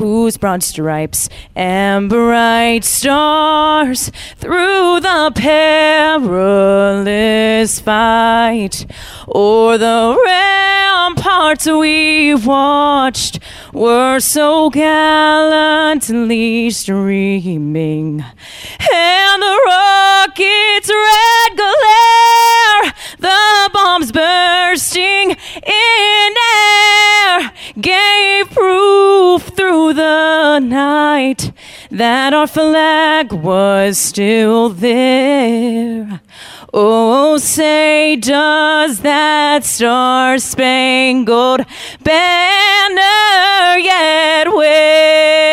whose broad stripes and bright stars through the perilous fight o'er the ramparts we watched were so gallantly streaming, and the rocket's red glare, the bombs bursting in air, gave proof through the night that our flag was still there. Oh, say, does that star spangled banner yet wave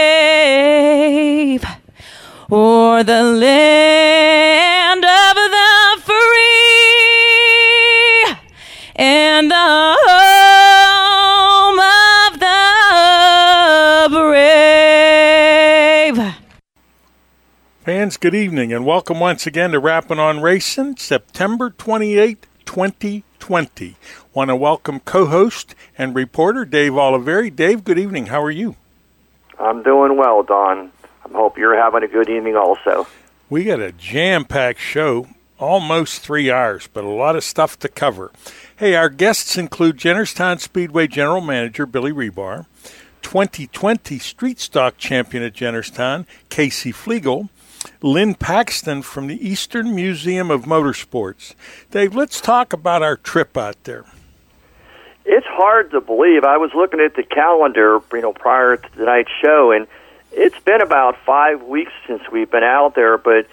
o'er the land of the free and the Fans, good evening and welcome once again to Rapping on Racing, September 28, 2020. Want to welcome co host and reporter Dave Oliveri. Dave, good evening. How are you? I'm doing well, Don. I hope you're having a good evening also. We got a jam packed show, almost three hours, but a lot of stuff to cover. Hey, our guests include Jennerstown Speedway General Manager Billy Rebar, 2020 Street Stock Champion at Jennerstown, Casey Flegel, Lynn Paxton from the Eastern Museum of Motorsports. Dave, let's talk about our trip out there. It's hard to believe. I was looking at the calendar, you know, prior to tonight's show, and it's been about five weeks since we've been out there. But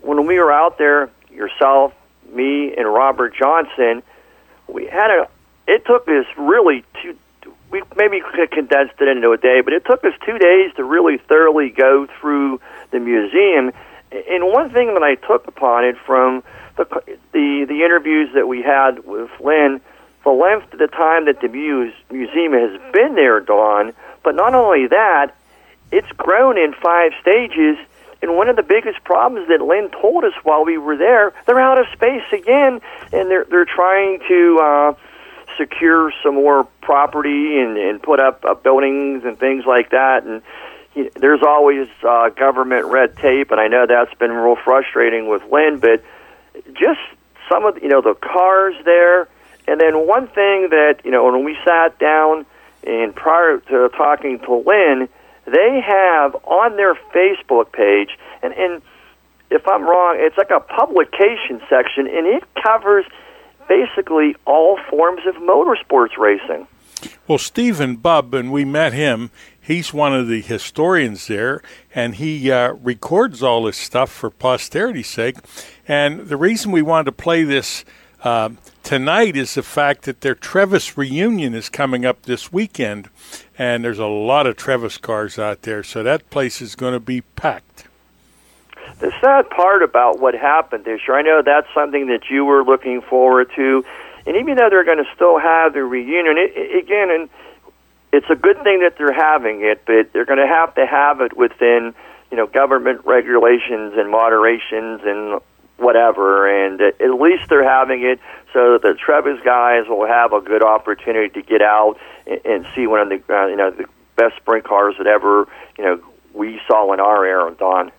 when we were out there, yourself, me, and Robert Johnson, we had a. It took us really two. We maybe condensed it into a day, but it took us two days to really thoroughly go through the museum. And one thing that I took upon it from the the, the interviews that we had with Lynn, the length of the time that the muse, museum has been there, Dawn. But not only that, it's grown in five stages. And one of the biggest problems that Lynn told us while we were there, they're out of space again, and they're they're trying to uh, secure some more property and, and put up uh, buildings and things like that. And there's always uh, government red tape, and I know that's been real frustrating with Lynn. But just some of you know the cars there, and then one thing that you know when we sat down and prior to talking to Lynn, they have on their Facebook page, and and if I'm wrong, it's like a publication section, and it covers basically all forms of motorsports racing. Well, Stephen Bubb, and we met him. He's one of the historians there, and he uh, records all this stuff for posterity's sake. And the reason we wanted to play this uh, tonight is the fact that their Trevis reunion is coming up this weekend, and there's a lot of Trevis cars out there, so that place is going to be packed. The sad part about what happened this year, I know that's something that you were looking forward to, and even though they're going to still have the reunion, it, it, again, and it's a good thing that they're having it, but they're going to have to have it within, you know, government regulations and moderations and whatever. And at least they're having it so that the Trevis guys will have a good opportunity to get out and, and see one of the, uh, you know, the best sprint cars that ever, you know, we saw in our era, Don.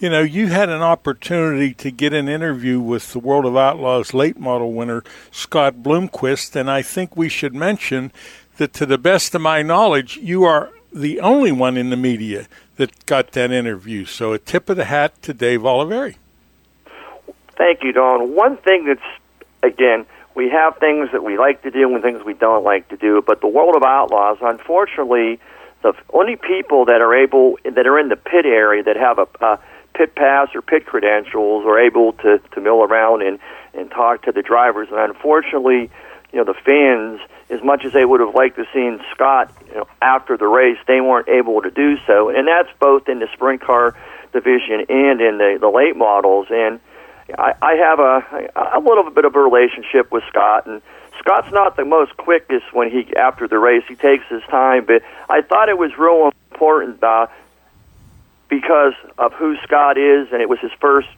You know, you had an opportunity to get an interview with the World of Outlaws late model winner, Scott Bloomquist, and I think we should mention that to the best of my knowledge, you are the only one in the media that got that interview. So a tip of the hat to Dave Oliveri. Thank you, Don. One thing that's, again, we have things that we like to do and things we don't like to do, but the World of Outlaws, unfortunately, the only people that are able, that are in the pit area that have a, a pit pass or pit credentials are able to, to mill around and, and talk to the drivers. And unfortunately, you know, the fans, as much as they would have liked to seen Scott you know, after the race, they weren't able to do so. And that's both in the sprint car division and in the, the late models. And I, I have a a little bit of a relationship with Scott, and Scott's not the most quickest when he after the race. He takes his time, but I thought it was real important uh, because of who Scott is, and it was his first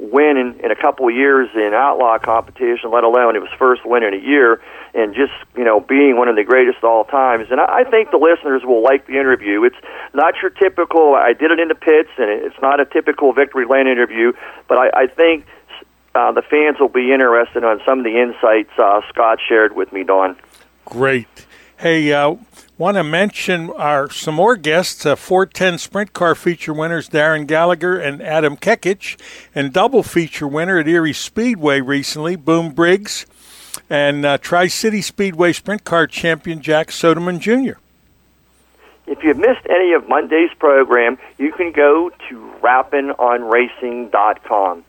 win in, in a couple of years in outlaw competition, let alone it was first win in a year, and just you know being one of the greatest of all times. And I, I think the listeners will like the interview. It's not your typical. I did it in the pits, and it's not a typical victory lane interview, but I, I think. Uh, the fans will be interested on some of the insights uh, Scott shared with me, Don. Great. Hey, uh, want to mention our some more guests: uh, 410 Sprint Car feature winners Darren Gallagher and Adam Kekich, and double feature winner at Erie Speedway recently, Boom Briggs, and uh, Tri City Speedway Sprint Car champion Jack Sodeman Jr. If you've missed any of Monday's program, you can go to rappinonracing.com.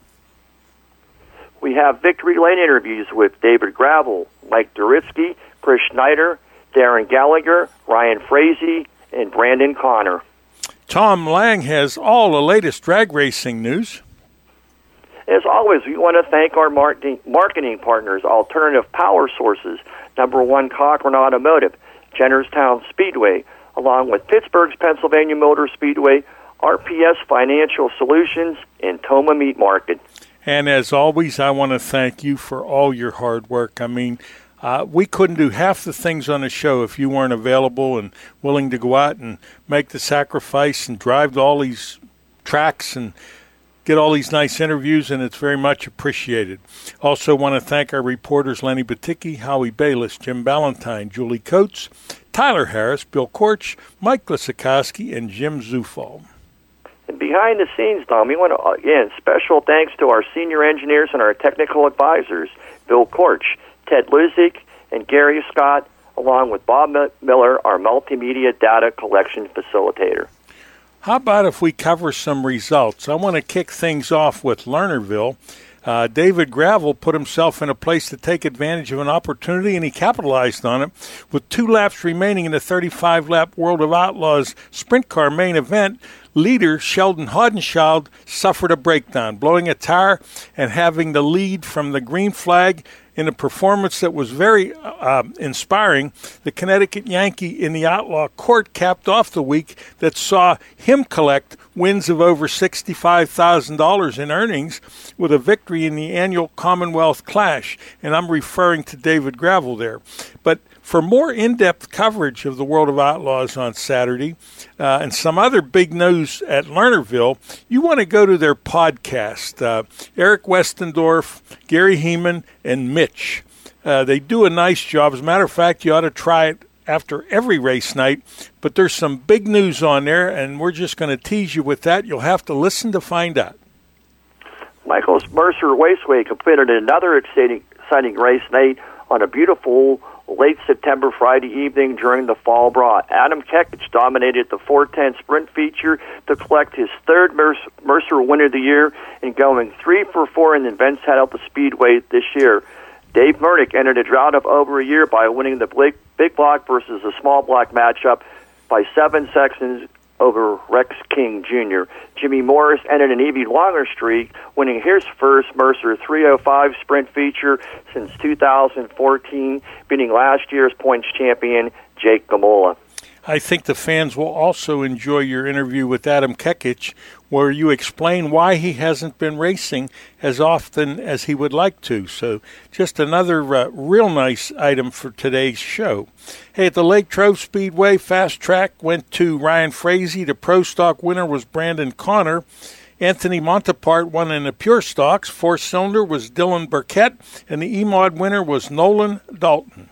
We have victory lane interviews with David Gravel, Mike Duritsky, Chris Schneider, Darren Gallagher, Ryan Frazee, and Brandon Connor. Tom Lang has all the latest drag racing news. As always, we want to thank our marketing, partners, Alternative Power Sources, Number One Cochran Automotive, Jennerstown Speedway, along with Pittsburgh's Pennsylvania Motor Speedway, RPS Financial Solutions, and Toma Meat Market. And as always, I want to thank you for all your hard work. I mean, uh, we couldn't do half the things on the show if you weren't available and willing to go out and make the sacrifice and drive to all these tracks and get all these nice interviews, and it's very much appreciated. Also, want to thank our reporters Lenny Baticki, Howie Bayless, Jim Ballantyne, Julie Coates, Tyler Harris, Bill Korch, Mike Lisakowski, and Jim Zufall. And behind the scenes, Tom, we want to, again, special thanks to our senior engineers and our technical advisors, Bill Korch, Ted Luzik, and Gary Scott, along with Bob Miller, our multimedia data collection facilitator. How about if we cover some results? I want to kick things off with Lernerville. Uh, David Gravel put himself in a place to take advantage of an opportunity, and he capitalized on it. With two laps remaining in the 35 lap World of Outlaws sprint car main event, leader Sheldon Haudenschild suffered a breakdown, blowing a tire and having the lead from the green flag in a performance that was very uh, inspiring. The Connecticut Yankee in the Outlaw Court capped off the week that saw him collect wins of over $65,000 in earnings with a victory in the annual Commonwealth Clash. And I'm referring to David Gravel there. But for more in depth coverage of the World of Outlaws on Saturday uh, and some other big news at Lernerville, you want to go to their podcast. Uh, Eric Westendorf, Gary Heeman, and Mitch. Uh, they do a nice job. As a matter of fact, you ought to try it after every race night. But there's some big news on there, and we're just going to tease you with that. You'll have to listen to find out. Michael's Mercer Raceway completed another exciting, exciting race night on a beautiful late September Friday evening during the fall brawl. Adam Kekich dominated the 410 sprint feature to collect his third Mercer Winner of the year and going three for four in the events held at the Speedway this year. Dave Murnick entered a drought of over a year by winning the big, big block versus the small block matchup by seven seconds over Rex King Jr. Jimmy Morris ended an even longer streak, winning his first Mercer 305 sprint feature since 2014, beating last year's points champion Jake Gamola. I think the fans will also enjoy your interview with Adam Kekich, where you explain why he hasn't been racing as often as he would like to. So, just another uh, real nice item for today's show. Hey, at the Latrobe Speedway, Fast Track went to Ryan Frazee. The Pro Stock winner was Brandon Connor. Anthony Montepart won in the Pure Stocks. Four cylinder was Dylan Burkett, and the EMOD winner was Nolan Dalton.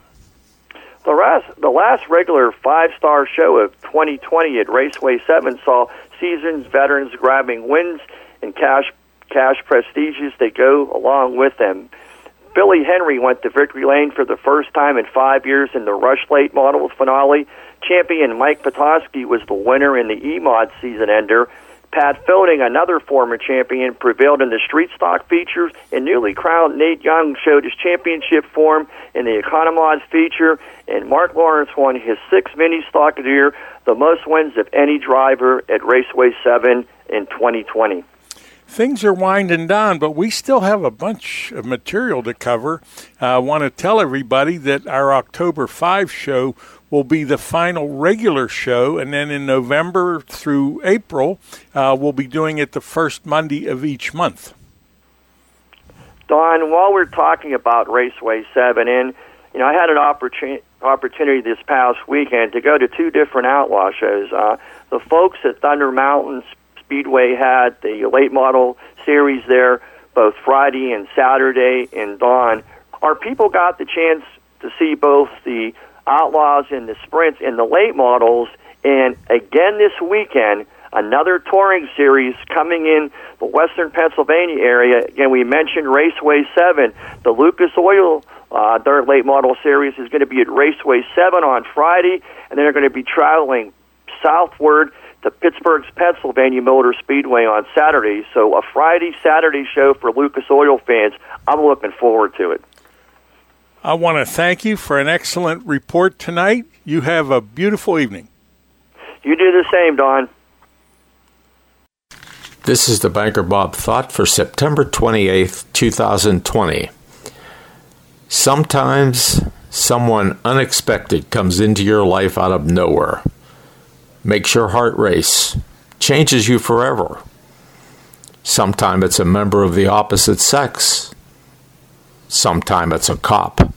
The last, the last regular five star show of 2020 at Raceway 7 saw seasoned veterans grabbing wins and cash, cash prestiges they go along with them. Billy Henry went to victory lane for the first time in five years in the Rush Late Models finale. Champion Mike Petoskey was the winner in the EMOD season ender. Pat Fielding, another former champion, prevailed in the street stock features, and newly crowned Nate Young showed his championship form in the Economods feature, and Mark Lawrence won his sixth mini stock of the year, the most wins of any driver at Raceway 7 in 2020. things are winding down, but we still have a bunch of material to cover. Uh, I want to tell everybody that our October 5 show will be the final regular show, and then in November through April, uh, we'll be doing it the first Monday of each month. Don, while we're talking about Raceway 7, and you know, I had an opportunity opportunity this past weekend to go to two different outlaw shows. Uh, the folks at Thunder Mountain Speedway had the late model series there both Friday and Saturday and Dawn. Our people got the chance to see both the Outlaws and the Sprints and the late models, and again this weekend, another touring series coming in the western Pennsylvania area. Again, we mentioned Raceway 7, the Lucas Oil uh, their late model series is going to be at Raceway 7 on Friday, and they're going to be traveling southward to Pittsburgh's Pennsylvania Motor Speedway on Saturday. So a Friday, Saturday show for Lucas Oil fans. I'm looking forward to it. I want to thank you for an excellent report tonight. You have a beautiful evening. You do the same, Don. This is the Banker Bob Thought for September 28th, 2020. Sometimes someone unexpected comes into your life out of nowhere, makes your heart race, changes you forever. Sometimes it's a member of the opposite sex. Sometimes it's a cop.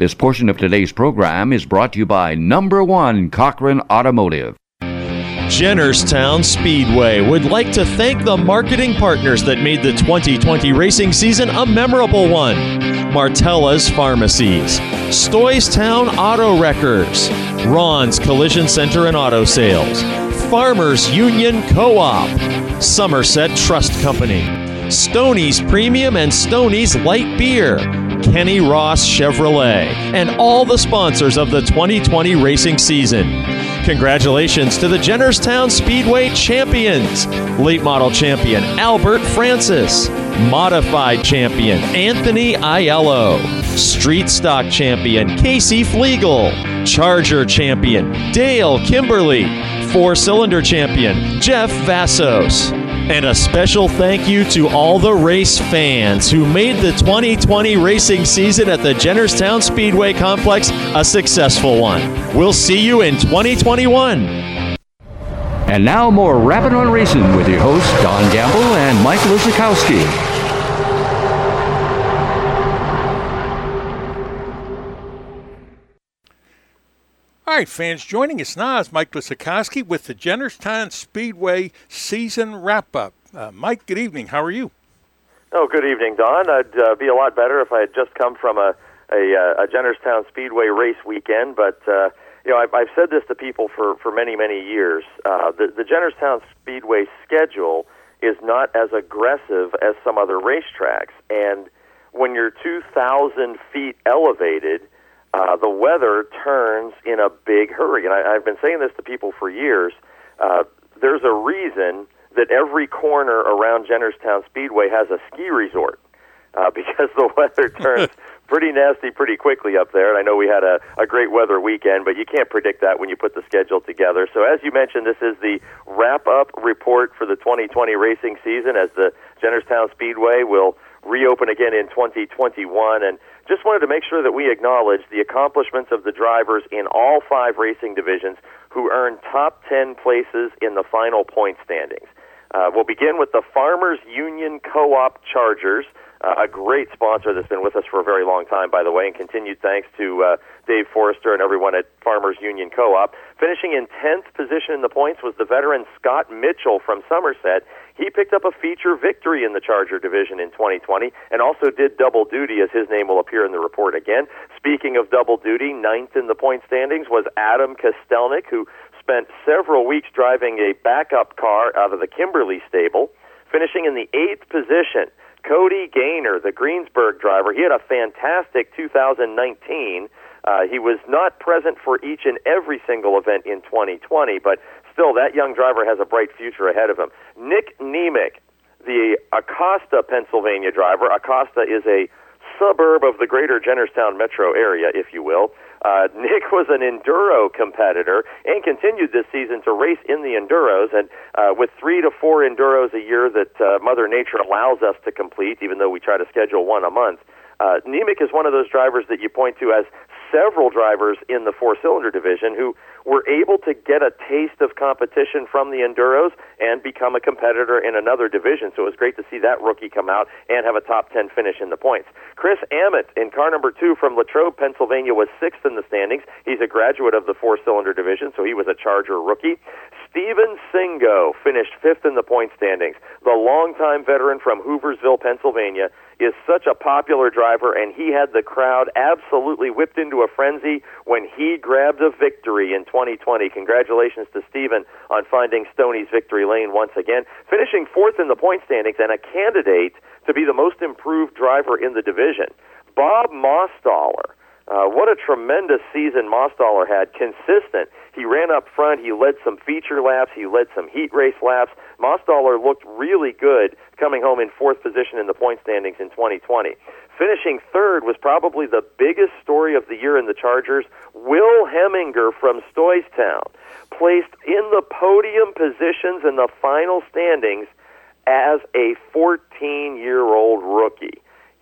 This portion of today's program is brought to you by Number One Cochran Automotive. Jennerstown Speedway would like to thank the marketing partners that made the 2020 racing season a memorable one Martella's Pharmacies, Stoystown Auto Wreckers, Ron's Collision Center and Auto Sales, Farmers Union Co op, Somerset Trust Company, Stoney's Premium and Stoney's Light Beer, Kenny Ross Chevrolet, and all the sponsors of the 2020 racing season. Congratulations to the Jennerstown Speedway champions late model champion Albert Francis, modified champion Anthony Aiello, street stock champion Casey Flegel, charger champion Dale Kimberly, four cylinder champion Jeff Vassos. And a special thank you to all the race fans who made the 2020 racing season at the Jennerstown Speedway Complex a successful one. We'll see you in 2021. And now more Rapping on Racing with your hosts Don Gamble and Mike Lisakowski. All right, fans, joining us now is Mike Lisakowski with the Jennerstown Speedway season wrap up. Uh, Mike, good evening. How are you? Oh, good evening, Don. I'd uh, be a lot better if I had just come from a a, uh, a Jennerstown Speedway race weekend, but uh, you know I've, I've said this to people for for many many years. Uh, the the Jennerstown Speedway schedule is not as aggressive as some other racetracks, and when you're 2,000 feet elevated uh, the weather turns in a big hurry. And I, I've been saying this to people for years. Uh, there's a reason that every corner around Jennerstown Speedway has a ski resort uh, because the weather turns pretty nasty pretty quickly up there. And I know we had a, a great weather weekend, but you can't predict that when you put the schedule together. So, as you mentioned, this is the wrap up report for the 2020 racing season as the Jennerstown Speedway will reopen again in 2021. And just wanted to make sure that we acknowledge the accomplishments of the drivers in all five racing divisions who earned top 10 places in the final point standings. Uh, we'll begin with the Farmers Union Co op Chargers. Uh, a great sponsor that's been with us for a very long time, by the way, and continued thanks to uh, Dave Forrester and everyone at Farmers Union Co-op. Finishing in 10th position in the points was the veteran Scott Mitchell from Somerset. He picked up a feature victory in the Charger division in 2020 and also did double duty, as his name will appear in the report again. Speaking of double duty, ninth in the point standings was Adam Kostelnik, who spent several weeks driving a backup car out of the Kimberly stable. Finishing in the eighth position Cody Gaynor, the Greensburg driver, he had a fantastic 2019. Uh, he was not present for each and every single event in 2020, but still, that young driver has a bright future ahead of him. Nick Nemec, the Acosta, Pennsylvania driver. Acosta is a suburb of the greater Jennerstown metro area, if you will. Uh, Nick was an enduro competitor and continued this season to race in the enduros. And uh, with three to four enduros a year that uh, Mother Nature allows us to complete, even though we try to schedule one a month, uh, Nemec is one of those drivers that you point to as several drivers in the four cylinder division who were able to get a taste of competition from the Enduros and become a competitor in another division. So it was great to see that rookie come out and have a top 10 finish in the points. Chris Ammett in car number two from Latrobe, Pennsylvania was sixth in the standings. He's a graduate of the four cylinder division, so he was a Charger rookie. Steven Singo finished fifth in the point standings. The longtime veteran from Hooversville, Pennsylvania, is such a popular driver, and he had the crowd absolutely whipped into a frenzy when he grabbed a victory in 2020. Congratulations to Stephen on finding Stoney's victory lane once again, finishing fourth in the point standings and a candidate to be the most improved driver in the division. Bob Mostaller uh, what a tremendous season Mostaller had. Consistent. He ran up front. He led some feature laps. He led some heat race laps. Mostaller looked really good coming home in fourth position in the point standings in 2020. Finishing third was probably the biggest story of the year in the Chargers. Will Heminger from Stoystown placed in the podium positions in the final standings as a 14 year old rookie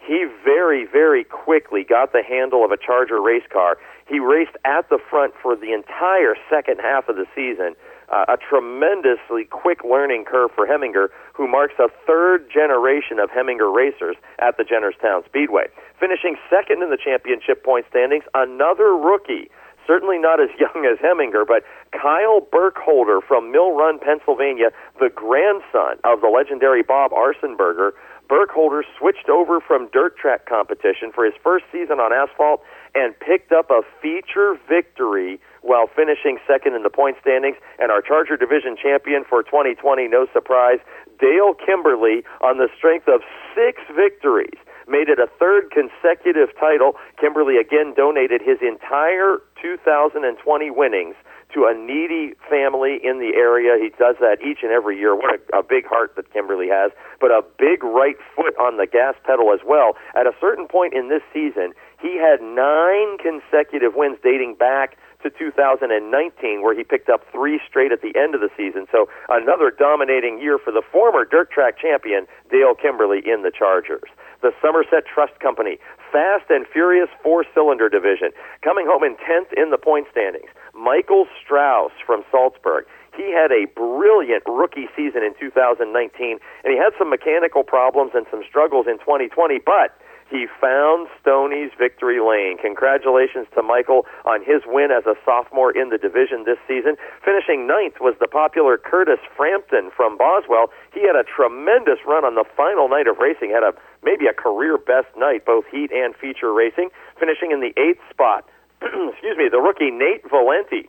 he very, very quickly got the handle of a Charger race car. He raced at the front for the entire second half of the season. Uh, a tremendously quick learning curve for Heminger, who marks a third generation of Heminger racers at the Jennerstown Speedway. Finishing second in the championship point standings, another rookie, certainly not as young as Heminger, but Kyle Burkholder from Mill Run, Pennsylvania, the grandson of the legendary Bob Arsenberger, Burkholder switched over from dirt track competition for his first season on asphalt and picked up a feature victory while finishing second in the point standings. And our Charger Division champion for 2020, no surprise, Dale Kimberly, on the strength of six victories, made it a third consecutive title. Kimberly again donated his entire 2020 winnings to a needy family in the area. He does that each and every year. What a, a big heart that Kimberly has, but a big right foot on the gas pedal as well. At a certain point in this season, he had nine consecutive wins dating back to 2019, where he picked up three straight at the end of the season. So another dominating year for the former dirt track champion, Dale Kimberly, in the Chargers. The Somerset Trust Company, Fast and Furious four cylinder division, coming home in 10th in the point standings. Michael Strauss from Salzburg. He had a brilliant rookie season in 2019, and he had some mechanical problems and some struggles in 2020, but he found Stoney's victory lane. Congratulations to Michael on his win as a sophomore in the division this season. Finishing ninth was the popular Curtis Frampton from Boswell. He had a tremendous run on the final night of racing, had a maybe a career best night, both heat and feature racing, finishing in the eighth spot. Excuse me, the rookie Nate Valenti.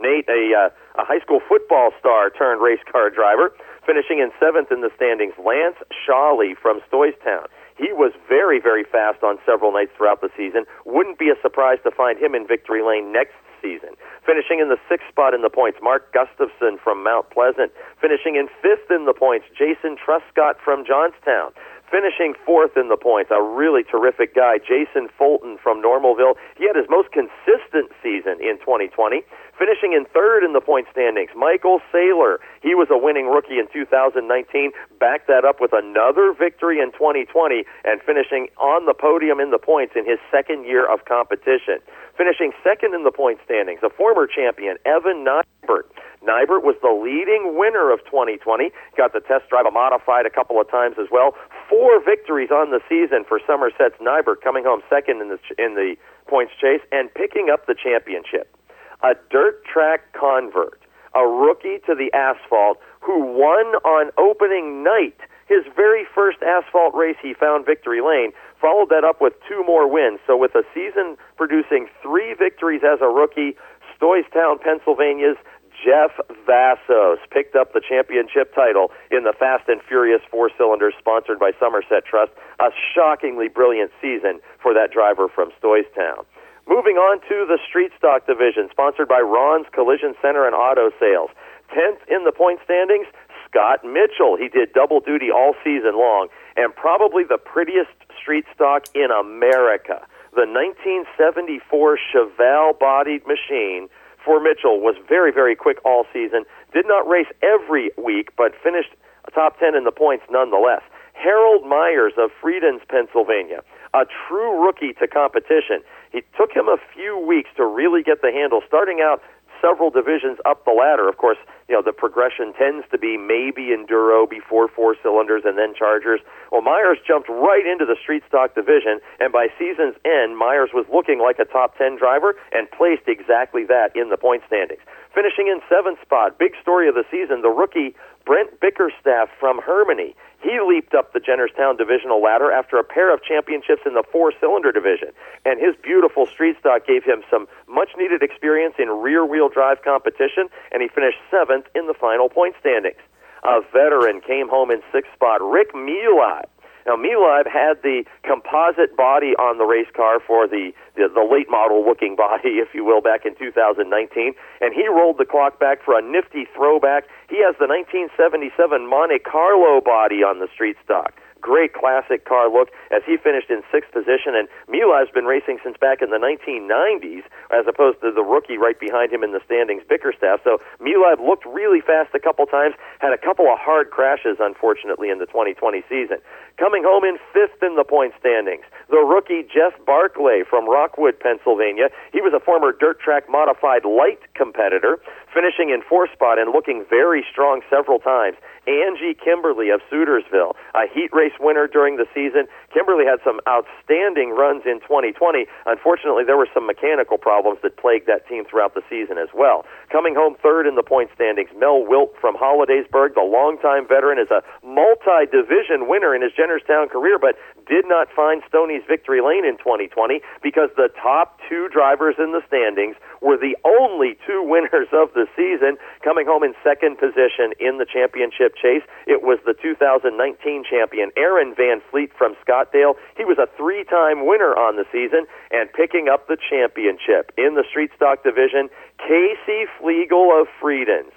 Nate, a, uh, a high school football star turned race car driver, finishing in seventh in the standings. Lance Shawley from Stoystown. He was very, very fast on several nights throughout the season. Wouldn't be a surprise to find him in victory lane next season. Finishing in the sixth spot in the points, Mark Gustafson from Mount Pleasant. Finishing in fifth in the points, Jason Truscott from Johnstown. Finishing fourth in the points, a really terrific guy, Jason Fulton from Normalville. He had his most consistent season in 2020. Finishing in third in the point standings, Michael Saylor. He was a winning rookie in 2019. Backed that up with another victory in 2020 and finishing on the podium in the points in his second year of competition. Finishing second in the point standings, a former champion, Evan Nybert. Nybert was the leading winner of 2020. Got the test drive modified a couple of times as well. Four victories on the season for Somerset's Nybert, coming home second in the in the points chase and picking up the championship. A dirt track convert, a rookie to the asphalt, who won on opening night. His very first asphalt race, he found victory lane. Followed that up with two more wins. So, with a season producing three victories as a rookie, Stoystown, Pennsylvania's Jeff Vassos picked up the championship title in the Fast and Furious four cylinders sponsored by Somerset Trust. A shockingly brilliant season for that driver from Stoystown. Moving on to the Street Stock Division, sponsored by Ron's Collision Center and Auto Sales. Tenth in the point standings, Scott Mitchell. He did double duty all season long, and probably the prettiest street stock in America the 1974 Chevelle bodied machine for Mitchell was very, very quick all season. Did not race every week, but finished top 10 in the points nonetheless. Harold Myers of Friedens, Pennsylvania, a true rookie to competition. It took him a few weeks to really get the handle, starting out several divisions up the ladder. Of course, you know, the progression tends to be maybe enduro before four cylinders and then chargers. Well, Myers jumped right into the street stock division, and by season's end, Myers was looking like a top 10 driver and placed exactly that in the point standings. Finishing in seventh spot, big story of the season, the rookie Brent Bickerstaff from Harmony. He leaped up the Jennerstown divisional ladder after a pair of championships in the four cylinder division. And his beautiful street stock gave him some much needed experience in rear wheel drive competition, and he finished seventh in the final point standings. A veteran came home in sixth spot, Rick Meali now, Milib had the composite body on the race car for the, the, the late model looking body, if you will, back in 2019, and he rolled the clock back for a nifty throwback. He has the 1977 Monte Carlo body on the street stock great classic car look as he finished in sixth position. And Miliv's been racing since back in the 1990s, as opposed to the rookie right behind him in the standings, Bickerstaff. So Miliv looked really fast a couple times, had a couple of hard crashes, unfortunately, in the 2020 season. Coming home in fifth in the point standings, the rookie Jeff Barclay from Rockwood, Pennsylvania. He was a former dirt track modified light competitor, finishing in fourth spot and looking very strong several times. Angie Kimberly of Sutersville, a heat race winner during the season. Kimberly had some outstanding runs in 2020. Unfortunately, there were some mechanical problems that plagued that team throughout the season as well. Coming home third in the point standings, Mel Wilt from Hollidaysburg, the longtime veteran, is a multi-division winner in his Jennerstown career, but did not find Stoney's victory lane in 2020 because the top two drivers in the standings were the only two winners of the season, coming home in second position in the championship chase. It was the 2019 champion, Aaron Van Fleet from Scottdale. He was a three time winner on the season and picking up the championship in the street stock division. Casey Flegel of Friedens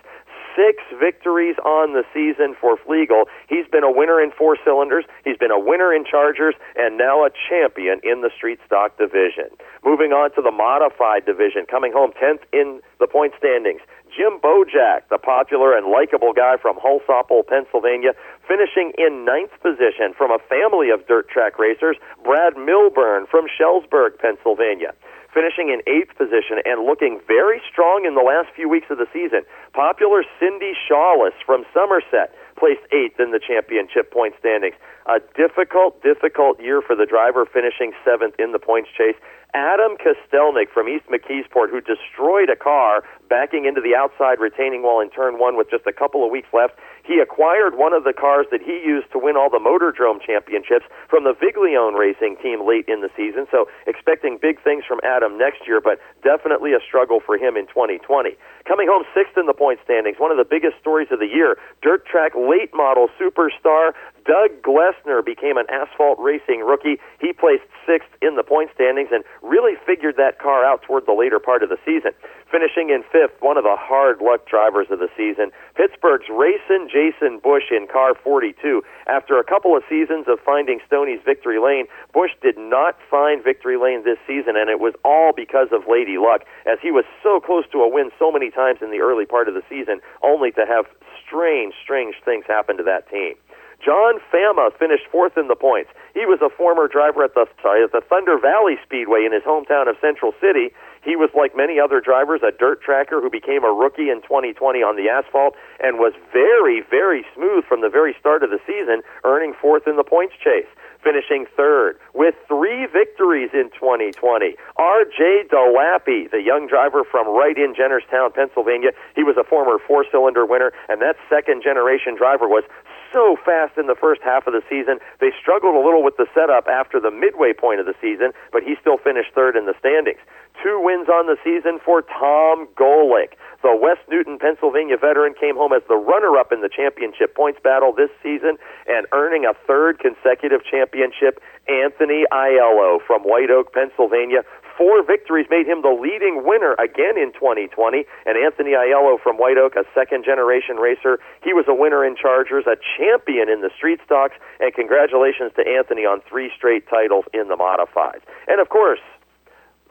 six victories on the season for Flegel. He's been a winner in four cylinders, he's been a winner in Chargers, and now a champion in the street stock division. Moving on to the modified division, coming home 10th in the point standings. Jim Bojack, the popular and likable guy from Hollsopple, Pennsylvania, finishing in ninth position from a family of dirt track racers, Brad Milburn from Shellsburg, Pennsylvania finishing in eighth position and looking very strong in the last few weeks of the season. Popular Cindy Shawless from Somerset placed eighth in the championship point standings. A difficult, difficult year for the driver, finishing seventh in the points chase. Adam Kostelnik from East McKeesport, who destroyed a car backing into the outside retaining wall in turn one with just a couple of weeks left. He acquired one of the cars that he used to win all the Motordrome championships from the Viglione racing team late in the season. So expecting big things from Adam next year, but definitely a struggle for him in 2020. Coming home sixth in the point standings, one of the biggest stories of the year, dirt track late model superstar Doug Glessner became an asphalt racing rookie. He placed sixth in the point standings and really figured that car out toward the later part of the season. Finishing in fifth, one of the hard luck drivers of the season, Pittsburgh's Racing Jason Bush in car 42. After a couple of seasons of finding Stoney's victory lane, Bush did not find victory lane this season, and it was all because of Lady Luck, as he was so close to a win so many times in the early part of the season, only to have strange, strange things happen to that team. John Fama finished fourth in the points. He was a former driver at the sorry at the Thunder Valley Speedway in his hometown of Central City. He was like many other drivers, a dirt tracker who became a rookie in 2020 on the asphalt and was very, very smooth from the very start of the season, earning fourth in the points chase finishing third with three victories in 2020. R.J. Delappy, the young driver from right in Jennerstown, Pennsylvania, he was a former four cylinder winner, and that second generation driver was so fast in the first half of the season. They struggled a little with the setup after the midway point of the season, but he still finished third in the standings. Two wins on the season for Tom Golick, The West Newton, Pennsylvania veteran came home as the runner up in the championship points battle this season and earning a third consecutive championship. Anthony Aiello from White Oak, Pennsylvania. Four victories made him the leading winner again in 2020. And Anthony Aiello from White Oak, a second generation racer. He was a winner in Chargers, a champion in the street stocks. And congratulations to Anthony on three straight titles in the modifieds. And of course,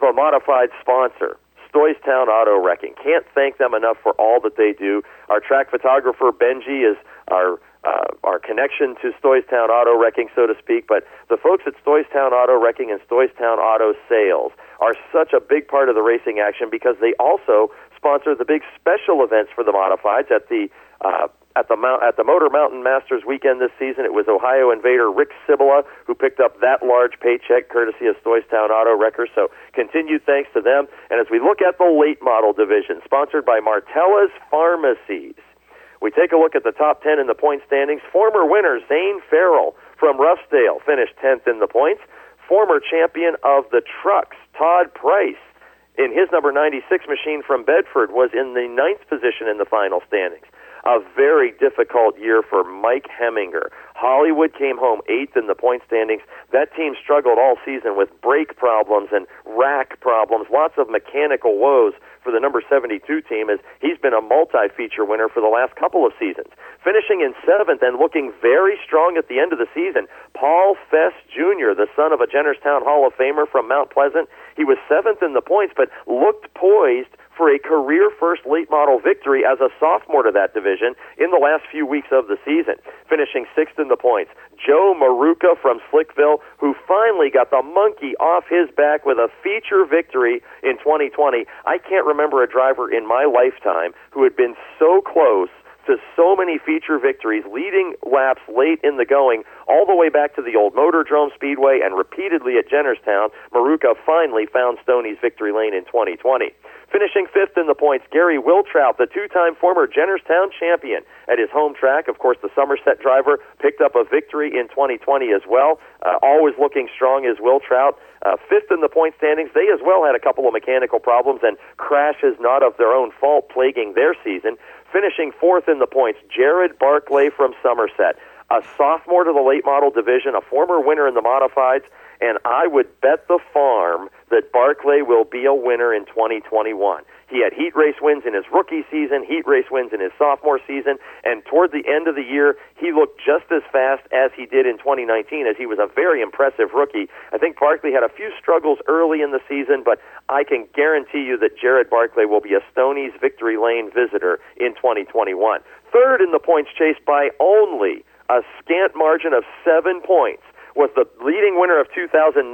the modified sponsor, Stoystown Auto Wrecking. Can't thank them enough for all that they do. Our track photographer Benji is our uh, our connection to Stoystown Auto Wrecking, so to speak. But the folks at Stoystown Auto Wrecking and Stoystown Auto Sales are such a big part of the racing action because they also sponsor the big special events for the modifieds at the uh, at the Mount, at the Motor Mountain Masters weekend this season. It was Ohio invader Rick Cibola who picked up that large paycheck courtesy of Stoystown Auto Wreckers. So continued thanks to them. And as we look at the late model division, sponsored by Martella's Pharmacies, we take a look at the top 10 in the point standings. Former winner Zane Farrell from Ruffsdale finished 10th in the points. Former champion of the trucks, Todd Price, in his number 96 machine from Bedford, was in the ninth position in the final standings a very difficult year for Mike Heminger. Hollywood came home eighth in the point standings. That team struggled all season with brake problems and rack problems, lots of mechanical woes for the number 72 team as he's been a multi-feature winner for the last couple of seasons. Finishing in seventh and looking very strong at the end of the season, Paul Fest Jr., the son of a Jennerstown Hall of Famer from Mount Pleasant, he was seventh in the points, but looked poised for a career first late model victory as a sophomore to that division in the last few weeks of the season, finishing sixth in the points. Joe Maruka from Slickville, who finally got the monkey off his back with a feature victory in 2020. I can't remember a driver in my lifetime who had been so close to so many feature victories, leading laps late in the going, all the way back to the old Motordrome Speedway and repeatedly at Jennerstown. Maruka finally found Stoney's victory lane in 2020. Finishing fifth in the points, Gary Wiltrout, the two-time former Jennerstown champion at his home track. Of course, the Somerset driver picked up a victory in 2020 as well. Uh, always looking strong is Wiltrout. Uh, fifth in the point standings. They as well had a couple of mechanical problems and crashes not of their own fault plaguing their season. Finishing fourth in the points, Jared Barclay from Somerset, a sophomore to the late model division, a former winner in the modifieds, and I would bet the farm that Barclay will be a winner in 2021. He had heat race wins in his rookie season, heat race wins in his sophomore season, and toward the end of the year, he looked just as fast as he did in 2019 as he was a very impressive rookie. I think Barclay had a few struggles early in the season, but I can guarantee you that Jared Barclay will be a Stoney's Victory Lane visitor in 2021. Third in the points chase by only a scant margin of seven points was the leading winner of 2019,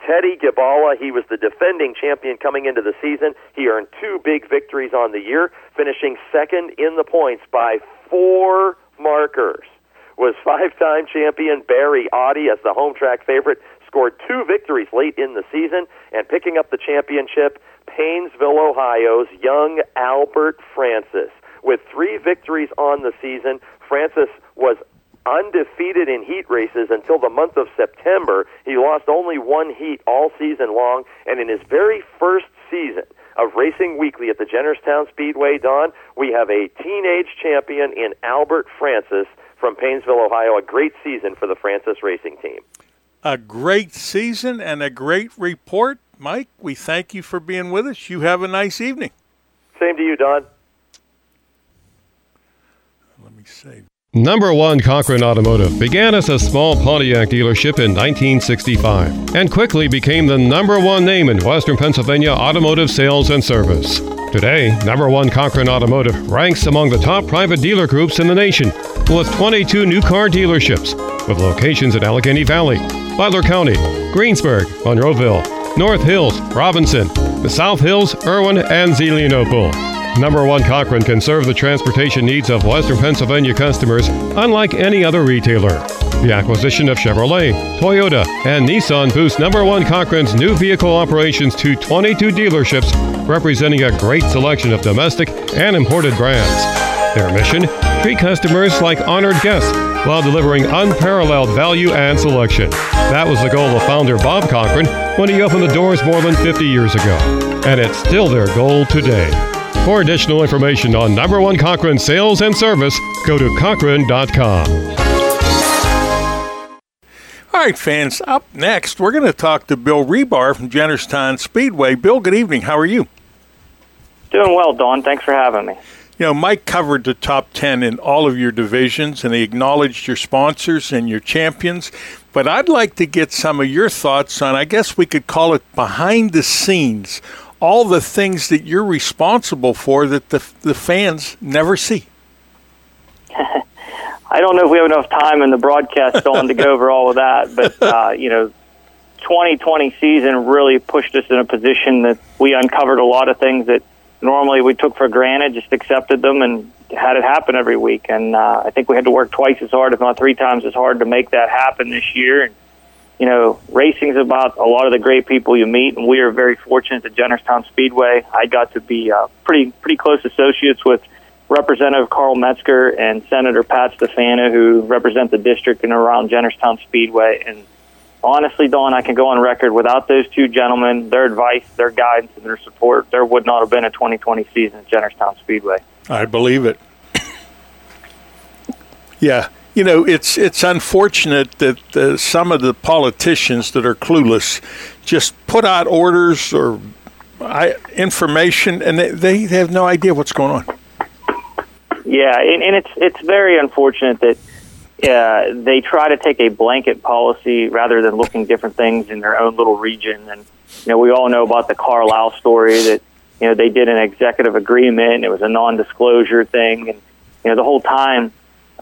Teddy Gibala. He was the defending champion coming into the season. He earned two big victories on the year, finishing second in the points by four markers. Was five-time champion Barry Awtey as the home track favorite, scored two victories late in the season, and picking up the championship, Painesville, Ohio's young Albert Francis. With three victories on the season, Francis was undefeated in heat races until the month of September. He lost only one heat all season long, and in his very first season of Racing Weekly at the Jennerstown Speedway, Don, we have a teenage champion in Albert Francis from Painesville, Ohio. A great season for the Francis Racing Team. A great season and a great report. Mike, we thank you for being with us. You have a nice evening. Same to you, Don. Let me save. Number one Cochran Automotive began as a small Pontiac dealership in 1965 and quickly became the number one name in Western Pennsylvania automotive sales and service. Today, number one Cochran Automotive ranks among the top private dealer groups in the nation with 22 new car dealerships with locations in Allegheny Valley, Butler County, Greensburg, Monroeville, North Hills, Robinson, the South Hills, Irwin, and Zelienople. Number One Cochran can serve the transportation needs of Western Pennsylvania customers unlike any other retailer. The acquisition of Chevrolet, Toyota, and Nissan boosts Number One Cochran's new vehicle operations to 22 dealerships, representing a great selection of domestic and imported brands. Their mission? Treat customers like honored guests while delivering unparalleled value and selection. That was the goal of founder Bob Cochran when he opened the doors more than 50 years ago. And it's still their goal today. For additional information on number one Cochran sales and service, go to Cochran.com. All right, fans, up next, we're going to talk to Bill Rebar from Jennerstown Speedway. Bill, good evening. How are you? Doing well, Don. Thanks for having me. You know, Mike covered the top 10 in all of your divisions, and he acknowledged your sponsors and your champions. But I'd like to get some of your thoughts on, I guess we could call it behind the scenes, all the things that you're responsible for that the, the fans never see. I don't know if we have enough time in the broadcast on to go over all of that, but uh, you know, 2020 season really pushed us in a position that we uncovered a lot of things that normally we took for granted, just accepted them and had it happen every week. And uh, I think we had to work twice as hard, if not three times as hard, to make that happen this year. And you know, racing's about a lot of the great people you meet, and we are very fortunate at Jennerstown Speedway. I got to be uh, pretty pretty close associates with Representative Carl Metzgar and Senator Pat Stefano, who represent the district and around Jennerstown Speedway. And honestly, Don, I can go on record without those two gentlemen, their advice, their guidance, and their support, there would not have been a 2020 season at Jennerstown Speedway. I believe it. yeah, you know, it's it's unfortunate that uh, some of the politicians that are clueless just put out orders or I, information, and they, they have no idea what's going on. Yeah, and, and it's it's very unfortunate that uh, they try to take a blanket policy rather than looking different things in their own little region. And you know, we all know about the Carlisle story that you know they did an executive agreement. It was a non-disclosure thing, and you know the whole time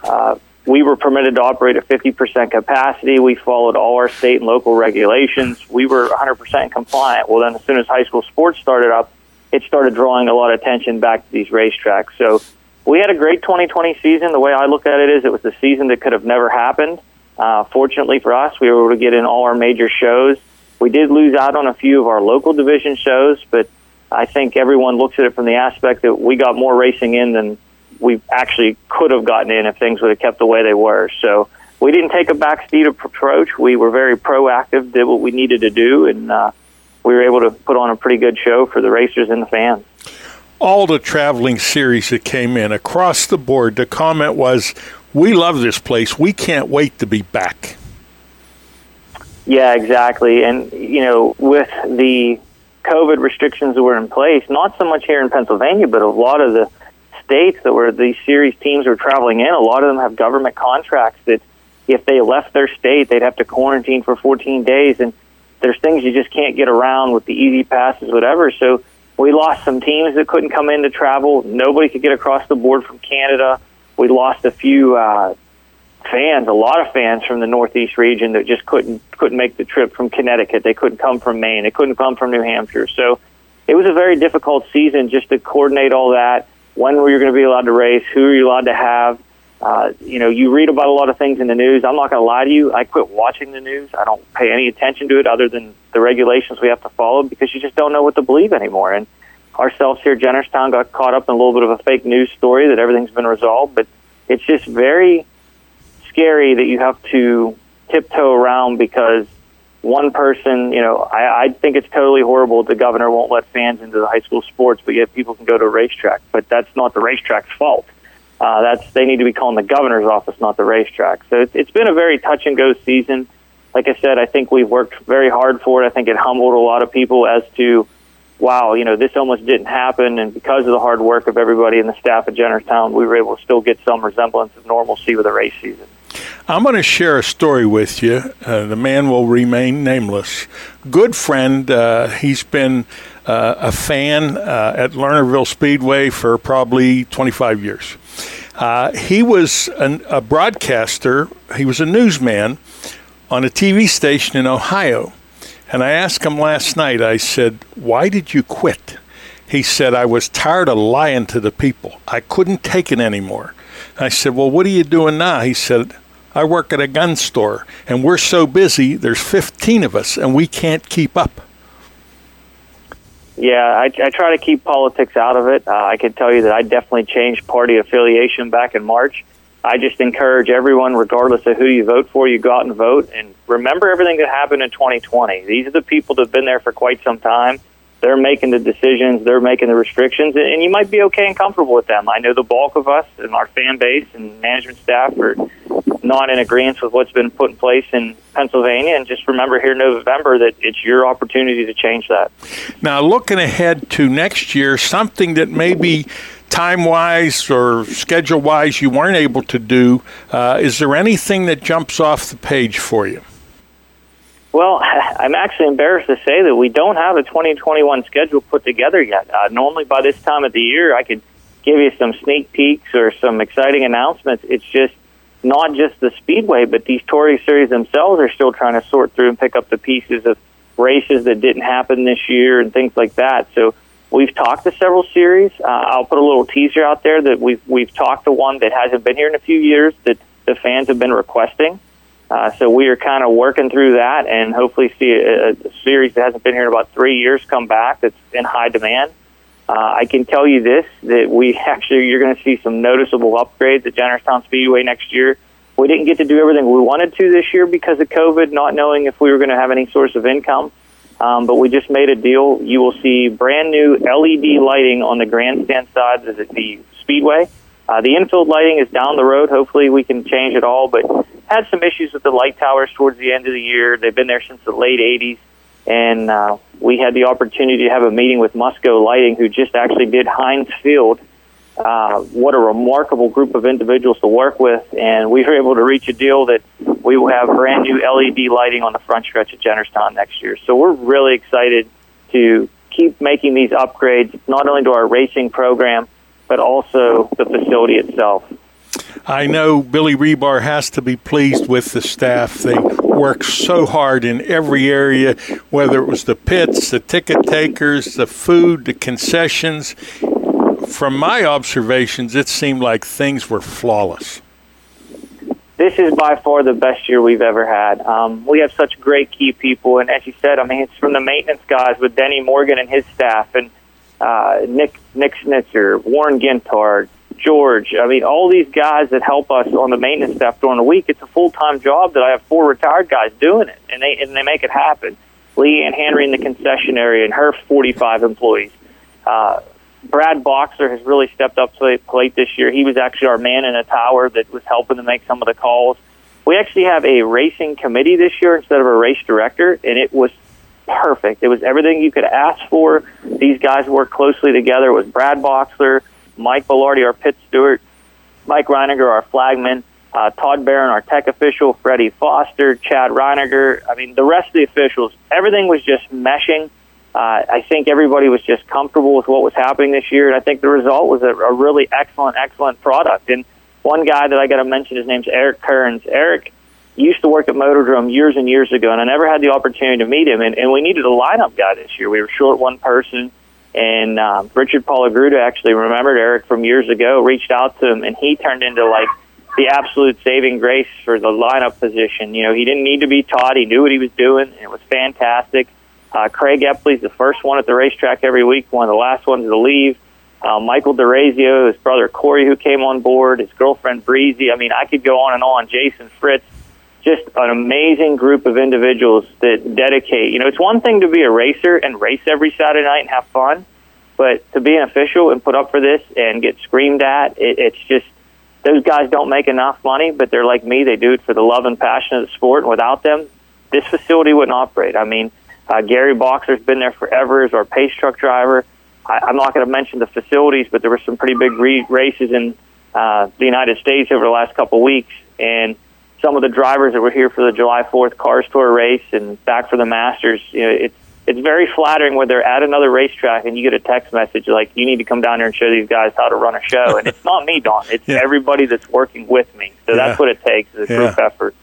uh, we were permitted to operate at 50% capacity. We followed all our state and local regulations. We were 100% compliant. Well, then as soon as high school sports started up, it started drawing a lot of attention back to these racetracks. So we had a great 2020 season. The way I look at it is it was the season that could have never happened. Uh, fortunately for us, we were able to get in all our major shows. We did lose out on a few of our local division shows, but I think everyone looks at it from the aspect that we got more racing in than we actually could have gotten in if things would have kept the way they were. So we didn't take a backseat approach. We were very proactive, did what we needed to do, and uh, we were able to put on a pretty good show for the racers and the fans all the traveling series that came in across the board, the comment was, "We love this place. We can't wait to be back." Yeah, exactly. And you know, with the COVID restrictions that were in place, not so much here in Pennsylvania, but a lot of the states that were these series teams were traveling in, a lot of them have government contracts that if they left their state, they'd have to quarantine for 14 days. And there's things you just can't get around with the easy passes, whatever. So we lost some teams that couldn't come in to travel. Nobody could get across the board from Canada. We lost a few uh, fans, a lot of fans from the Northeast region that just couldn't couldn't make the trip from Connecticut. They couldn't come from Maine. They couldn't come from New Hampshire. So it was a very difficult season just to coordinate all that. When were you going to be allowed to race? Who are you allowed to have? Uh, you know, you read about a lot of things in the news. I'm not going to lie to you. I quit watching the news. I don't pay any attention to it other than the regulations we have to follow because you just don't know what to believe anymore. And ourselves here, Jennerstown, got caught up in a little bit of a fake news story that everything's been resolved. But it's just very scary that you have to tiptoe around because one person, you know, I, I think it's totally horrible that the governor won't let fans into the high school sports, but yet people can go to a racetrack. But that's not the racetrack's fault uh, that's they need to be calling the governor's office, not the racetrack. So it's, it's been a very touch and go season. Like I said, I think we've worked very hard for it. I think it humbled a lot of people as to, wow, you know, this almost didn't happen, and because of the hard work of everybody in the staff at Jennerstown, we were able to still get some resemblance of normalcy with a race season. I'm going to share a story with you. Uh, the man will remain nameless. Good friend. Uh, he's been uh, a fan uh, at Lernerville Speedway for probably 25 years. Uh, he was an, a broadcaster, he was a newsman on a TV station in Ohio. And I asked him last night, I said, Why did you quit? He said, I was tired of lying to the people. I couldn't take it anymore. I said, Well, what are you doing now? He said, I work at a gun store, and we're so busy, there's 15 of us, and we can't keep up. Yeah, I, I try to keep politics out of it. Uh, I can tell you that I definitely changed party affiliation back in March. I just encourage everyone, regardless of who you vote for, you go out and vote and remember everything that happened in 2020. These are the people that have been there for quite some time. They're making the decisions, they're making the restrictions, and you might be okay and comfortable with them. I know the bulk of us and our fan base and management staff are not in agreement with what's been put in place in Pennsylvania. And just remember here in November that it's your opportunity to change that. Now, looking ahead to next year, something that maybe time wise or schedule wise you weren't able to do, uh, is there anything that jumps off the page for you? Well, I'm actually embarrassed to say that we don't have a 2021 schedule put together yet. Uh, normally, by this time of the year, I could give you some sneak peeks or some exciting announcements. It's just not just the Speedway, but these Touring Series themselves are still trying to sort through and pick up the pieces of races that didn't happen this year and things like that. So we've talked to several series. Uh, I'll put a little teaser out there that we've we've talked to one that hasn't been here in a few years that the fans have been requesting. Uh, so we are kind of working through that and hopefully see a, a series that hasn't been here in about three years come back that's in high demand. Uh, I can tell you this, that we actually, you're going to see some noticeable upgrades at Jennerstown Speedway next year. We didn't get to do everything we wanted to this year because of COVID, not knowing if we were going to have any source of income. Um, but we just made a deal. You will see brand new LED lighting on the grandstand side of the Speedway. Uh, the infield lighting is down the road. Hopefully, we can change it all. But had some issues with the light towers towards the end of the year. They've been there since the late '80s, and uh, we had the opportunity to have a meeting with Musco Lighting, who just actually did Heinz Field. Uh, what a remarkable group of individuals to work with, and we were able to reach a deal that we will have brand new LED lighting on the front stretch at Jennerstown next year. So we're really excited to keep making these upgrades, not only to our racing program, but also the facility itself. I know Billy Rebar has to be pleased with the staff. They work so hard in every area, whether it was the pits, the ticket takers, the food, the concessions. From my observations, it seemed like things were flawless. This is by far the best year we've ever had. Um, we have such great key people, and as you said, I mean, it's from the maintenance guys with Denny Morgan and his staff, and uh, Nick Nick Schnitzer, Warren Gintard, George. I mean, all these guys that help us on the maintenance staff during the week. It's a full time job that I have four retired guys doing it, and they and they make it happen. Leanne Henry in the concession area and her 45 employees. Uh, Brad Boxer has really stepped up to the plate this year. He was actually our man in a tower that was helping to make some of the calls. We actually have a racing committee this year instead of a race director, and it was perfect. It was everything you could ask for. These guys worked closely together. It was Brad Boxler, Mike Bellardi, our pit steward, Mike Reiniger, our flagman, uh, Todd Barron, our tech official, Freddie Foster, Chad Reiniger. I mean, the rest of the officials, everything was just meshing. Uh, I think everybody was just comfortable with what was happening this year, and I think the result was a, a really excellent, excellent product. And one guy that I got to mention, his name's Eric Kearns. Eric used to work at Motordrome years and years ago, and I never had the opportunity to meet him. And, and we needed a lineup guy this year. We were short one person, and um, Richard Palagruda actually remembered Eric from years ago, reached out to him, and he turned into like the absolute saving grace for the lineup position. You know, he didn't need to be taught; he knew what he was doing. And it was fantastic. Uh, Craig Epley's the first one at the racetrack every week, one of the last ones to leave. Uh, Michael DeRazio, his brother Corey, who came on board, his girlfriend Breezy. I mean, I could go on and on. Jason Fritz just an amazing group of individuals that dedicate. You know, it's one thing to be a racer and race every Saturday night and have fun, but to be an official and put up for this and get screamed at, it, it's just those guys don't make enough money, but they're like me. They do it for the love and passion of the sport, and without them, this facility wouldn't operate. I mean, uh, Gary Boxer's been there forever as our pace truck driver. I, I'm not going to mention the facilities, but there were some pretty big re- races in uh, the United States over the last couple weeks, and some of the drivers that were here for the July 4th Cars Tour race and back for the Masters, you know, it's it's very flattering when they're at another racetrack and you get a text message like, "You need to come down here and show these guys how to run a show." And it's not me, Don. It's yeah. everybody that's working with me. So yeah. that's what it takes is a yeah. group effort.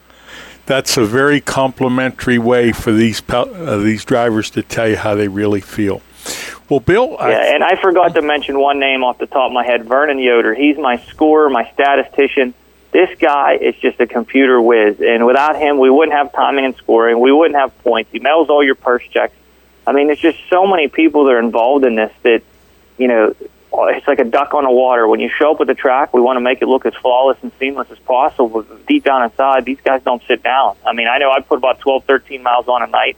That's a very complimentary way for these uh, these drivers to tell you how they really feel. Well, Bill. I, yeah, and I forgot to mention one name off the top of my head, Vernon Yoder. He's my scorer, my statistician this guy is just a computer whiz, and without him, we wouldn't have timing and scoring. We wouldn't have points. He mails all your purse checks. I mean, there's just so many people that are involved in this that, you know, it's like a duck on the water. When you show up at the track, we want to make it look as flawless and seamless as possible. But deep down inside, these guys don't sit down. I mean, I know I put about 12, 13 miles on a night,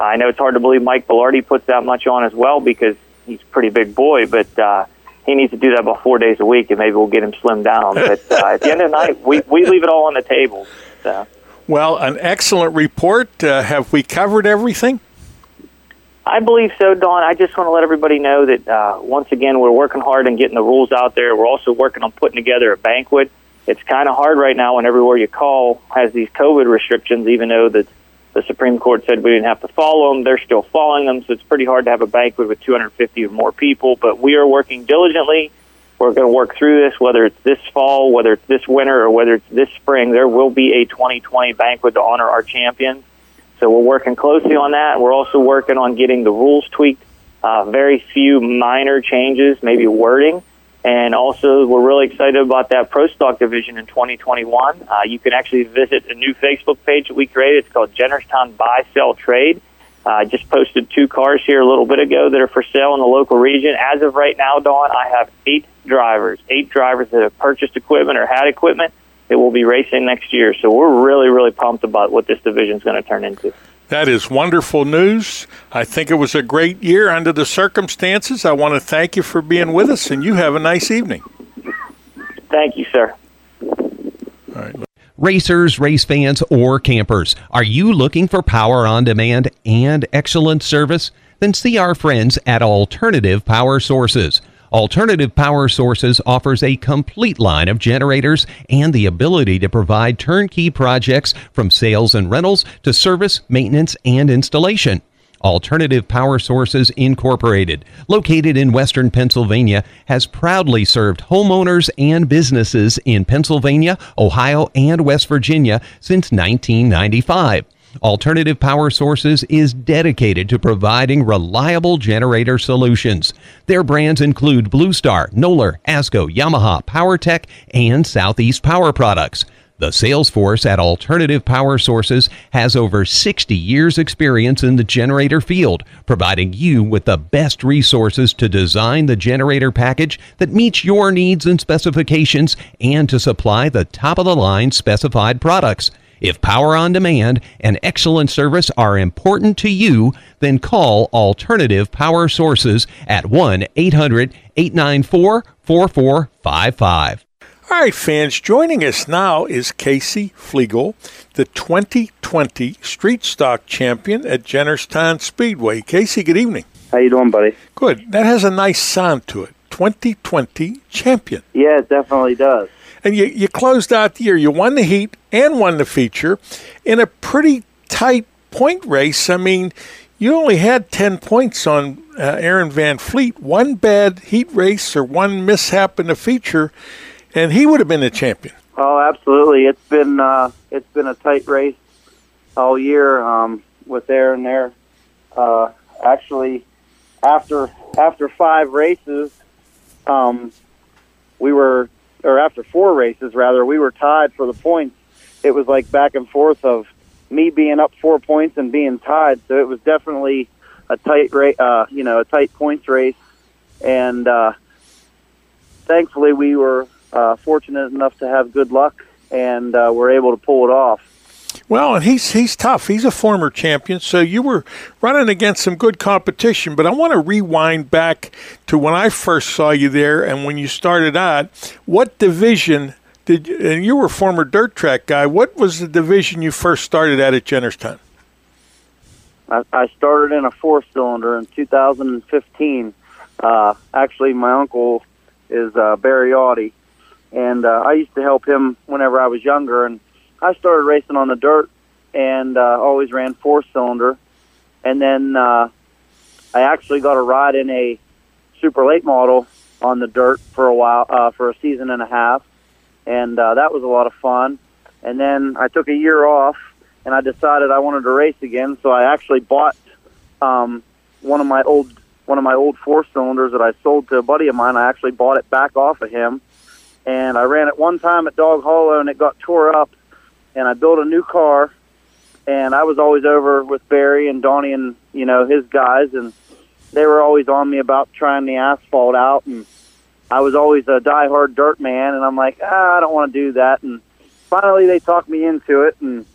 I know it's hard to believe Mike Belardi puts that much on as well because he's a pretty big boy, but uh, he needs to do that about four days a week, and maybe we'll get him slimmed down. But uh, at the end of the night, we, we leave it all on the table. So. Well, an excellent report. Uh, have we covered everything? I believe so, Don. I just want to let everybody know that uh, once again, we're working hard on getting the rules out there. We're also working on putting together a banquet. It's kind of hard right now when everywhere you call has these COVID restrictions, even though the, the Supreme Court said we didn't have to follow them. They're still following them, so it's pretty hard to have a banquet with 250 or more people. But we are working diligently. We're going to work through this, whether it's this fall, whether it's this winter, or whether it's this spring. There will be a 2020 banquet to honor our champions. So we're working closely on that. We're also working on getting the rules tweaked. Uh, very few minor changes, maybe wording. And also, we're really excited about that Pro Stock division in 2021. Uh, you can actually visit a new Facebook page that we created. It's called Jennerstown Buy, Sell, Trade. Uh, I just posted two cars here a little bit ago that are for sale in the local region. As of right now, Don, I have eight drivers, eight drivers that have purchased equipment or had equipment that will be racing next year. So we're really, really pumped about what this division is going to turn into. That is wonderful news. I think it was a great year under the circumstances. I want to thank you for being with us, and you have a nice evening. Thank you, sir. All right. Racers, race fans, or campers, are you looking for power on demand and excellent service? Then see our friends at Alternative Power Sources. Alternative Power Sources offers a complete line of generators and the ability to provide turnkey projects from sales and rentals to service, maintenance, and installation. Alternative Power Sources Incorporated, located in western Pennsylvania, has proudly served homeowners and businesses in Pennsylvania, Ohio, and West Virginia since 1995. Alternative Power Sources is dedicated to providing reliable generator solutions. Their brands include Blue Star, Noller, ASCO, Yamaha, PowerTech, and Southeast Power Products. The sales force at Alternative Power Sources has over 60 years' experience in the generator field, providing you with the best resources to design the generator package that meets your needs and specifications and to supply the top of the line specified products. If power on demand and excellent service are important to you, then call Alternative Power Sources at 1 800 894 4455. All right, fans, joining us now is Casey Flegel, the 2020 Street Stock Champion at Jennerstown Speedway. Casey, good evening. How you doing, buddy? Good. That has a nice sound to it. 2020 Champion. Yeah, it definitely does. And you, you closed out the year. You won the heat and won the feature in a pretty tight point race. I mean, you only had 10 points on uh, Aaron Van Fleet. One bad heat race or one mishap in the feature – and he would have been the champion. Oh, absolutely. It's been uh, it's been a tight race all year um, with Aaron there. Uh, actually, after after five races, um, we were, or after four races rather, we were tied for the points. It was like back and forth of me being up four points and being tied. So it was definitely a tight race, uh, you know, a tight points race. And uh, thankfully, we were uh, fortunate enough to have good luck and uh, were able to pull it off. Well, and he's he's tough. He's a former champion, so you were running against some good competition. But I want to rewind back to when I first saw you there and when you started out. What division did? You, and you were a former dirt track guy. What was the division you first started at at Jennerstown? I, I started in a four cylinder in 2015. Uh, actually, my uncle is uh, Barry Awtey, and uh, I used to help him whenever I was younger. And I started racing on the dirt, and uh, always ran four cylinder. And then uh, I actually got a ride in a super late model on the dirt for a while, uh, for a season and a half, and uh, that was a lot of fun. And then I took a year off, and I decided I wanted to race again. So I actually bought um, one of my old one of my old four cylinders that I sold to a buddy of mine. I actually bought it back off of him and I ran it one time at Dog Hollow, and it got tore up. And I built a new car, and I was always over with Barry and Donnie and you know his guys, and they were always on me about trying the asphalt out, and I was always a diehard dirt man, and I'm like, ah, I don't want to do that. And finally, they talked me into it, and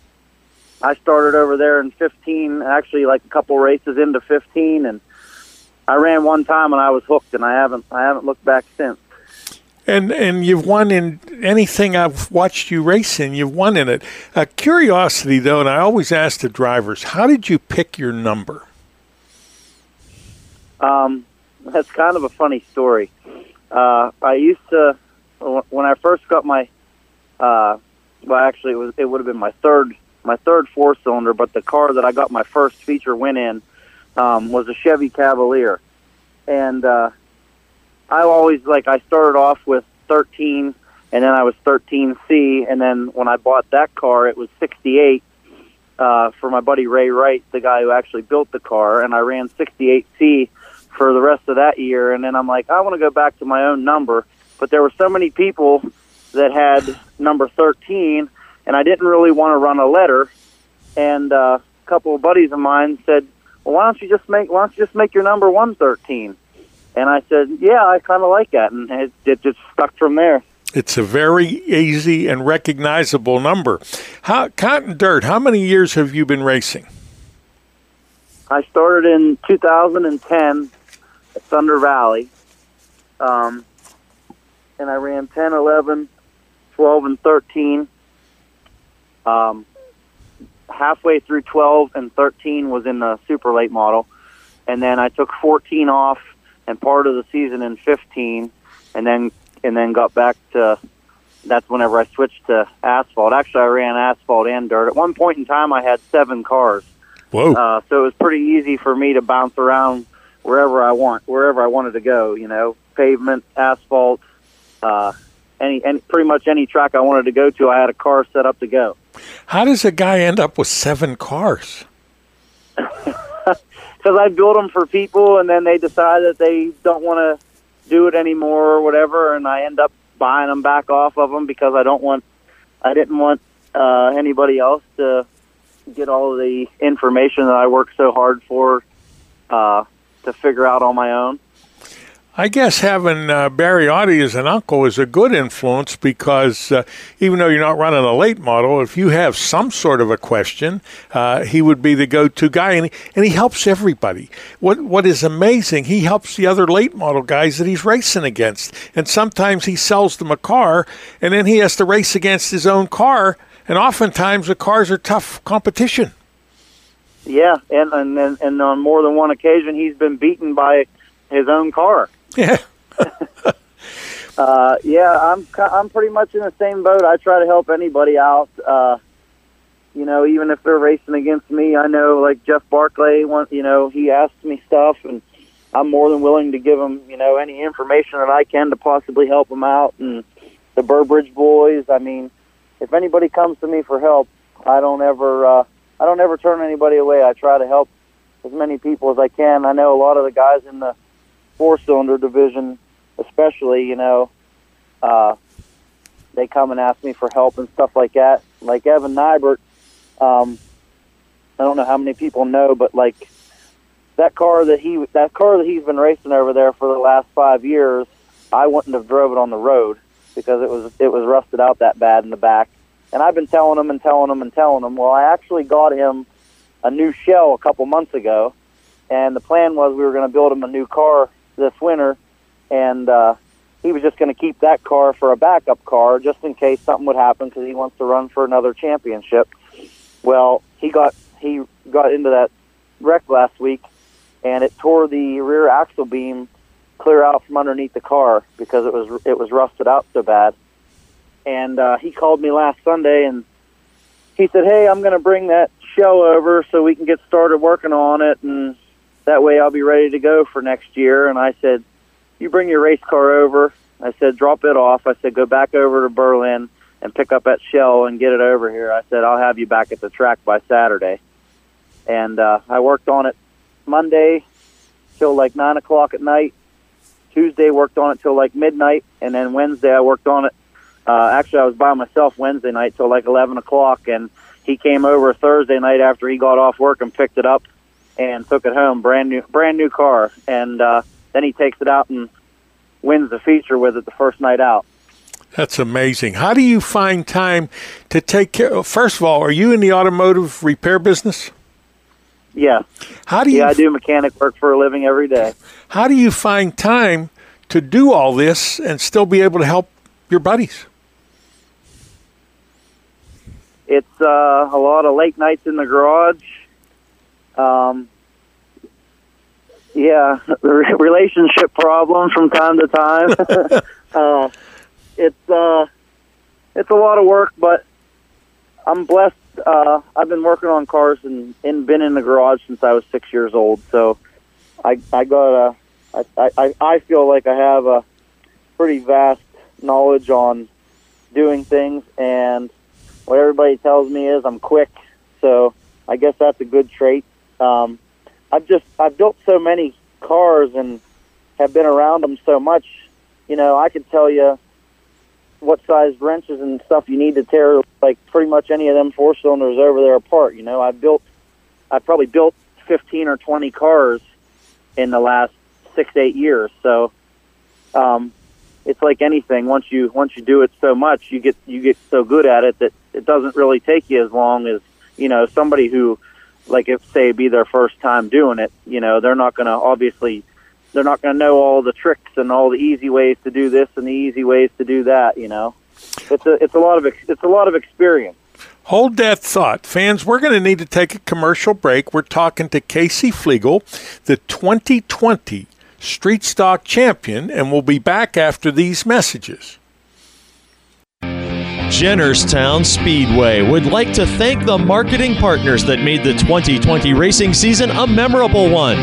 I started over there in 15, actually like a couple races into 15, and I ran one time and I was hooked, and I haven't I haven't looked back since. And and you've won in anything I've watched you race in. You've won in it. Uh, curiosity though, and I always ask the drivers, how did you pick your number? Um, that's kind of a funny story. Uh, I used to when I first got my, uh, well, actually, it was it would have been my third my third four cylinder, but the car that I got my first feature win in um, was a Chevy Cavalier, and uh, I always like I started off with 13, and then I was 13C, and then when I bought that car, it was 68 uh, for my buddy Ray Wright, the guy who actually built the car, and I ran 68C for the rest of that year, and then I'm like, I want to go back to my own number, but there were so many people that had number 13, and I didn't really want to run a letter, and uh, a couple of buddies of mine said, well, why don't you just make why don't you just make your number 113? And I said, yeah, I kind of like that, and it, it just stuck from there. It's a very easy and recognizable number. How Cotton Dirt? How many years have you been racing? I started in 2010 at Thunder Valley, um, and I ran 10, 11, 12, and 13. Um, halfway through 12 and 13 was in the super late model, and then I took 14 off and part of the season in 15, and then and then got back to. That's whenever I switched to asphalt. Actually, I ran asphalt and dirt. At one point in time, I had seven cars. Whoa! Uh, so it was pretty easy for me to bounce around wherever I want, wherever I wanted to go. You know, pavement, asphalt, uh, any, any pretty much any track I wanted to go to, I had a car set up to go. How does a guy end up with seven cars? because I build them for people, and then they decide that they don't want to do it anymore or whatever, and I end up buying them back off of them because I don't want, I didn't want uh, anybody else to get all the information that I worked so hard for uh, to figure out on my own. I guess having uh, Barry Awtey as an uncle is a good influence because uh, even though you're not running a late model, if you have some sort of a question, uh, he would be the go-to guy, and he, and he helps everybody. What what is amazing, he helps the other late model guys that he's racing against, and sometimes he sells them a car, and then he has to race against his own car, and oftentimes the cars are tough competition. Yeah, and and and on more than one occasion, he's been beaten by his own car. Yeah. uh, yeah, I'm I'm pretty much in the same boat. I try to help anybody out. Uh, you know, even if they're racing against me, I know like Jeff Barclay. One, you know, he asks me stuff, and I'm more than willing to give him, you know, any information that I can to possibly help him out. And the Burbridge boys. I mean, if anybody comes to me for help, I don't ever uh, I don't ever turn anybody away. I try to help as many people as I can. I know a lot of the guys in the four cylinder division, especially, you know, uh, they come and ask me for help and stuff like that. Like Evan Nybert, um, I don't know how many people know, but like that car that he that car that he's been racing over there for the last five years, I wouldn't have drove it on the road because it was it was rusted out that bad in the back. And I've been telling him and telling him and telling him. Well, I actually got him a new shell a couple months ago, and the plan was we were going to build him a new car this winter, and uh, he was just going to keep that car for a backup car just in case something would happen because he wants to run for another championship. Well, he got he got into that wreck last week, and it tore the rear axle beam clear out from underneath the car because it was it was rusted out so bad. And uh, he called me last Sunday and he said, "Hey, I'm going to bring that shell over so we can get started working on it and that way I'll be ready to go for next year. And I said, you bring your race car over. I said, drop it off. I said, go back over to Berlin and pick up that shell and get it over here. I said, I'll have you back at the track by Saturday. And uh, I worked on it Monday till like 9 o'clock at night. Tuesday worked on it till like midnight. And then Wednesday I worked on it. Uh, actually, I was by myself Wednesday night till like 11 o'clock. And he came over Thursday night after he got off work and picked it up and took it home, brand new, brand new car, and uh, then he takes it out and wins the feature with it the first night out. That's amazing. How do you find time to take care? First of all, are you in the automotive repair business? Yeah. How do you? Yeah, I do mechanic work for a living every day. How do you find time to do all this and still be able to help your buddies? It's uh, a lot of late nights in the garage. Um, yeah, relationship problems from time to time. uh, it's uh, it's a lot of work, but I'm blessed. Uh, I've been working on cars and, and been in the garage since I was six years old. So I I got a I, I I feel like I have a pretty vast knowledge on doing things, and what everybody tells me is I'm quick. So I guess that's a good trait. Um, I've just I've built so many cars and have been around them so much. You know, I could tell you what size wrenches and stuff you need to tear like pretty much any of them four cylinders over there apart. You know, I built I probably built fifteen or twenty cars in the last six eight years. So um, it's like anything. Once you once you do it so much, you get you get so good at it that it doesn't really take you as long as you know somebody who like if say be their first time doing it. You know, they're not going to obviously they're not going to know all the tricks and all the easy ways to do this and the easy ways to do that. You know, it's a it's a lot of it's a lot of experience. Hold that thought. Fans, we're going to need to take a commercial break. We're talking to Casey Flegel, the 2020 Street Stock Champion, and we'll be back after these messages. Jennerstown Speedway. Would like to thank the marketing partners that made the 2020 racing season a memorable one.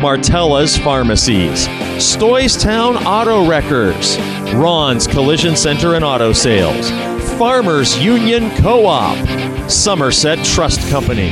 Martella's Pharmacies, Stoystown Auto Wreckers, Ron's Collision Center and Auto Sales, Farmers Union Co op, Somerset Trust Company,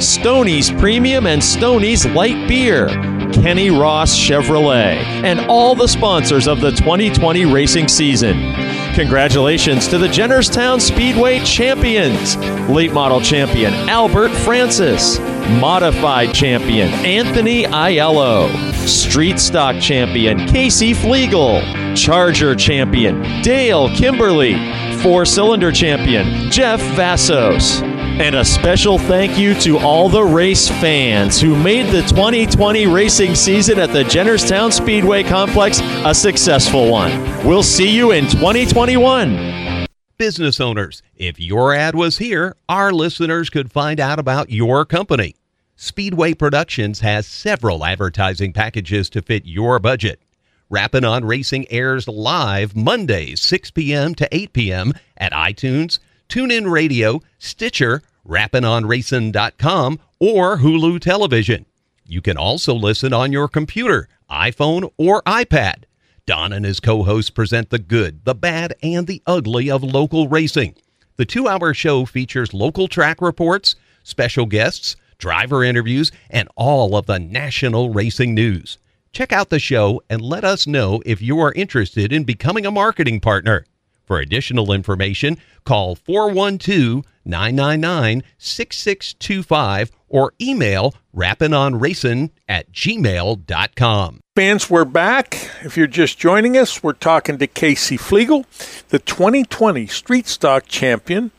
Stoney's Premium and Stoney's Light Beer, Kenny Ross Chevrolet, and all the sponsors of the 2020 racing season. Congratulations to the Jennerstown Speedway champions late model champion Albert Francis, modified champion Anthony Aiello, street stock champion Casey Flegel, Charger champion Dale Kimberly, four cylinder champion Jeff Vassos. And a special thank you to all the race fans who made the 2020 racing season at the Jennerstown Speedway Complex a successful one. We'll see you in 2021. Business owners, if your ad was here, our listeners could find out about your company. Speedway Productions has several advertising packages to fit your budget. Rappin' on Racing airs live Mondays, 6 p.m. to 8 p.m. at iTunes, TuneIn Radio, Stitcher, rappinonracing.com, or Hulu Television. You can also listen on your computer, iPhone, or iPad. Don and his co hosts present the good, the bad, and the ugly of local racing. The two hour show features local track reports, special guests, driver interviews, and all of the national racing news. Check out the show and let us know if you are interested in becoming a marketing partner. For additional information, call 412 999 6625 or email rappinonracing at gmail.com. Fans, we're back. If you're just joining us, we're talking to Casey Flegel, the 2020 Street Stock Champion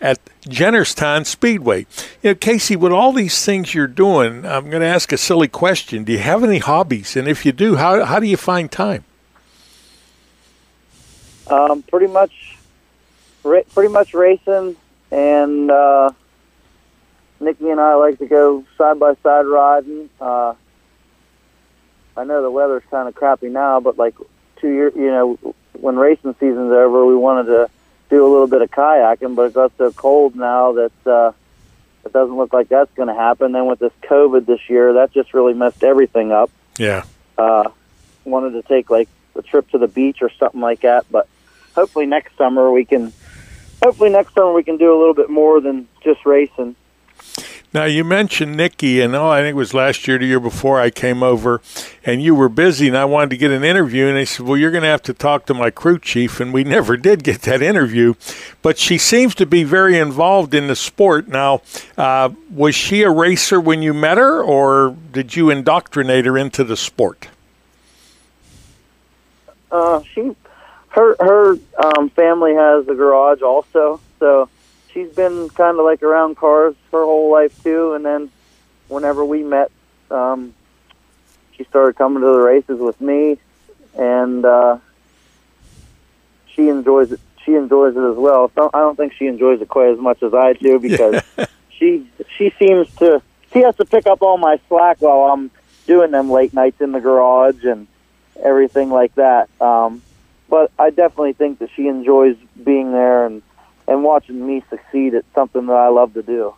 at Jennerstown Speedway. You know, Casey, with all these things you're doing, I'm going to ask a silly question. Do you have any hobbies? And if you do, how, how do you find time? Um, pretty much, ra- pretty much racing, and uh, Nikki and I like to go side by side riding. Uh, I know the weather's kind of crappy now, but like two years, you know, when racing season's over, we wanted to do a little bit of kayaking, but it got so cold now that uh, it doesn't look like that's going to happen. Then with this COVID this year, that just really messed everything up. Yeah. Uh, wanted to take like a trip to the beach or something like that, but hopefully next summer we can. Hopefully next summer we can do a little bit more than just racing. Now you mentioned Nikki, and oh, I think it was last year, the year before I came over, and you were busy, and I wanted to get an interview, and they said, "Well, you're going to have to talk to my crew chief," and we never did get that interview. But she seems to be very involved in the sport now. Uh, was she a racer when you met her, or did you indoctrinate her into the sport? Uh, she, her her um, family has a garage also, so she's been kind of like around cars her whole life too. And then whenever we met, um, she started coming to the races with me, and uh, she enjoys it. She enjoys it as well. So I don't think she enjoys it quite as much as I do because she she seems to she has to pick up all my slack while I'm doing them late nights in the garage and everything like that. Um, but I definitely think that she enjoys being there and and watching me succeed at something that I love to do.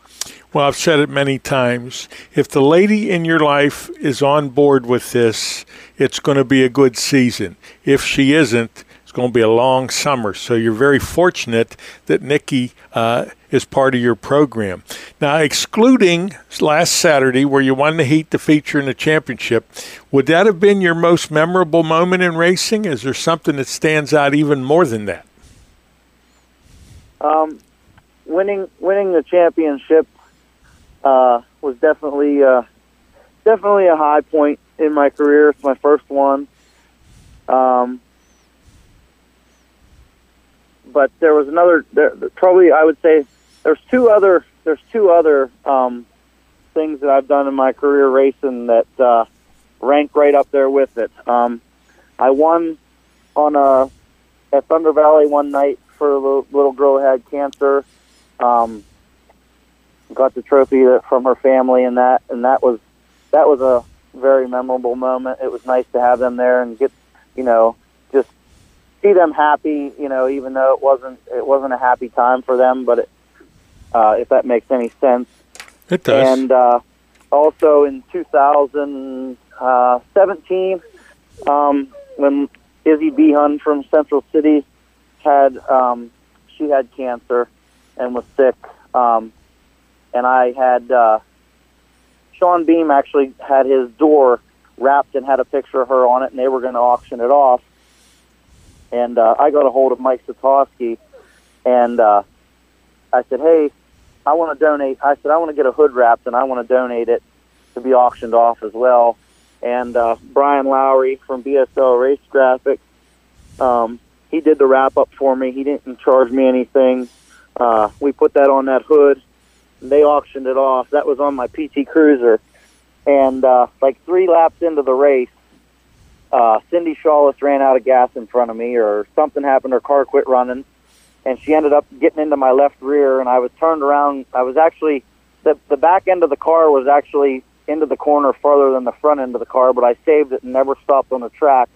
Well, I've said it many times. If the lady in your life is on board with this, it's going to be a good season. If she isn't, it's going to be a long summer. So you're very fortunate that Nikki uh, is part of your program. Now, excluding last Saturday where you won the heat, the feature, and the championship, would that have been your most memorable moment in racing? Is there something that stands out even more than that? Um, winning winning the championship uh, was definitely uh, definitely a high point in my career. It's my first one. Um, but there was another. There, probably, I would say there's two other. There's two other um, things that I've done in my career racing that uh, rank right up there with it. Um, I won on a at Thunder Valley one night for a little, little girl who had cancer. Um, got the trophy from her family and that, and that was that was a very memorable moment. It was nice to have them there and get, you know, just see them happy. You know, even though it wasn't it wasn't a happy time for them, but it, uh, if that makes any sense. It does. And uh, also in 2017, um, when Izzy Behun from Central City had um, she had cancer and was sick, um, and I had uh, Sean Beam actually had his door wrapped and had a picture of her on it, and they were going to auction it off. And uh, I got a hold of Mike Satosky, and uh, I said, "Hey, I want to donate." I said, "I want to get a hood wrapped, and I want to donate it to be auctioned off as well." And uh, Brian Lowry from BSL Race Graphics, um, he did the wrap up for me. He didn't charge me anything. Uh, we put that on that hood. They auctioned it off. That was on my PT Cruiser, and uh, like three laps into the race, uh, Cindy Shawless ran out of gas in front of me, or something happened. Her car quit running, and she ended up getting into my left rear. And I was turned around. I was actually the the back end of the car was actually into the corner farther than the front end of the car, but I saved it and never stopped on the track.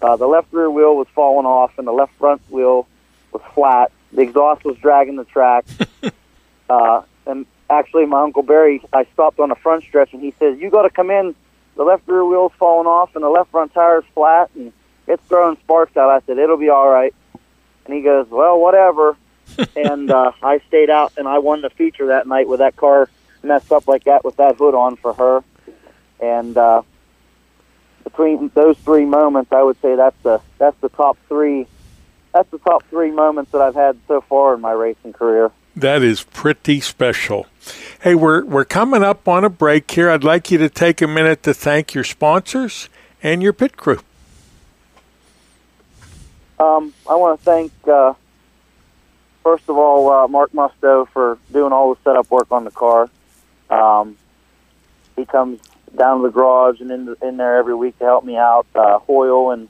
Uh, the left rear wheel was falling off, and the left front wheel was flat. The exhaust was dragging the track. uh, and actually, my uncle Barry, I stopped on the front stretch, and he says, "You got to come in. The left rear wheel's falling off, and the left front tire's flat, and it's throwing sparks out." I said, "It'll be all right." And he goes, "Well, whatever." and uh, I stayed out, and I won the feature that night with that car messed up like that with that hood on for her. And uh, between those three moments, I would say that's the that's the top three. That's the top three moments that I've had so far in my racing career. That is pretty special. Hey, we're we're coming up on a break here. I'd like you to take a minute to thank your sponsors and your pit crew. Um, I want to thank uh, first of all uh, Mark Musto for doing all the setup work on the car. Um, he comes down to the garage and in, in there every week to help me out. Uh, Hoyle and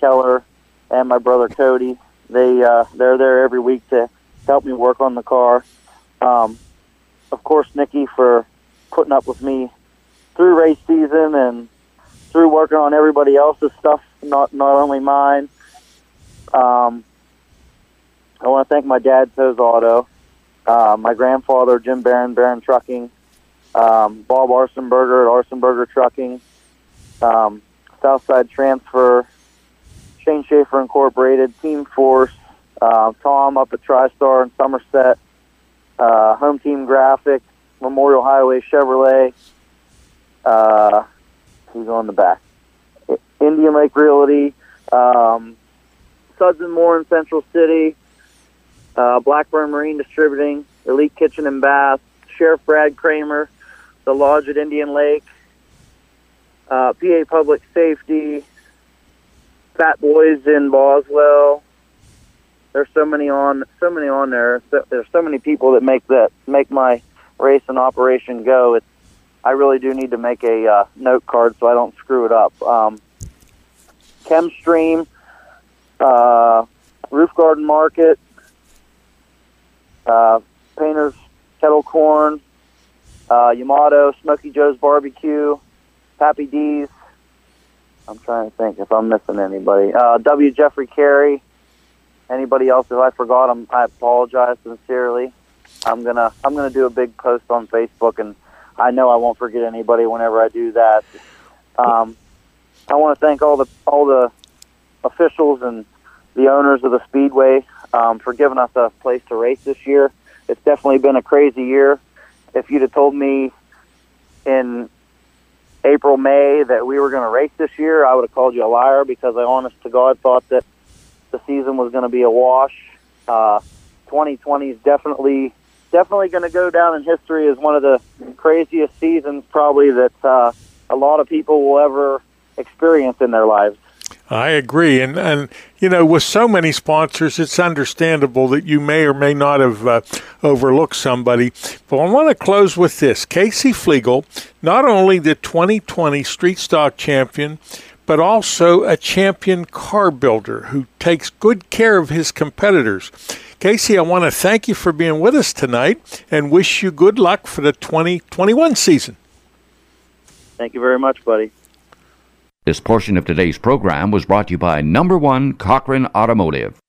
Keller and my brother Cody, they uh, they're there every week to help me work on the car. Um, of course, Nikki for putting up with me through race season and through working on everybody else's stuff, not not only mine. Um, I want to thank my dad, Toes Auto, uh, my grandfather, Jim Barron, Barron Trucking, um, Bob Arsenberger at Arsenberger Trucking, um, Southside Transfer, Shane Schaefer Incorporated, Team Force, uh, Tom up at TriStar in Somerset, uh, Home Team Graphics, Memorial Highway Chevrolet. Uh, who's on the back? Indian Lake Realty, um, Suds and More in Central City, uh, Blackburn Marine Distributing, Elite Kitchen and Bath, Sheriff Brad Kramer, the Lodge at Indian Lake, uh, PA Public Safety, Fat Boys in Boswell, there's so many on so many on there. So, there's so many people that make that make my race and operation go. It's I really do need to make a uh, note card so I don't screw it up. Um, Chemstream, uh, Roof Garden Market, uh, Painter's Kettle Corn, uh, Yamato, Smoky Joe's Barbecue, Happy D's. I'm trying to think if I'm missing anybody. Uh, W. Jeffrey Carey. Anybody else? If I forgot them, I apologize sincerely. I'm gonna I'm gonna do a big post on Facebook, and I know I won't forget anybody whenever I do that. Um, I want to thank all the all the officials and the owners of the Speedway um, for giving us a place to race this year. It's definitely been a crazy year. If you'd have told me in April, May that we were going to race this year, I would have called you a liar because I, honest to God, thought that the season was going to be a wash. Uh, 2020 is definitely definitely going to go down in history as one of the craziest seasons, probably that uh, a lot of people will ever experience in their lives. I agree, and and you know, with so many sponsors, it's understandable that you may or may not have uh, overlooked somebody. But I want to close with this: Casey Flegel, not only the 2020 Street Stock champion, but also a champion car builder who takes good care of his competitors. Casey, I want to thank you for being with us tonight and wish you good luck for the 2021 season. Thank you very much, buddy. This portion of today's program was brought to you by Number One Cochran Automotive.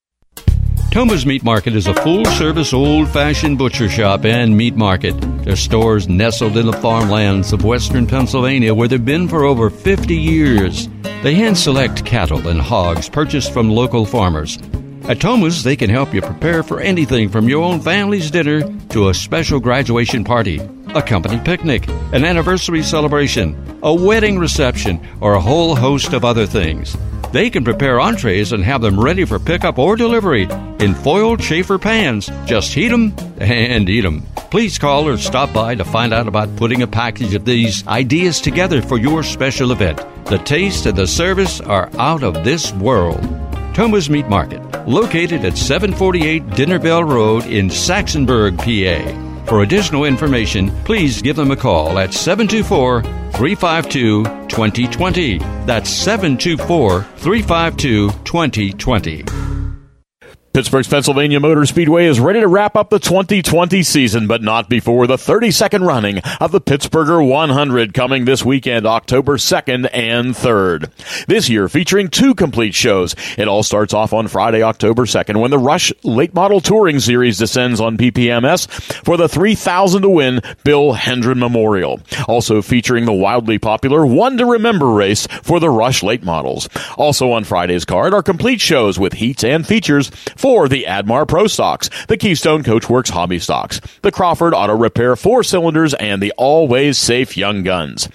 Thoma's Meat Market is a full service, old fashioned butcher shop and meat market. Their stores nestled in the farmlands of western Pennsylvania where they've been for over 50 years. They hand select cattle and hogs purchased from local farmers. At Thoma's, they can help you prepare for anything from your own family's dinner to a special graduation party, a company picnic, an anniversary celebration, a wedding reception, or a whole host of other things. They can prepare entrees and have them ready for pickup or delivery in foil chafer pans. Just heat them and eat them. Please call or stop by to find out about putting a package of these ideas together for your special event. The taste and the service are out of this world. Thoma's Meat Market, located at 748 Dinner Bell Road in Saxonburg, PA. For additional information, please give them a call at 724 352 2020. That's 724 352 2020. Pittsburgh's Pennsylvania Motor Speedway is ready to wrap up the 2020 season, but not before the 32nd running of the Pittsburgher 100 coming this weekend, October 2nd and 3rd. This year featuring two complete shows. It all starts off on Friday, October 2nd when the Rush Late Model Touring Series descends on PPMS for the 3000 to win Bill Hendren Memorial. Also featuring the wildly popular One to Remember race for the Rush Late Models. Also on Friday's card are complete shows with heats and features for the Admar Pro Stocks, the Keystone Coachworks Hobby Stocks, the Crawford Auto Repair Four Cylinders, and the Always Safe Young Guns.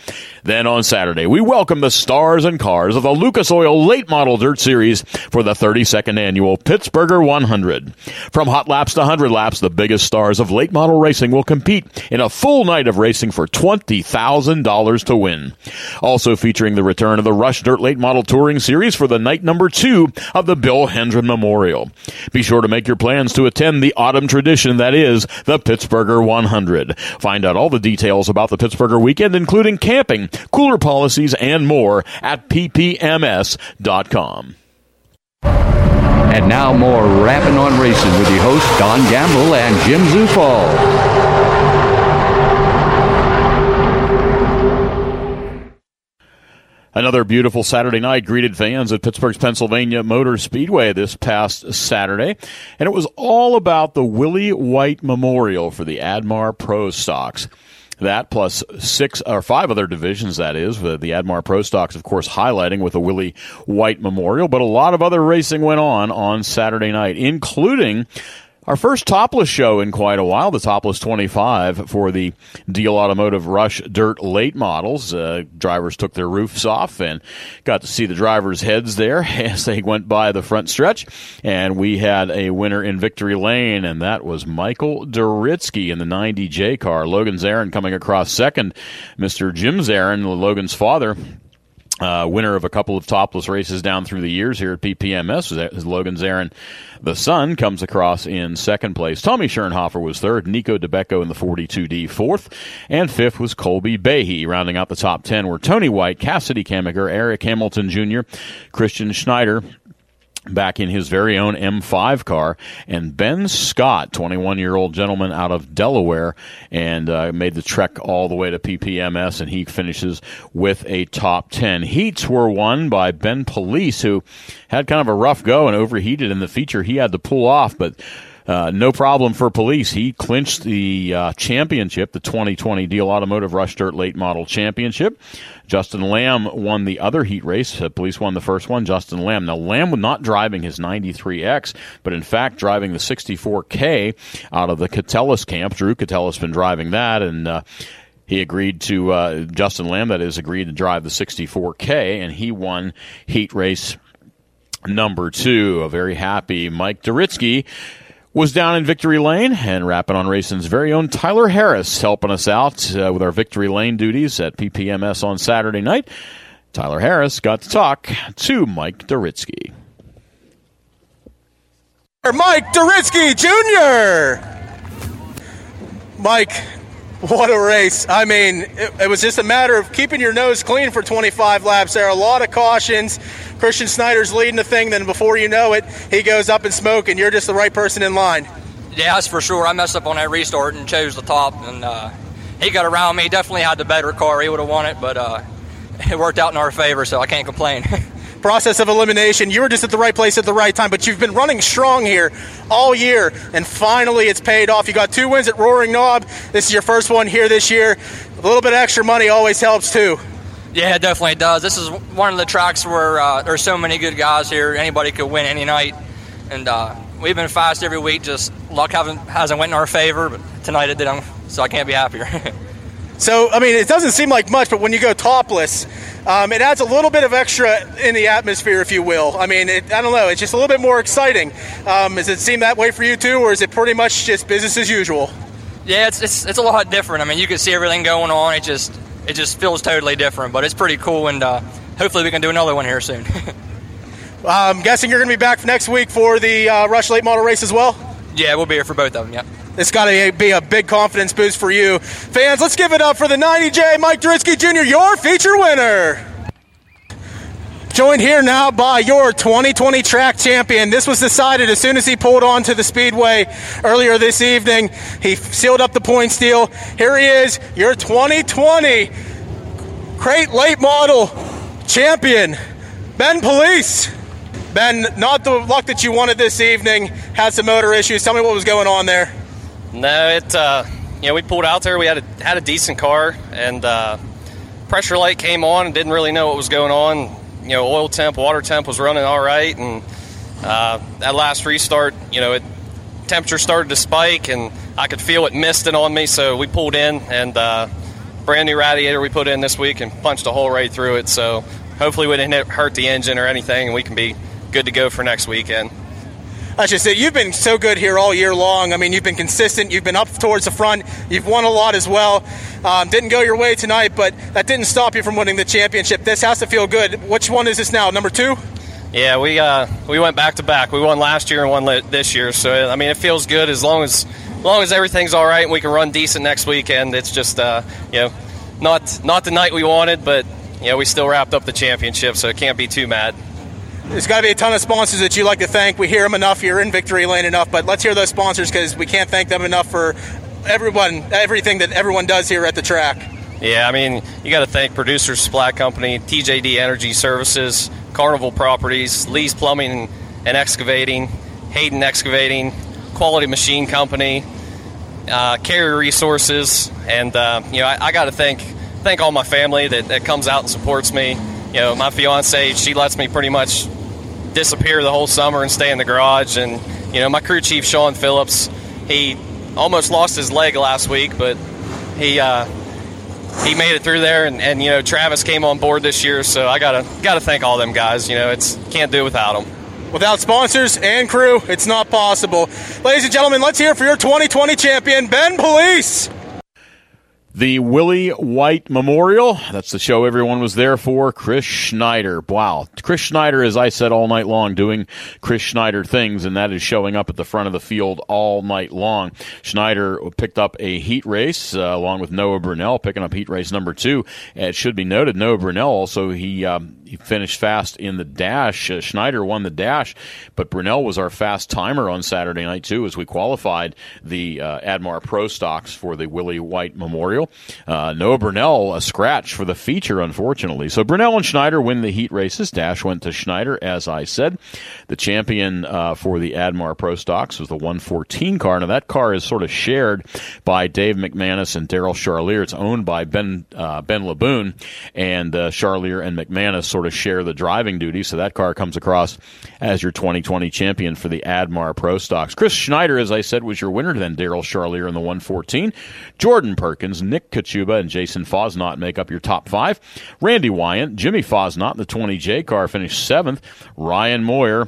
Then on Saturday, we welcome the stars and cars of the Lucas Oil Late Model Dirt Series for the 32nd annual Pittsburgher 100. From hot laps to 100 laps, the biggest stars of late model racing will compete in a full night of racing for $20,000 to win. Also featuring the return of the Rush Dirt Late Model Touring Series for the night number two of the Bill Hendren Memorial. Be sure to make your plans to attend the autumn tradition that is the Pittsburgher 100. Find out all the details about the Pittsburgher weekend, including camping, cooler policies, and more at ppms.com. And now more Rapping on Racing with your hosts Don Gamble and Jim Zufall. Another beautiful Saturday night greeted fans at Pittsburgh's Pennsylvania Motor Speedway this past Saturday, and it was all about the Willie White Memorial for the Admar Pro Stocks. That plus six or five other divisions, that is, the, the Admar Pro Stocks, of course, highlighting with the Willie White Memorial. But a lot of other racing went on on Saturday night, including our first topless show in quite a while, the Topless 25 for the Deal Automotive Rush Dirt Late models. Uh, drivers took their roofs off and got to see the drivers' heads there as they went by the front stretch. And we had a winner in Victory Lane, and that was Michael Duritsky in the 90J car. Logan Zarin coming across second. Mr. Jim Zarin, Logan's father, uh, winner of a couple of topless races down through the years here at PPMS. is Logan Zarin, the son comes across in second place. Tommy Schoenhofer was third. Nico DeBecco in the 42D fourth. And fifth was Colby Behe. Rounding out the top 10 were Tony White, Cassidy Kamiger, Eric Hamilton Jr., Christian Schneider, back in his very own M5 car. And Ben Scott, 21 year old gentleman out of Delaware, and uh, made the trek all the way to PPMS, and he finishes with a top 10. Heats were won by Ben Police, who had kind of a rough go and overheated in the feature he had to pull off, but uh, no problem for police. He clinched the uh, championship, the 2020 Deal Automotive Rush Dirt Late Model Championship. Justin Lamb won the other heat race. Uh, police won the first one. Justin Lamb. Now, Lamb was not driving his 93X, but in fact driving the 64K out of the Catellis camp. Drew Catellis been driving that, and uh, he agreed to uh, Justin Lamb that is agreed to drive the 64K, and he won heat race number two. A very happy Mike Duritsky was down in Victory Lane and rapping on racing's very own Tyler Harris helping us out uh, with our Victory Lane duties at PPMS on Saturday night. Tyler Harris got to talk to Mike Duritsky. Mike Duritsky Jr. Mike, what a race. I mean, it, it, was just a matter of keeping your nose clean for 25 laps there. A lot of cautions. Christian Schneider's leading the thing, then before you know it, he goes up in smoke, and you're just the right person in line. Yeah, that's for sure. I messed up on that restart and chose the top, and uh, he got around me. Definitely had the better car. He would have won it, but uh, it worked out in our favor, so I can't complain. process of elimination. You were just at the right place at the right time, but you've been running strong here all year, and finally it's paid off. You got two wins at Roaring Knob. This is your first one here this year. A little bit of extra money always helps too. Yeah, it definitely does. This is one of the tracks where uh, there's so many good guys here. Anybody could win any night, and uh, we've been fast every week. Just luck hasn't hasn't went in our favor, but tonight it did, so I can't be happier. so I mean, it doesn't seem like much, but when you go topless, um, it adds a little bit of extra in the atmosphere, if you will. I mean, it, I don't know. It's just a little bit more exciting. Um, does it seem that way for you too, or is it pretty much just business as usual? Yeah, it's, it's, it's a lot different. I mean, you can see everything going on. It just it just feels totally different, but it's pretty cool, and uh, hopefully we can do another one here soon. I'm guessing you're going to be back next week for the uh, Rush Late Model race as well. Yeah, we'll be here for both of them. Yeah. It's got to be a big confidence boost for you. Fans, let's give it up for the 90J Mike Duritsky Jr., your feature winner. Joined here now by your 2020 track champion. This was decided as soon as he pulled onto the speedway earlier this evening. He sealed up the points deal. Here he is, your 2020 crate late model champion, Ben Police. Ben, not the luck that you wanted this evening. Had some motor issues. Tell me what was going on there. No, it. Uh, you know, we pulled out there. We had a had a decent car, and uh, pressure light came on, and didn't really know what was going on you know, oil temp, water temp was running all right, and uh, that last restart, you know, it temperature started to spike, and I could feel it misting on me. So we pulled in, and uh, brand new radiator we put in this week, and punched a hole right through it. So hopefully we didn't hurt the engine or anything, and we can be good to go for next weekend. That's just it. You've been so good here all year long. I mean, you've been consistent. You've been up towards the front. You've won a lot as well. Um, didn't go your way tonight, but that didn't stop you from winning the championship. This has to feel good. Which one is this now? Number two? Yeah, we uh, we went back to back. We won last year and won this year. So I mean, it feels good as long as as long as everything's all right and we can run decent next weekend. It's just uh, you know not not the night we wanted, but you know we still wrapped up the championship, so it can't be too mad. There's got to be a ton of sponsors that you like to thank. We hear them enough here in Victory Lane enough, but let's hear those sponsors because we can't thank them enough for everyone, everything that everyone does here at the track. Yeah, I mean, you got to thank Producers Supply Company, TJD Energy Services, Carnival Properties, Lee's Plumbing and Excavating, Hayden Excavating, Quality Machine Company, uh, Carrier Resources, and uh, you know, I, I got to thank thank all my family that, that comes out and supports me. You know, my fiance, she lets me pretty much disappear the whole summer and stay in the garage. And you know, my crew chief Sean Phillips, he almost lost his leg last week, but he uh, he made it through there. And, and, you know, Travis came on board this year, so I gotta gotta thank all them guys. You know, it's can't do without them. Without sponsors and crew, it's not possible. Ladies and gentlemen, let's hear for your 2020 champion, Ben Police. The Willie White Memorial. That's the show everyone was there for. Chris Schneider. Wow. Chris Schneider, as I said all night long, doing Chris Schneider things, and that is showing up at the front of the field all night long. Schneider picked up a heat race uh, along with Noah Brunell, picking up heat race number two. It should be noted, Noah Brunell also, he, um, he finished fast in the dash. Uh, Schneider won the dash, but Brunell was our fast timer on Saturday night, too, as we qualified the uh, Admar Pro Stocks for the Willie White Memorial. Uh, Noah Brunell, a scratch for the feature, unfortunately. So Brunell and Schneider win the heat races. Dash went to Schneider, as I said. The champion uh, for the Admar Pro Stocks was the 114 car. Now, that car is sort of shared by Dave McManus and Daryl Charlier. It's owned by Ben uh, Ben Laboon, and uh, Charlier and McManus sort of share the driving duty. So that car comes across as your 2020 champion for the Admar Pro Stocks. Chris Schneider, as I said, was your winner. Then Daryl Charlier in the 114. Jordan Perkins, Nick Kachuba, and Jason Fosnot make up your top five. Randy Wyant, Jimmy Fosnot in the 20J car finished seventh. Ryan Moyer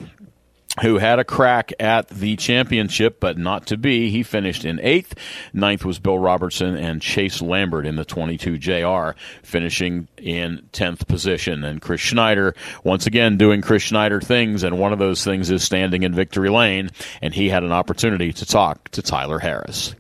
who had a crack at the championship, but not to be. He finished in eighth. Ninth was Bill Robertson and Chase Lambert in the 22 JR, finishing in 10th position. And Chris Schneider, once again, doing Chris Schneider things, and one of those things is standing in victory lane, and he had an opportunity to talk to Tyler Harris.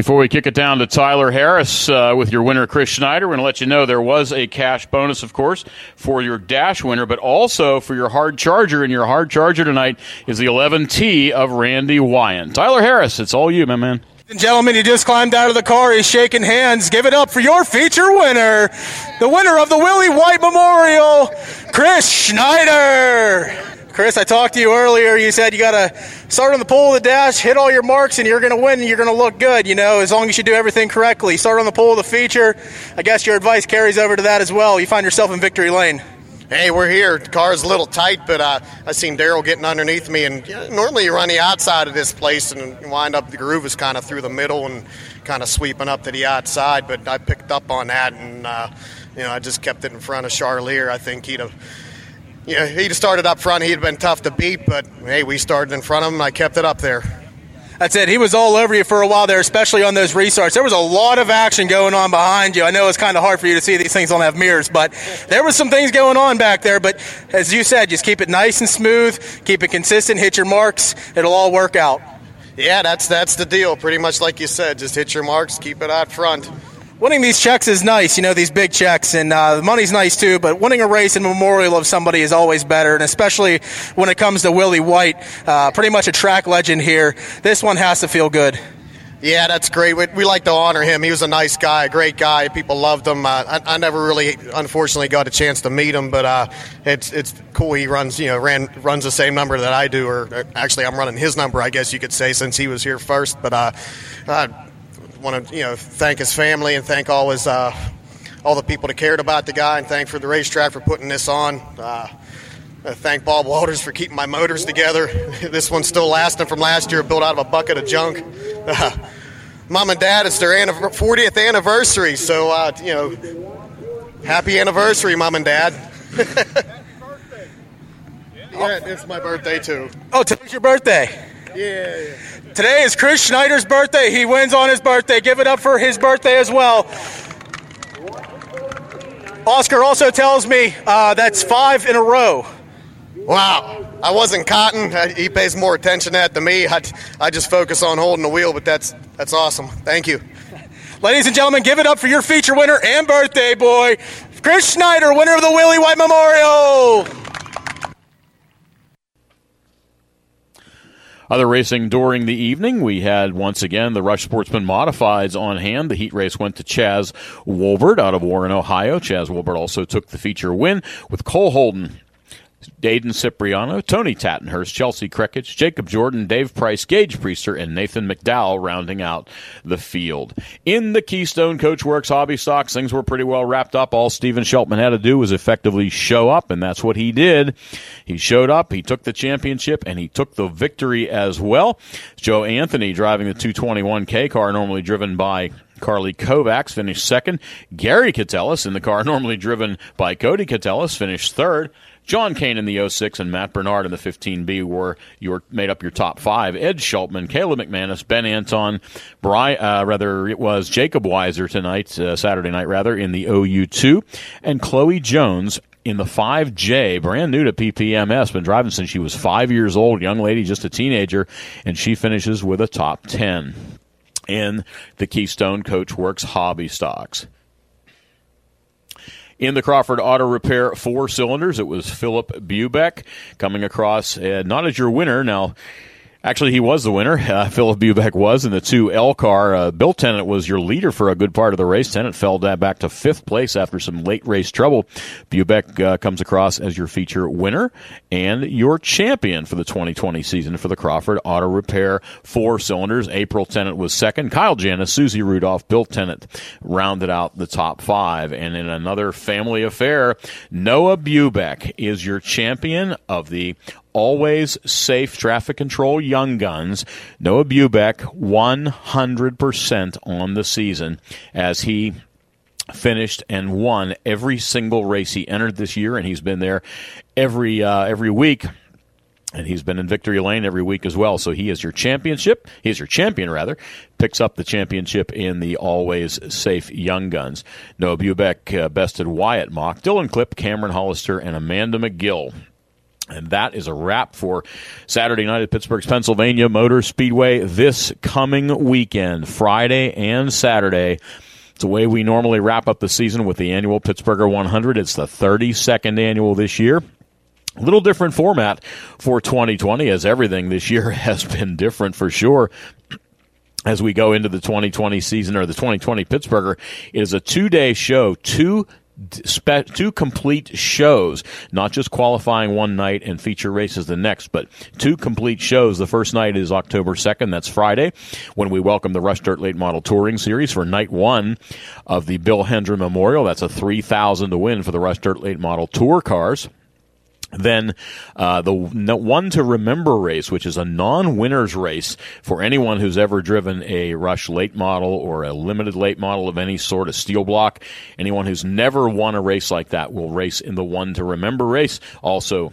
Before we kick it down to Tyler Harris uh, with your winner, Chris Schneider, we're going to let you know there was a cash bonus, of course, for your Dash winner, but also for your hard charger. And your hard charger tonight is the 11T of Randy Wyant. Tyler Harris, it's all you, my man. Gentlemen, he just climbed out of the car. He's shaking hands. Give it up for your feature winner, the winner of the Willie White Memorial, Chris Schneider. Chris, I talked to you earlier. You said you got to start on the pole of the dash, hit all your marks, and you're going to win and you're going to look good, you know, as long as you do everything correctly. Start on the pole of the feature. I guess your advice carries over to that as well. You find yourself in victory lane. Hey, we're here. The car's a little tight, but uh, I seen Daryl getting underneath me. And normally you run the outside of this place and wind up the groove is kind of through the middle and kind of sweeping up to the outside. But I picked up on that, and uh, you know I just kept it in front of Charlier. I think he'd have know, he'd started up front. He'd been tough to beat, but hey, we started in front of him. I kept it up there. That's it. He was all over you for a while there, especially on those restarts. There was a lot of action going on behind you. I know it's kind of hard for you to see; these things don't have mirrors, but there was some things going on back there. But as you said, just keep it nice and smooth, keep it consistent, hit your marks. It'll all work out. Yeah, that's that's the deal. Pretty much like you said, just hit your marks, keep it out front winning these checks is nice, you know, these big checks, and uh, the money's nice too. But winning a race in memorial of somebody is always better, and especially when it comes to Willie White, uh, pretty much a track legend here. This one has to feel good. Yeah, that's great. We, we, like to honor him. He was a nice guy, a great guy. People loved him. Uh, I, I, never really, unfortunately, got a chance to meet him, but uh, it's it's cool. He runs, you know, ran runs the same number that I do, or actually, I'm running his number, I guess you could say, since he was here first. But uh, uh want to you know thank his family and thank all his uh, all the people that cared about the guy and thank for the racetrack for putting this on. Uh, thank Bob Walters for keeping my motors together. this one's still lasting from last year, built out of a bucket of junk. Uh, Mom and Dad, it's their 40th anniversary, so uh, you know, happy anniversary, Mom and Dad. yeah, it's my birthday too. Oh, today's your birthday. Yeah, yeah. Today is Chris Schneider's birthday. He wins on his birthday. Give it up for his birthday as well. Oscar also tells me uh, that's five in a row. Wow. I wasn't cotton. He pays more attention to that than me. I, I just focus on holding the wheel, but that's that's awesome. Thank you. Ladies and gentlemen, give it up for your feature winner and birthday boy, Chris Schneider, winner of the Willie White Memorial. Other racing during the evening, we had once again the Rush Sportsman Modifieds on hand. The heat race went to Chaz Wolbert out of Warren, Ohio. Chaz Wolbert also took the feature win with Cole Holden Dayton Cipriano, Tony Tattenhurst, Chelsea Crickets, Jacob Jordan, Dave Price, Gage Priester, and Nathan McDowell rounding out the field. In the Keystone Coachworks Hobby Stocks, things were pretty well wrapped up. All Steven Sheltman had to do was effectively show up, and that's what he did. He showed up, he took the championship, and he took the victory as well. Joe Anthony driving the 221K car, normally driven by Carly Kovacs finished second. Gary Catellis in the car normally driven by Cody Catellis finished third. John Kane in the 06 and Matt Bernard in the 15B were your made up your top five. Ed Schultman, Caleb McManus, Ben Anton, Bry, uh, rather it was Jacob Weiser tonight, uh, Saturday night rather in the OU2, and Chloe Jones in the 5J, brand new to PPMS, been driving since she was five years old, young lady, just a teenager, and she finishes with a top 10 in the Keystone Coach Works hobby stocks. In the Crawford Auto Repair four cylinders, it was Philip Bubeck coming across, uh, not as your winner. Now, Actually, he was the winner. Uh, Philip Bubeck was in the two L car. Uh, Bill Tennant was your leader for a good part of the race. Tennant fell back to fifth place after some late race trouble. Bubeck uh, comes across as your feature winner and your champion for the 2020 season for the Crawford Auto Repair four cylinders. April Tennant was second. Kyle Janis, Susie Rudolph, Bill Tennant rounded out the top five. And in another family affair, Noah Bubeck is your champion of the always safe traffic control young guns. Noah Bubeck 100% on the season as he finished and won every single race he entered this year and he's been there every uh, every week and he's been in victory lane every week as well. So he is your championship. He is your champion, rather. Picks up the championship in the always safe young guns. Noah Bubeck uh, bested Wyatt Mock, Dylan Clip, Cameron Hollister, and Amanda McGill and that is a wrap for Saturday night at Pittsburgh's Pennsylvania Motor Speedway this coming weekend, Friday and Saturday. It's the way we normally wrap up the season with the annual Pittsburgher 100. It's the 32nd annual this year. A little different format for 2020, as everything this year has been different for sure as we go into the 2020 season or the 2020 Pittsburgher. It is a two day show, two two complete shows, not just qualifying one night and feature races the next, but two complete shows. The first night is October 2nd, that's Friday, when we welcome the Rush Dirt Late Model Touring Series for night one of the Bill Hendren Memorial. That's a 3000 to win for the Rush Dirt Late Model Tour cars. Then uh, the one to remember race, which is a non-winners race for anyone who's ever driven a Rush late model or a limited late model of any sort, a steel block. Anyone who's never won a race like that will race in the one to remember race. Also,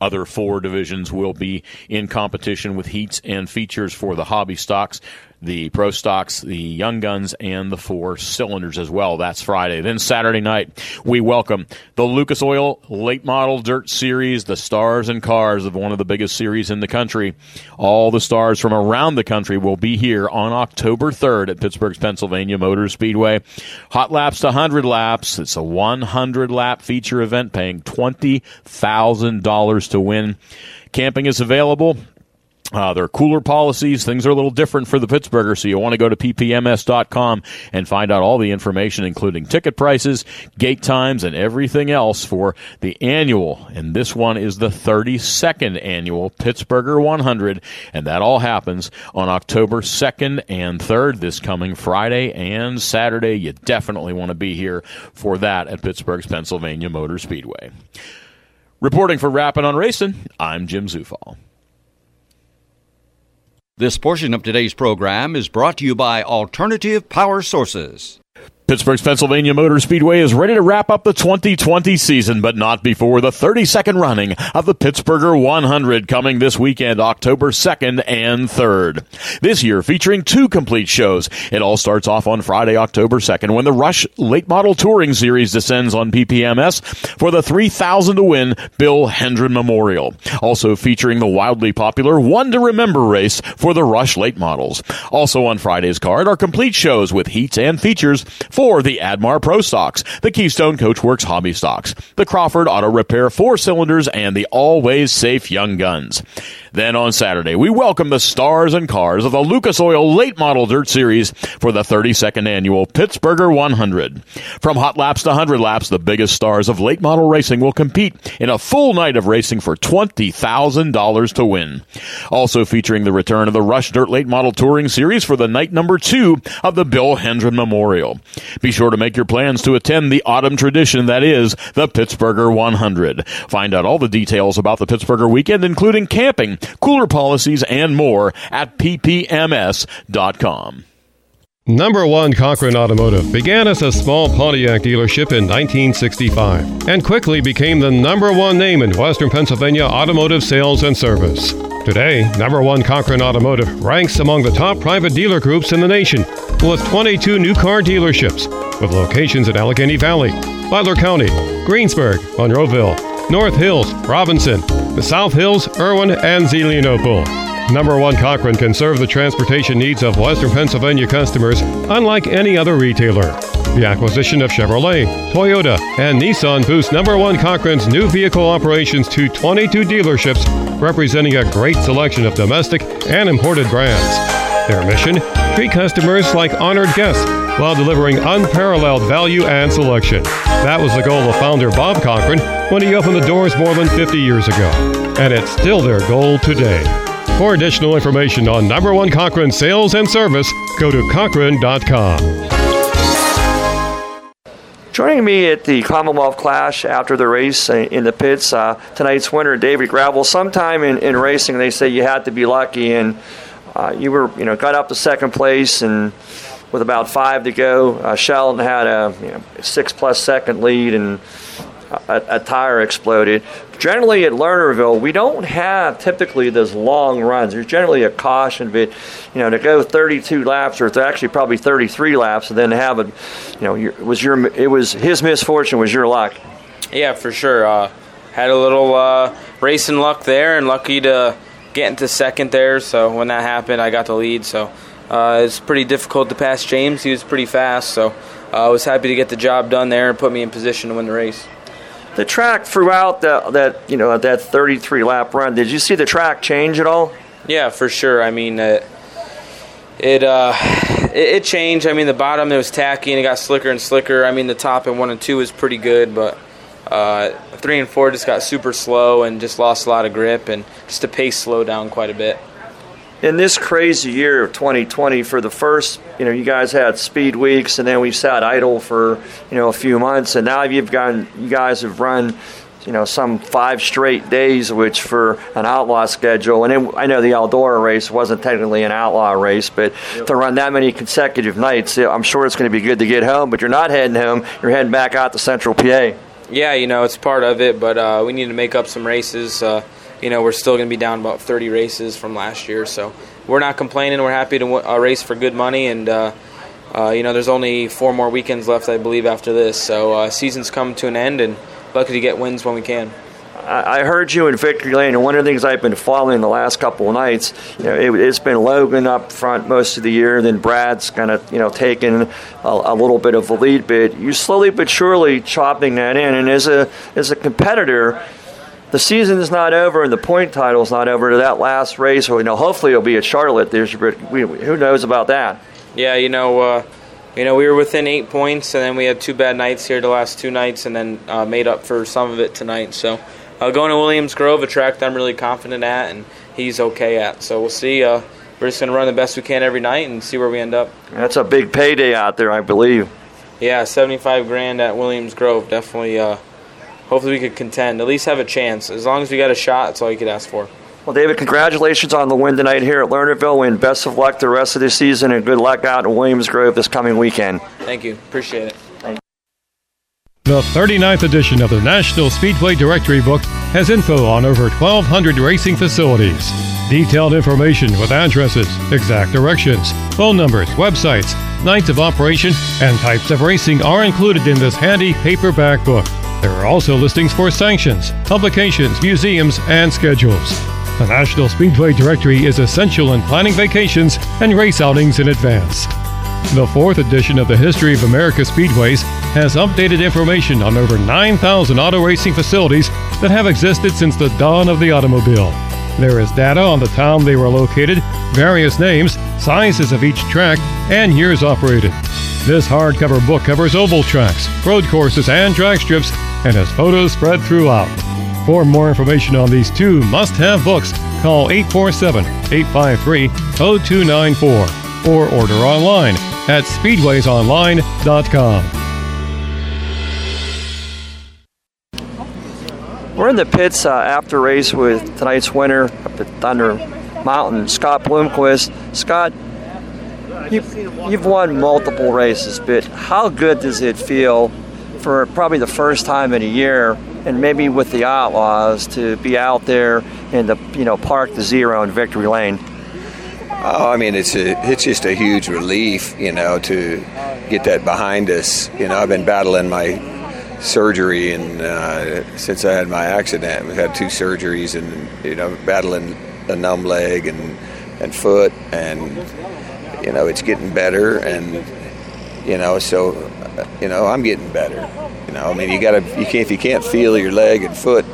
other four divisions will be in competition with heats and features for the hobby stocks the Pro Stocks, the Young Guns, and the Four Cylinders as well. That's Friday. Then Saturday night, we welcome the Lucas Oil Late Model Dirt Series, the stars and cars of one of the biggest series in the country. All the stars from around the country will be here on October 3rd at Pittsburgh's Pennsylvania Motor Speedway. Hot laps to 100 laps. It's a 100 lap feature event paying $20,000 to win. Camping is available uh, there are cooler policies. Things are a little different for the Pittsburgher, so you want to go to ppms.com and find out all the information, including ticket prices, gate times, and everything else for the annual. And this one is the 32nd annual Pittsburgher 100, and that all happens on October 2nd and 3rd, this coming Friday and Saturday. You definitely want to be here for that at Pittsburgh's Pennsylvania Motor Speedway. Reporting for Rapping on Racing, I'm Jim Zufall. This portion of today's program is brought to you by Alternative Power Sources. Pittsburgh's Pennsylvania Motor Speedway is ready to wrap up the 2020 season, but not before the 32nd running of the Pittsburgher 100 coming this weekend, October 2nd and 3rd. This year featuring two complete shows. It all starts off on Friday, October 2nd when the Rush Late Model Touring Series descends on PPMS for the 3000 to win Bill Hendren Memorial. Also featuring the wildly popular One to Remember race for the Rush Late Models. Also on Friday's card are complete shows with heats and features for the Admar Pro Stocks, the Keystone Coachworks Hobby Stocks, the Crawford Auto Repair Four Cylinders, and the Always Safe Young Guns. Then on Saturday, we welcome the stars and cars of the Lucas Oil Late Model Dirt Series for the 32nd annual Pittsburgher 100. From hot laps to 100 laps, the biggest stars of late model racing will compete in a full night of racing for $20,000 to win. Also featuring the return of the Rush Dirt Late Model Touring Series for the night number two of the Bill Hendren Memorial. Be sure to make your plans to attend the autumn tradition that is the Pittsburgher 100. Find out all the details about the Pittsburgher weekend, including camping, cooler policies, and more at ppms.com. Number one Cochran Automotive began as a small Pontiac dealership in 1965 and quickly became the number one name in Western Pennsylvania automotive sales and service. Today, number one Cochran Automotive ranks among the top private dealer groups in the nation with 22 new car dealerships with locations in Allegheny Valley, Butler County, Greensburg, Monroeville, North Hills, Robinson, the South Hills, Irwin, and Zelienople. Number one Cochran can serve the transportation needs of Western Pennsylvania customers unlike any other retailer. The acquisition of Chevrolet, Toyota, and Nissan boosts number one Cochran's new vehicle operations to 22 dealerships, representing a great selection of domestic and imported brands. Their mission? Treat customers like honored guests while delivering unparalleled value and selection. That was the goal of founder Bob Cochran when he opened the doors more than 50 years ago. And it's still their goal today. For additional information on number one Cochran sales and service, go to Cochran.com. Joining me at the Commonwealth Clash after the race in the pits, uh, tonight's winner, David Gravel. Sometime in, in racing, they say you had to be lucky, and uh, you were, you know, got up to second place, and with about five to go, uh, Sheldon had a you know, six plus second lead, and a, a, tire exploded. Generally at Lernerville, we don't have typically those long runs. There's generally a caution, but you know to go 32 laps, or actually probably 33 laps, and then have a, you know, your, was your it was his misfortune was your luck. Yeah, for sure. Uh, had a little uh, racing luck there, and lucky to get into second there. So when that happened, I got the lead. So uh, it's pretty difficult to pass James. He was pretty fast, so uh, I was happy to get the job done there and put me in position to win the race the track throughout the, that you know that 33 lap run did you see the track change at all? Yeah for sure. I mean uh, it uh, it, it, changed. I mean the bottom it was tacky and it got slicker and slicker. I mean the top in one and two was pretty good but uh, three and four just got super slow and just lost a lot of grip and just the pace slowed down quite a bit in this crazy year of 2020 for the first you know you guys had speed weeks and then we sat idle for you know a few months and now you've gotten you guys have run you know some five straight days which for an outlaw schedule and it, i know the eldora race wasn't technically an outlaw race but yep. to run that many consecutive nights i'm sure it's going to be good to get home but you're not heading home you're heading back out to central pa yeah you know it's part of it but uh, we need to make up some races uh, you know, we're still going to be down about 30 races from last year. So we're not complaining. We're happy to uh, race for good money. And, uh, uh, you know, there's only four more weekends left, I believe, after this. So uh, season's come to an end, and lucky to get wins when we can. I heard you in Victory Lane, and one of the things I've been following the last couple of nights, you know, it, has been Logan up front most of the year, then Brad's kind of, you know, taking a, a, little bit of the lead bit. You slowly but surely chopping that in, and as a as a competitor, the season is not over and the point title is not over to that last race. Or, you know, hopefully it'll be at Charlotte this year, but we, who knows about that? Yeah, you know, uh, you know, we were within eight points, and then we had two bad nights here the last two nights, and then uh, made up for some of it tonight. So uh, going to Williams Grove, a track that I'm really confident at, and he's okay at. So we'll see. Uh, we're just going to run the best we can every night and see where we end up. That's a big payday out there, I believe. Yeah, 75 grand at Williams Grove. Definitely uh, hopefully we could contend, at least have a chance. As long as we got a shot, that's all you could ask for. Well, David, congratulations on the win tonight here at Lernerville, and best of luck the rest of the season, and good luck out in Williams Grove this coming weekend. Thank you. Appreciate it. The 39th edition of the National Speedway Directory Book has info on over 1,200 racing facilities. Detailed information with addresses, exact directions, phone numbers, websites, nights of operation, and types of racing are included in this handy paperback book. There are also listings for sanctions, publications, museums, and schedules. The National Speedway Directory is essential in planning vacations and race outings in advance. The fourth edition of the History of America Speedways has updated information on over 9,000 auto racing facilities that have existed since the dawn of the automobile. There is data on the town they were located, various names, sizes of each track, and years operated. This hardcover book covers oval tracks, road courses, and drag strips and has photos spread throughout. For more information on these two must have books, call 847 853 0294 or order online at speedwaysonline.com. We're in the pits uh, after race with tonight's winner up at Thunder Mountain, Scott Bloomquist. Scott, you've, you've won multiple races, but how good does it feel for probably the first time in a year, and maybe with the Outlaws, to be out there in the you know park the zero in Victory Lane? Oh, I mean, it's a, it's just a huge relief, you know, to get that behind us. You know, I've been battling my surgery, and uh, since I had my accident, we've had two surgeries, and you know, battling a numb leg and and foot, and you know, it's getting better, and you know, so you know, I'm getting better. You know, I mean, you gotta, you can't, if you can't feel your leg and foot,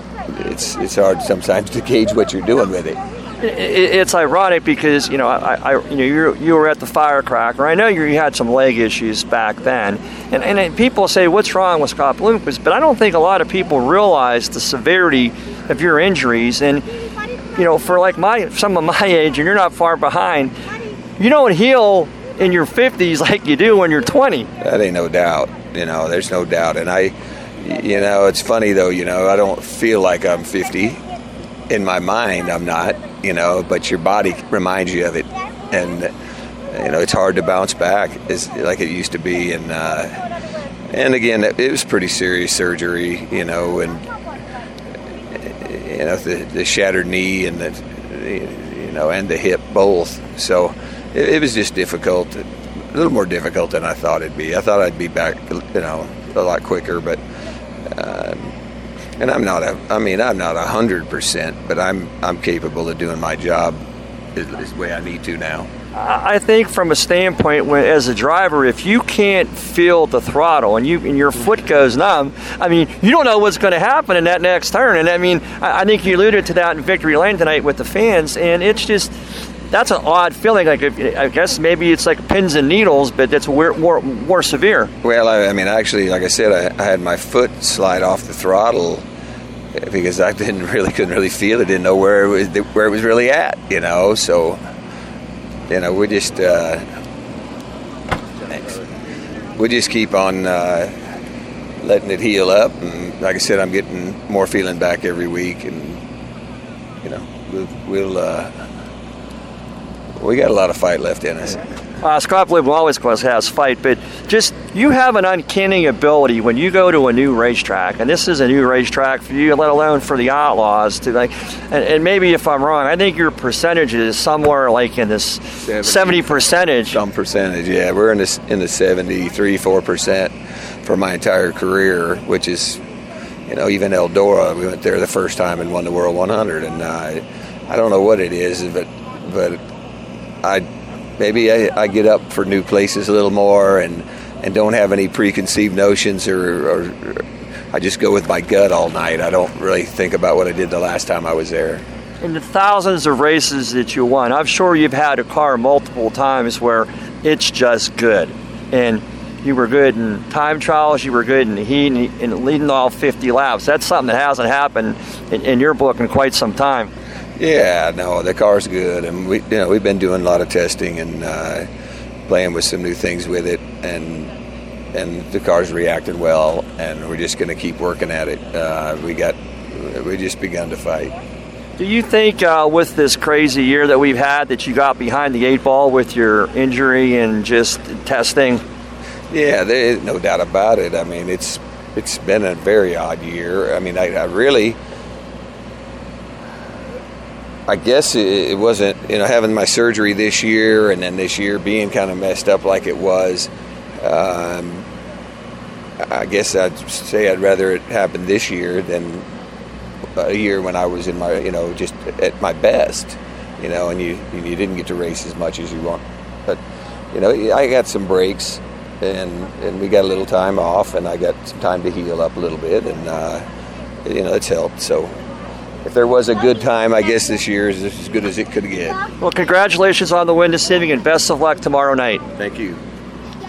it's it's hard sometimes to gauge what you're doing with it it's ironic because you know I, I you know you you were at the firecracker. I know you had some leg issues back then, and and people say what's wrong with Scott Bloomquist, but I don't think a lot of people realize the severity of your injuries. And you know, for like my some of my age, and you're not far behind, you don't heal in your 50s like you do when you're 20. That ain't no doubt. You know, there's no doubt, and I. You know, it's funny though. You know, I don't feel like I'm 50 in my mind I'm not, you know, but your body reminds you of it, and you know it's hard to bounce back as like it used to be, and uh, and again it was pretty serious surgery, you know, and you know the, the shattered knee and the you know and the hip both, so it, it was just difficult, a little more difficult than I thought it'd be. I thought I'd be back, you know, a lot quicker, but. Um, and I'm not a. I mean, I'm not a hundred percent, but I'm I'm capable of doing my job the way I need to now. I think from a standpoint when, as a driver, if you can't feel the throttle and you and your foot goes numb, I mean, you don't know what's going to happen in that next turn. And I mean, I, I think you alluded to that in Victory Lane tonight with the fans, and it's just that's an odd feeling. Like if, I guess maybe it's like pins and needles, but it's more more, more severe. Well, I, I, mean, actually, like I said, I, I, had my foot slide off the throttle because I didn't really couldn't really feel it, didn't know where it was where it was really at, you know. So, you know, we just uh, we just keep on uh, letting it heal up, and like I said, I'm getting more feeling back every week, and you know, we'll, we'll uh, we got a lot of fight left in us. Uh, Scott Bloom always has fight, but just you have an uncanny ability when you go to a new racetrack, and this is a new racetrack for you, let alone for the Outlaws to like. And, and maybe if I'm wrong, I think your percentage is somewhere like in this 70, 70 percentage. Some percentage, yeah. We're in this in the 73, four percent for my entire career, which is, you know, even Eldora. We went there the first time and won the World 100, and uh, I don't know what it is, but but I maybe I, I, get up for new places a little more and, and don't have any preconceived notions or, or, I just go with my gut all night. I don't really think about what I did the last time I was there. In the thousands of races that you won, I'm sure you've had a car multiple times where it's just good. And you were good in time trials, you were good in heat, and leading all 50 laps. That's something that hasn't happened in, in your book in quite some time. Yeah, no, the car's good, and we, you know, we've been doing a lot of testing and uh, playing with some new things with it, and and the car's reacted well, and we're just going to keep working at it. Uh, we got, we just begun to fight. Do you think uh, with this crazy year that we've had that you got behind the eight ball with your injury and just testing? Yeah, there's no doubt about it. I mean, it's it's been a very odd year. I mean, I, I really I guess it, wasn't, you know, having my surgery this year and then this year being kind of messed up like it was. Um, I guess I'd say I'd rather it happen this year than a year when I was in my, you know, just at my best, you know, and you you didn't get to race as much as you want. But you know, I got some breaks, and and we got a little time off, and I got some time to heal up a little bit, and uh, you know, it's helped. So if there was a good time, I guess this year is as good as it could get. Well, congratulations on the win this evening and best of luck tomorrow night. Thank you.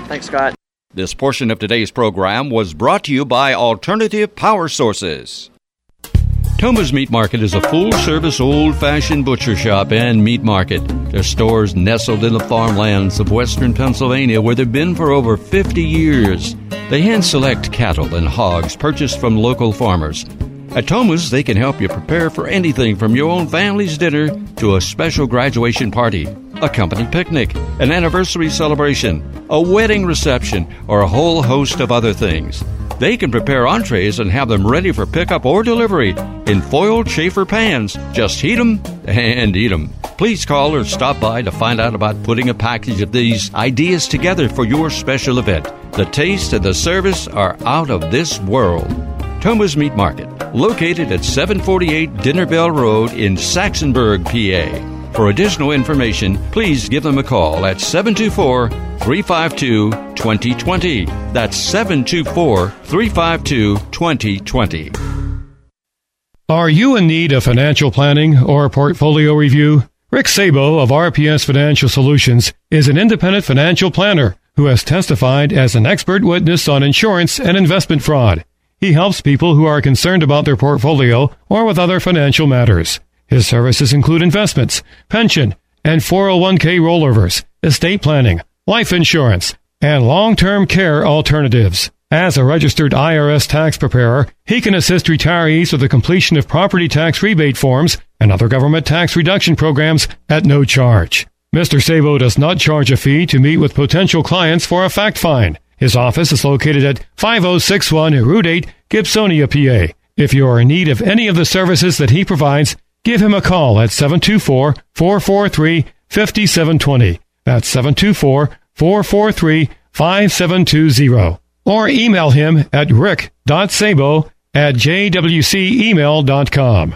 Thanks, Scott. This portion of today's program was brought to you by Alternative Power Sources. Thoma's Meat Market is a full service, old fashioned butcher shop and meat market. Their stores nestled in the farmlands of western Pennsylvania where they've been for over 50 years. They hand select cattle and hogs purchased from local farmers at Thoma's, they can help you prepare for anything from your own family's dinner to a special graduation party. a company picnic, an anniversary celebration, a wedding reception, or a whole host of other things. They can prepare entrees and have them ready for pickup or delivery in foiled chafer pans. Just heat them and eat them. Please call or stop by to find out about putting a package of these ideas together for your special event. The taste and the service are out of this world. Thoma's Meat Market, located at 748 Dinner Bell Road in Saxonburg, PA. For additional information, please give them a call at 724 352 2020. That's 724 352 2020. Are you in need of financial planning or portfolio review? Rick Sabo of RPS Financial Solutions is an independent financial planner who has testified as an expert witness on insurance and investment fraud. He helps people who are concerned about their portfolio or with other financial matters. His services include investments, pension, and 401k rollovers, estate planning, life insurance, and long-term care alternatives. As a registered IRS tax preparer, he can assist retirees with the completion of property tax rebate forms and other government tax reduction programs at no charge. Mr. Sabo does not charge a fee to meet with potential clients for a fact find. His office is located at 5061 Route 8, Gibsonia, PA. If you are in need of any of the services that he provides, give him a call at 724 443 5720. That's 724 443 5720. Or email him at rick.sabo at jwcemail.com.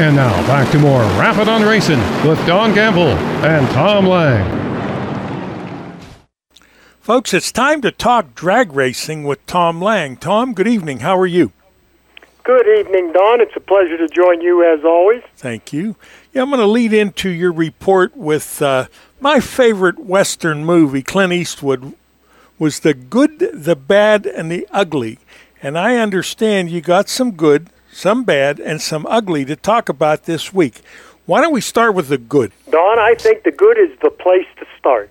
And now back to more Rappin' on Racing with Don Gamble and Tom Lang. Folks, it's time to talk drag racing with Tom Lang. Tom, good evening. How are you? Good evening, Don. It's a pleasure to join you as always. Thank you. Yeah, I'm going to lead into your report with uh, my favorite Western movie, Clint Eastwood, was The Good, the Bad, and the Ugly. And I understand you got some good, some bad, and some ugly to talk about this week. Why don't we start with the good? Don, I think the good is the place to start.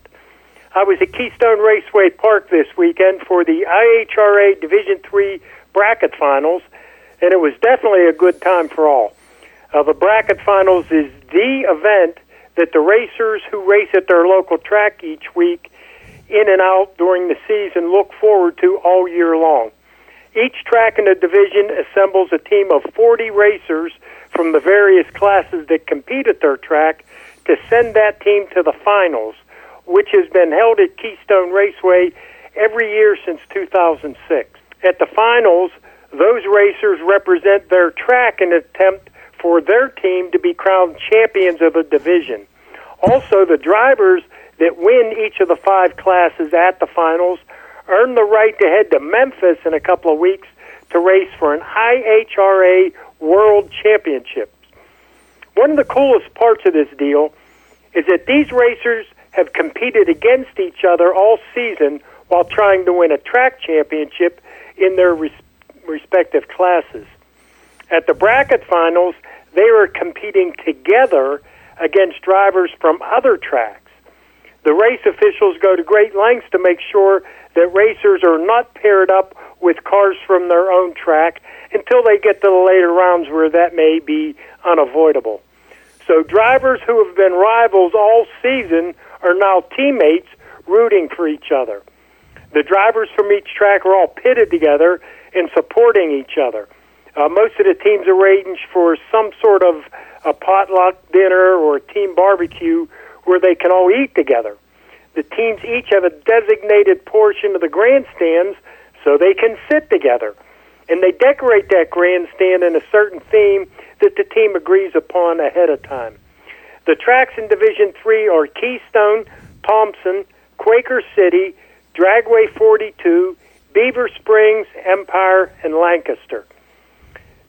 I was at Keystone Raceway Park this weekend for the IHRA Division Three bracket finals, and it was definitely a good time for all. Uh, the bracket finals is the event that the racers who race at their local track each week, in and out during the season, look forward to all year long. Each track in the division assembles a team of 40 racers from the various classes that compete at their track to send that team to the finals, which has been held at Keystone Raceway every year since 2006. At the finals, those racers represent their track in an attempt for their team to be crowned champions of the division. Also, the drivers that win each of the five classes at the finals earn the right to head to Memphis in a couple of weeks to race for an IHRA World Championships. One of the coolest parts of this deal is that these racers have competed against each other all season while trying to win a track championship in their res- respective classes. At the bracket finals, they are competing together against drivers from other tracks. The race officials go to great lengths to make sure that racers are not paired up with cars from their own track until they get to the later rounds where that may be unavoidable. So drivers who have been rivals all season are now teammates rooting for each other. The drivers from each track are all pitted together and supporting each other. Uh, most of the teams arrange for some sort of a potluck dinner or a team barbecue where they can all eat together. The teams each have a designated portion of the grandstands so they can sit together. And they decorate that grandstand in a certain theme that the team agrees upon ahead of time. The tracks in Division 3 are Keystone, Thompson, Quaker City, Dragway 42, Beaver Springs, Empire, and Lancaster.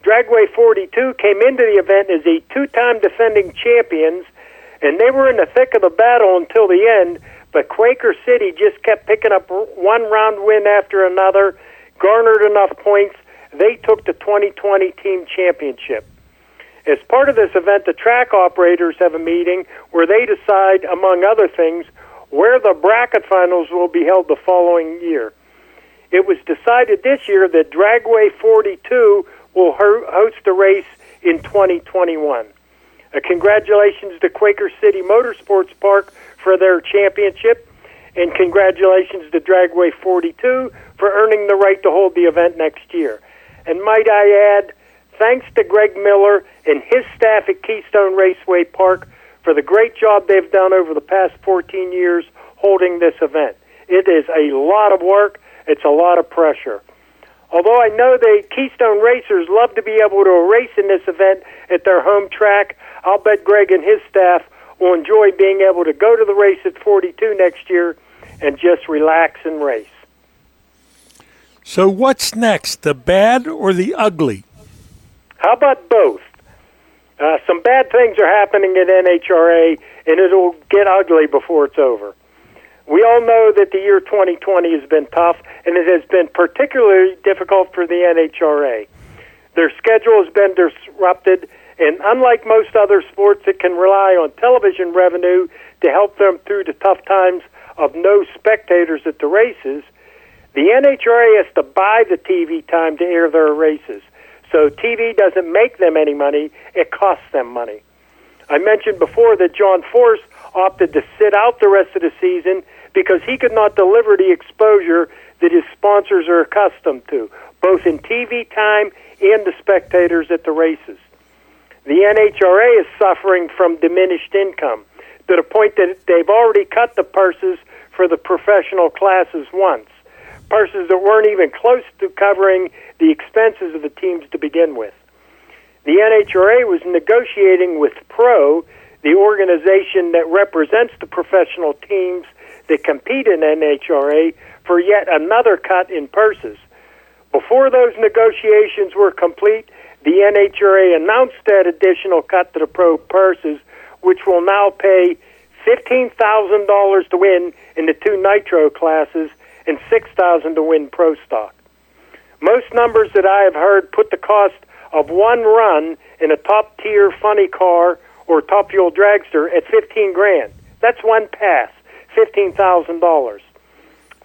Dragway 42 came into the event as a two time defending champions and they were in the thick of the battle until the end. But Quaker City just kept picking up one round win after another, garnered enough points. They took the 2020 team championship. As part of this event, the track operators have a meeting where they decide, among other things, where the bracket finals will be held the following year. It was decided this year that Dragway 42 will host the race in 2021. Uh, congratulations to Quaker City Motorsports Park for their championship, and congratulations to Dragway 42 for earning the right to hold the event next year. And might I add, thanks to Greg Miller and his staff at Keystone Raceway Park for the great job they've done over the past 14 years holding this event. It is a lot of work, it's a lot of pressure. Although I know the Keystone Racers love to be able to race in this event at their home track, I'll bet Greg and his staff will enjoy being able to go to the race at 42 next year and just relax and race. So, what's next, the bad or the ugly? How about both? Uh, some bad things are happening at NHRA, and it'll get ugly before it's over. We all know that the year 2020 has been tough, and it has been particularly difficult for the NHRA. Their schedule has been disrupted, and unlike most other sports that can rely on television revenue to help them through the tough times of no spectators at the races, the NHRA has to buy the TV time to air their races. So TV doesn't make them any money, it costs them money. I mentioned before that John Force opted to sit out the rest of the season because he could not deliver the exposure that his sponsors are accustomed to, both in TV time and the spectators at the races. The NHRA is suffering from diminished income to the point that they've already cut the purses for the professional classes once. Purses that weren't even close to covering the expenses of the teams to begin with. The NHRA was negotiating with Pro, the organization that represents the professional teams that compete in NHRA, for yet another cut in purses. Before those negotiations were complete, the NHRA announced that additional cut to the pro purses, which will now pay $15,000 to win in the two nitro classes and 6000 to win pro stock. Most numbers that I have heard put the cost of one run in a top tier funny car or top fuel dragster at 15 grand. That's one pass, $15,000.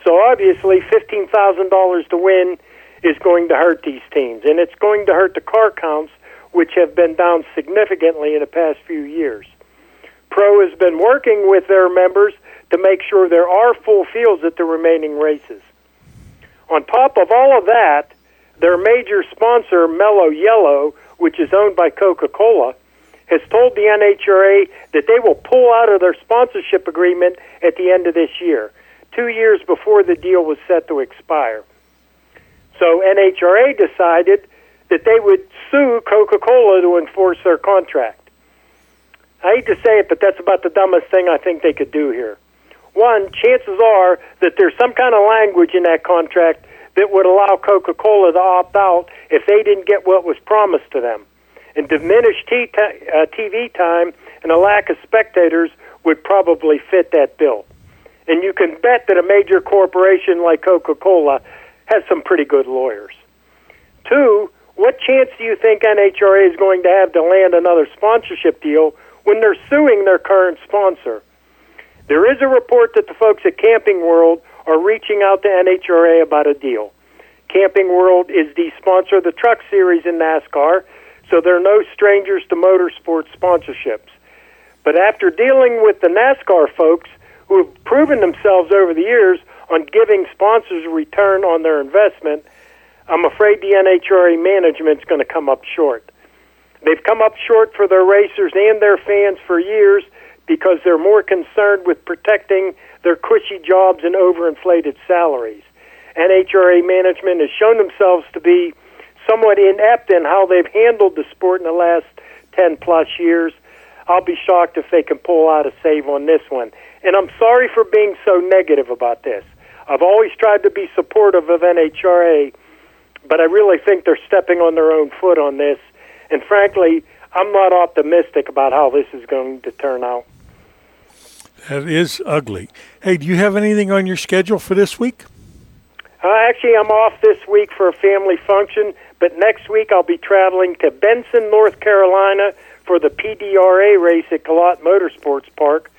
So obviously $15,000 to win is going to hurt these teams, and it's going to hurt the car counts, which have been down significantly in the past few years. Pro has been working with their members to make sure there are full fields at the remaining races. On top of all of that, their major sponsor, Mellow Yellow, which is owned by Coca Cola, has told the NHRA that they will pull out of their sponsorship agreement at the end of this year, two years before the deal was set to expire. So NHRA decided that they would sue Coca Cola to enforce their contract. I hate to say it, but that's about the dumbest thing I think they could do here. One, chances are that there's some kind of language in that contract that would allow Coca Cola to opt out if they didn't get what was promised to them. And diminished t- uh, TV time and a lack of spectators would probably fit that bill. And you can bet that a major corporation like Coca Cola has some pretty good lawyers. Two, what chance do you think NHRA is going to have to land another sponsorship deal when they're suing their current sponsor? There is a report that the folks at Camping World are reaching out to NHRA about a deal. Camping World is the sponsor of the Truck Series in NASCAR, so they're no strangers to motorsport sponsorships. But after dealing with the NASCAR folks who have proven themselves over the years on giving sponsors a return on their investment, I'm afraid the NHRA management's going to come up short. They've come up short for their racers and their fans for years because they're more concerned with protecting their cushy jobs and overinflated salaries. NHRA management has shown themselves to be somewhat inept in how they've handled the sport in the last 10 plus years. I'll be shocked if they can pull out a save on this one. And I'm sorry for being so negative about this. I've always tried to be supportive of NHRA, but I really think they're stepping on their own foot on this. And frankly, I'm not optimistic about how this is going to turn out. That is ugly. Hey, do you have anything on your schedule for this week? Uh, actually, I'm off this week for a family function, but next week I'll be traveling to Benson, North Carolina for the PDRA race at GALOT Motorsports Park.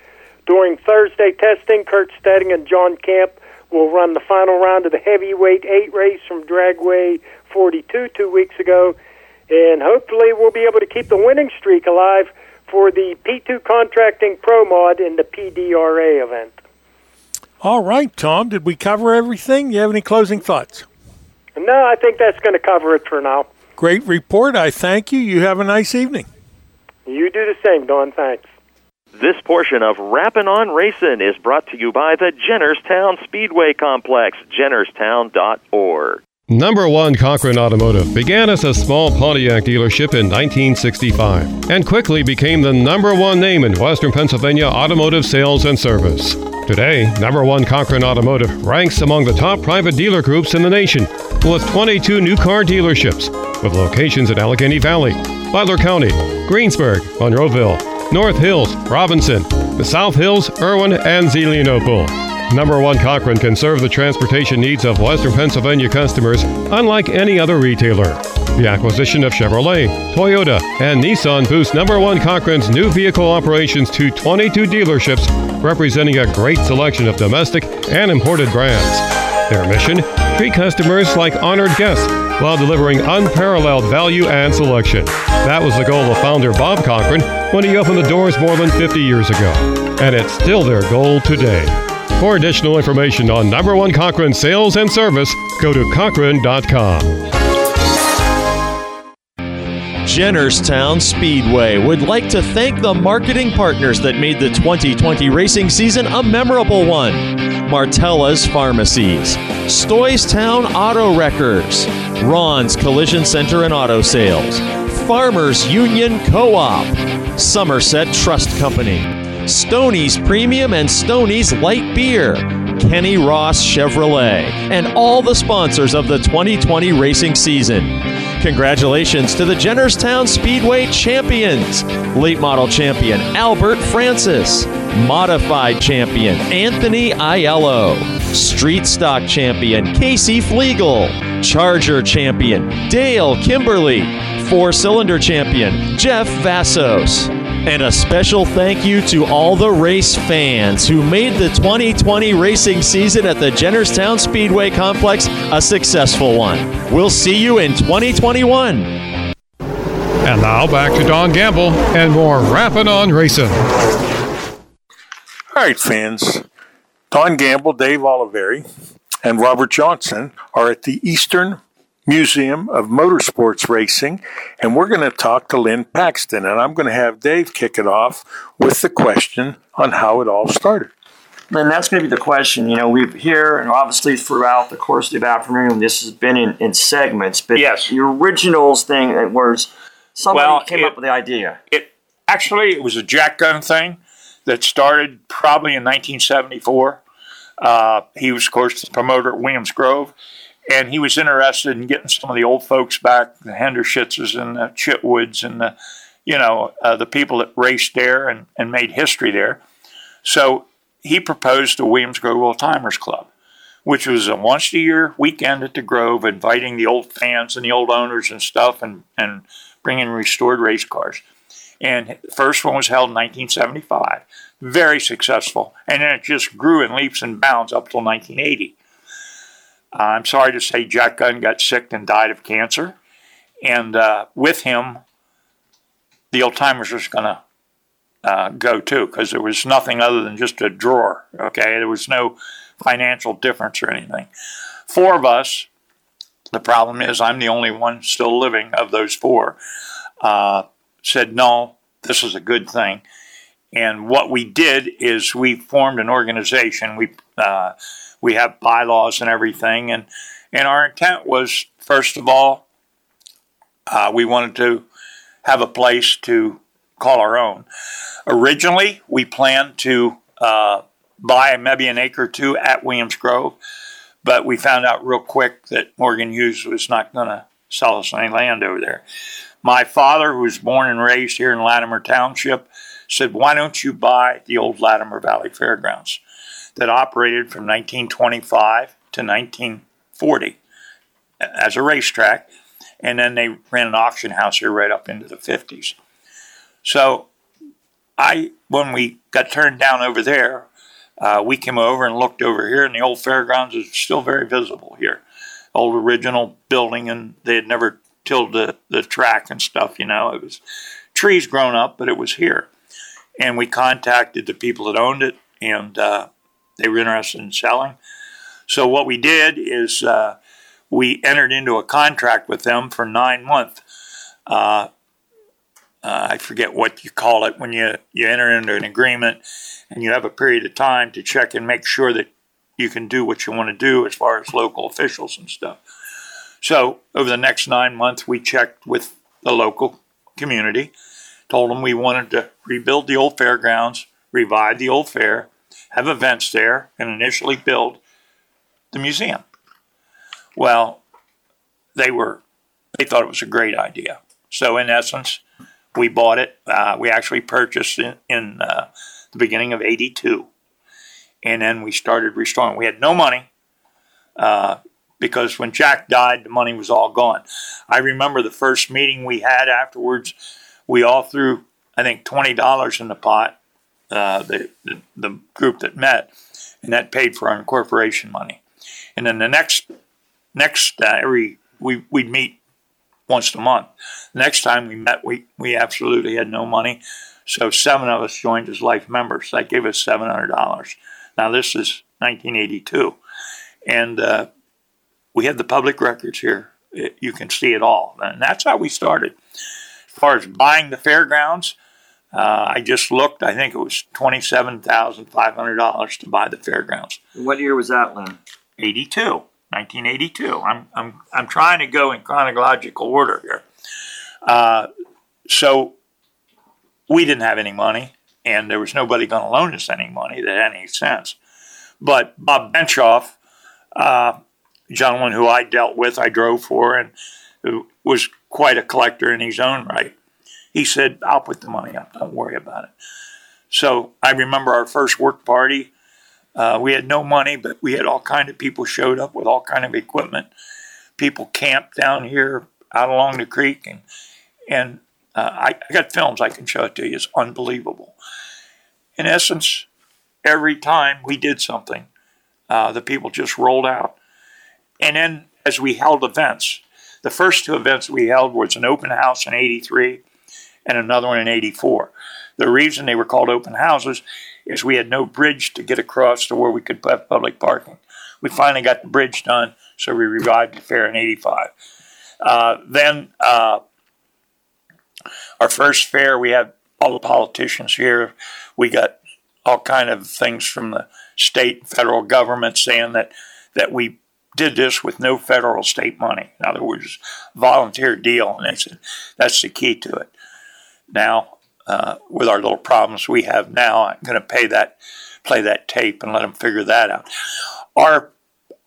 During Thursday testing, Kurt Stedding and John Camp will run the final round of the heavyweight eight race from Dragway 42 two weeks ago, and hopefully we'll be able to keep the winning streak alive for the P2 Contracting Pro Mod in the PDRA event. All right, Tom, did we cover everything? You have any closing thoughts? No, I think that's going to cover it for now. Great report. I thank you. You have a nice evening. You do the same, Don. Thanks. This portion of Rappin' on Racing is brought to you by the Jennerstown Speedway Complex, jennerstown.org. Number one Cochran Automotive began as a small Pontiac dealership in 1965 and quickly became the number one name in Western Pennsylvania automotive sales and service. Today, number one Cochran Automotive ranks among the top private dealer groups in the nation with 22 new car dealerships with locations in Allegheny Valley, Butler County, Greensburg, Monroeville, North Hills, Robinson, the South Hills, Irwin, and Zelienople. Number one Cochran can serve the transportation needs of Western Pennsylvania customers unlike any other retailer. The acquisition of Chevrolet, Toyota, and Nissan boosts Number one Cochran's new vehicle operations to 22 dealerships, representing a great selection of domestic and imported brands. Their mission? Treat customers like honored guests while delivering unparalleled value and selection. That was the goal of founder Bob Cochran when he opened the doors more than 50 years ago. And it's still their goal today. For additional information on number one Cochran sales and service, go to Cochran.com. Jennerstown Speedway would like to thank the marketing partners that made the 2020 racing season a memorable one. Martella's Pharmacies, Stoystown Auto Wreckers, Ron's Collision Center and Auto Sales, Farmers Union Co-op, Somerset Trust Company, Stoney's Premium and Stoney's Light Beer, Kenny Ross Chevrolet, and all the sponsors of the 2020 racing season. Congratulations to the Jennerstown Speedway champions late model champion Albert Francis, modified champion Anthony Aiello, street stock champion Casey Flegel, Charger champion Dale Kimberly, four cylinder champion Jeff Vassos. And a special thank you to all the race fans who made the 2020 racing season at the Jennerstown Speedway Complex a successful one. We'll see you in 2021. And now back to Don Gamble and more Rapping on Racing. All right, fans. Don Gamble, Dave Oliveri, and Robert Johnson are at the Eastern Museum of Motorsports Racing, and we're going to talk to Lynn Paxton. And I'm going to have Dave kick it off with the question on how it all started. And that's going to be the question. You know, we've here and obviously throughout the course of the afternoon, this has been in, in segments. But yes. the originals thing was somebody Well, came it- up with the idea. It actually it was a Jack Gunn thing that started probably in 1974. Uh, he was, of course, the promoter at Williams Grove, and he was interested in getting some of the old folks back, the Hendershitzes and the Chitwoods and the, you know, uh, the people that raced there and, and made history there. So he proposed the Williams Grove Old Timers Club, which was a once a year weekend at the Grove, inviting the old fans and the old owners and stuff, and and bringing restored race cars. And the first one was held in 1975, very successful, and then it just grew in leaps and bounds up till 1980. Uh, I'm sorry to say, Jack Gunn got sick and died of cancer, and uh, with him, the old timers was going to uh, go too, because there was nothing other than just a drawer. Okay, there was no financial difference or anything. Four of us. The problem is, I'm the only one still living of those four. Uh, said no, this is a good thing. And what we did is we formed an organization. We uh, we have bylaws and everything, and and our intent was first of all, uh, we wanted to have a place to call our own. Originally, we planned to uh, buy maybe an acre or two at Williams Grove, but we found out real quick that Morgan Hughes was not going to sell us any land over there. My father, who was born and raised here in Latimore Township, said, Why don't you buy the old Latimore Valley Fairgrounds that operated from 1925 to 1940 as a racetrack? And then they ran an auction house here right up into the 50s. So I, when we got turned down over there, uh, we came over and looked over here, and the old fairgrounds is still very visible here. Old original building, and they had never tilled the, the track and stuff, you know. It was trees grown up, but it was here. And we contacted the people that owned it, and uh, they were interested in selling. So what we did is uh, we entered into a contract with them for nine months. Uh, uh, I forget what you call it when you, you enter into an agreement and you have a period of time to check and make sure that you can do what you want to do as far as local officials and stuff. So over the next nine months, we checked with the local community, told them we wanted to rebuild the old fairgrounds, revive the old fair, have events there, and initially build the museum. Well, they were they thought it was a great idea. So in essence, we bought it. Uh, we actually purchased it in uh, the beginning of '82, and then we started restoring. We had no money uh, because when Jack died, the money was all gone. I remember the first meeting we had afterwards. We all threw, I think, twenty dollars in the pot. Uh, the, the the group that met, and that paid for our incorporation money. And then the next next uh, every we we'd meet once a month. The next time we met, we we absolutely had no money, so seven of us joined as life members. That gave us seven hundred dollars. Now this is 1982, and uh, we have the public records here. It, you can see it all, and that's how we started. As far as buying the fairgrounds, uh, I just looked. I think it was twenty-seven thousand five hundred dollars to buy the fairgrounds. What year was that, Lynn? 82. 1982. I'm, I'm, I'm trying to go in chronological order here. Uh, so we didn't have any money, and there was nobody going to loan us any money that had any sense. But Bob Benchoff, uh, gentleman who I dealt with, I drove for, and who was quite a collector in his own right, he said, I'll put the money up. Don't worry about it. So I remember our first work party uh, we had no money, but we had all kind of people showed up with all kind of equipment. People camped down here out along the creek, and and uh, I, I got films I can show it to you. It's unbelievable. In essence, every time we did something, uh, the people just rolled out. And then as we held events, the first two events we held was an open house in '83 and another one in '84. The reason they were called open houses is we had no bridge to get across to where we could have public parking. We finally got the bridge done, so we revived the fair in '85. Uh, then uh, our first fair, we had all the politicians here. We got all kind of things from the state and federal government saying that that we did this with no federal state money. In other words, volunteer deal, and said that's the key to it. Now uh, with our little problems we have now. I'm going to pay that, play that tape, and let them figure that out. Our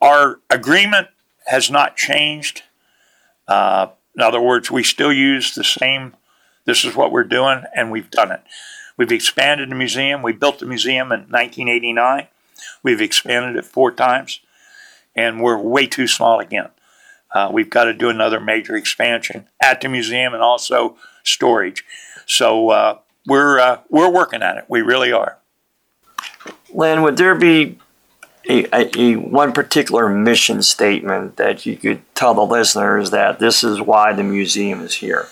our agreement has not changed. Uh, in other words, we still use the same. This is what we're doing, and we've done it. We've expanded the museum. We built the museum in 1989. We've expanded it four times, and we're way too small again. Uh, we've got to do another major expansion at the museum and also storage. So uh, we're uh, we're working on it. We really are. Lynn, would there be a, a, a, one particular mission statement that you could tell the listeners that this is why the museum is here?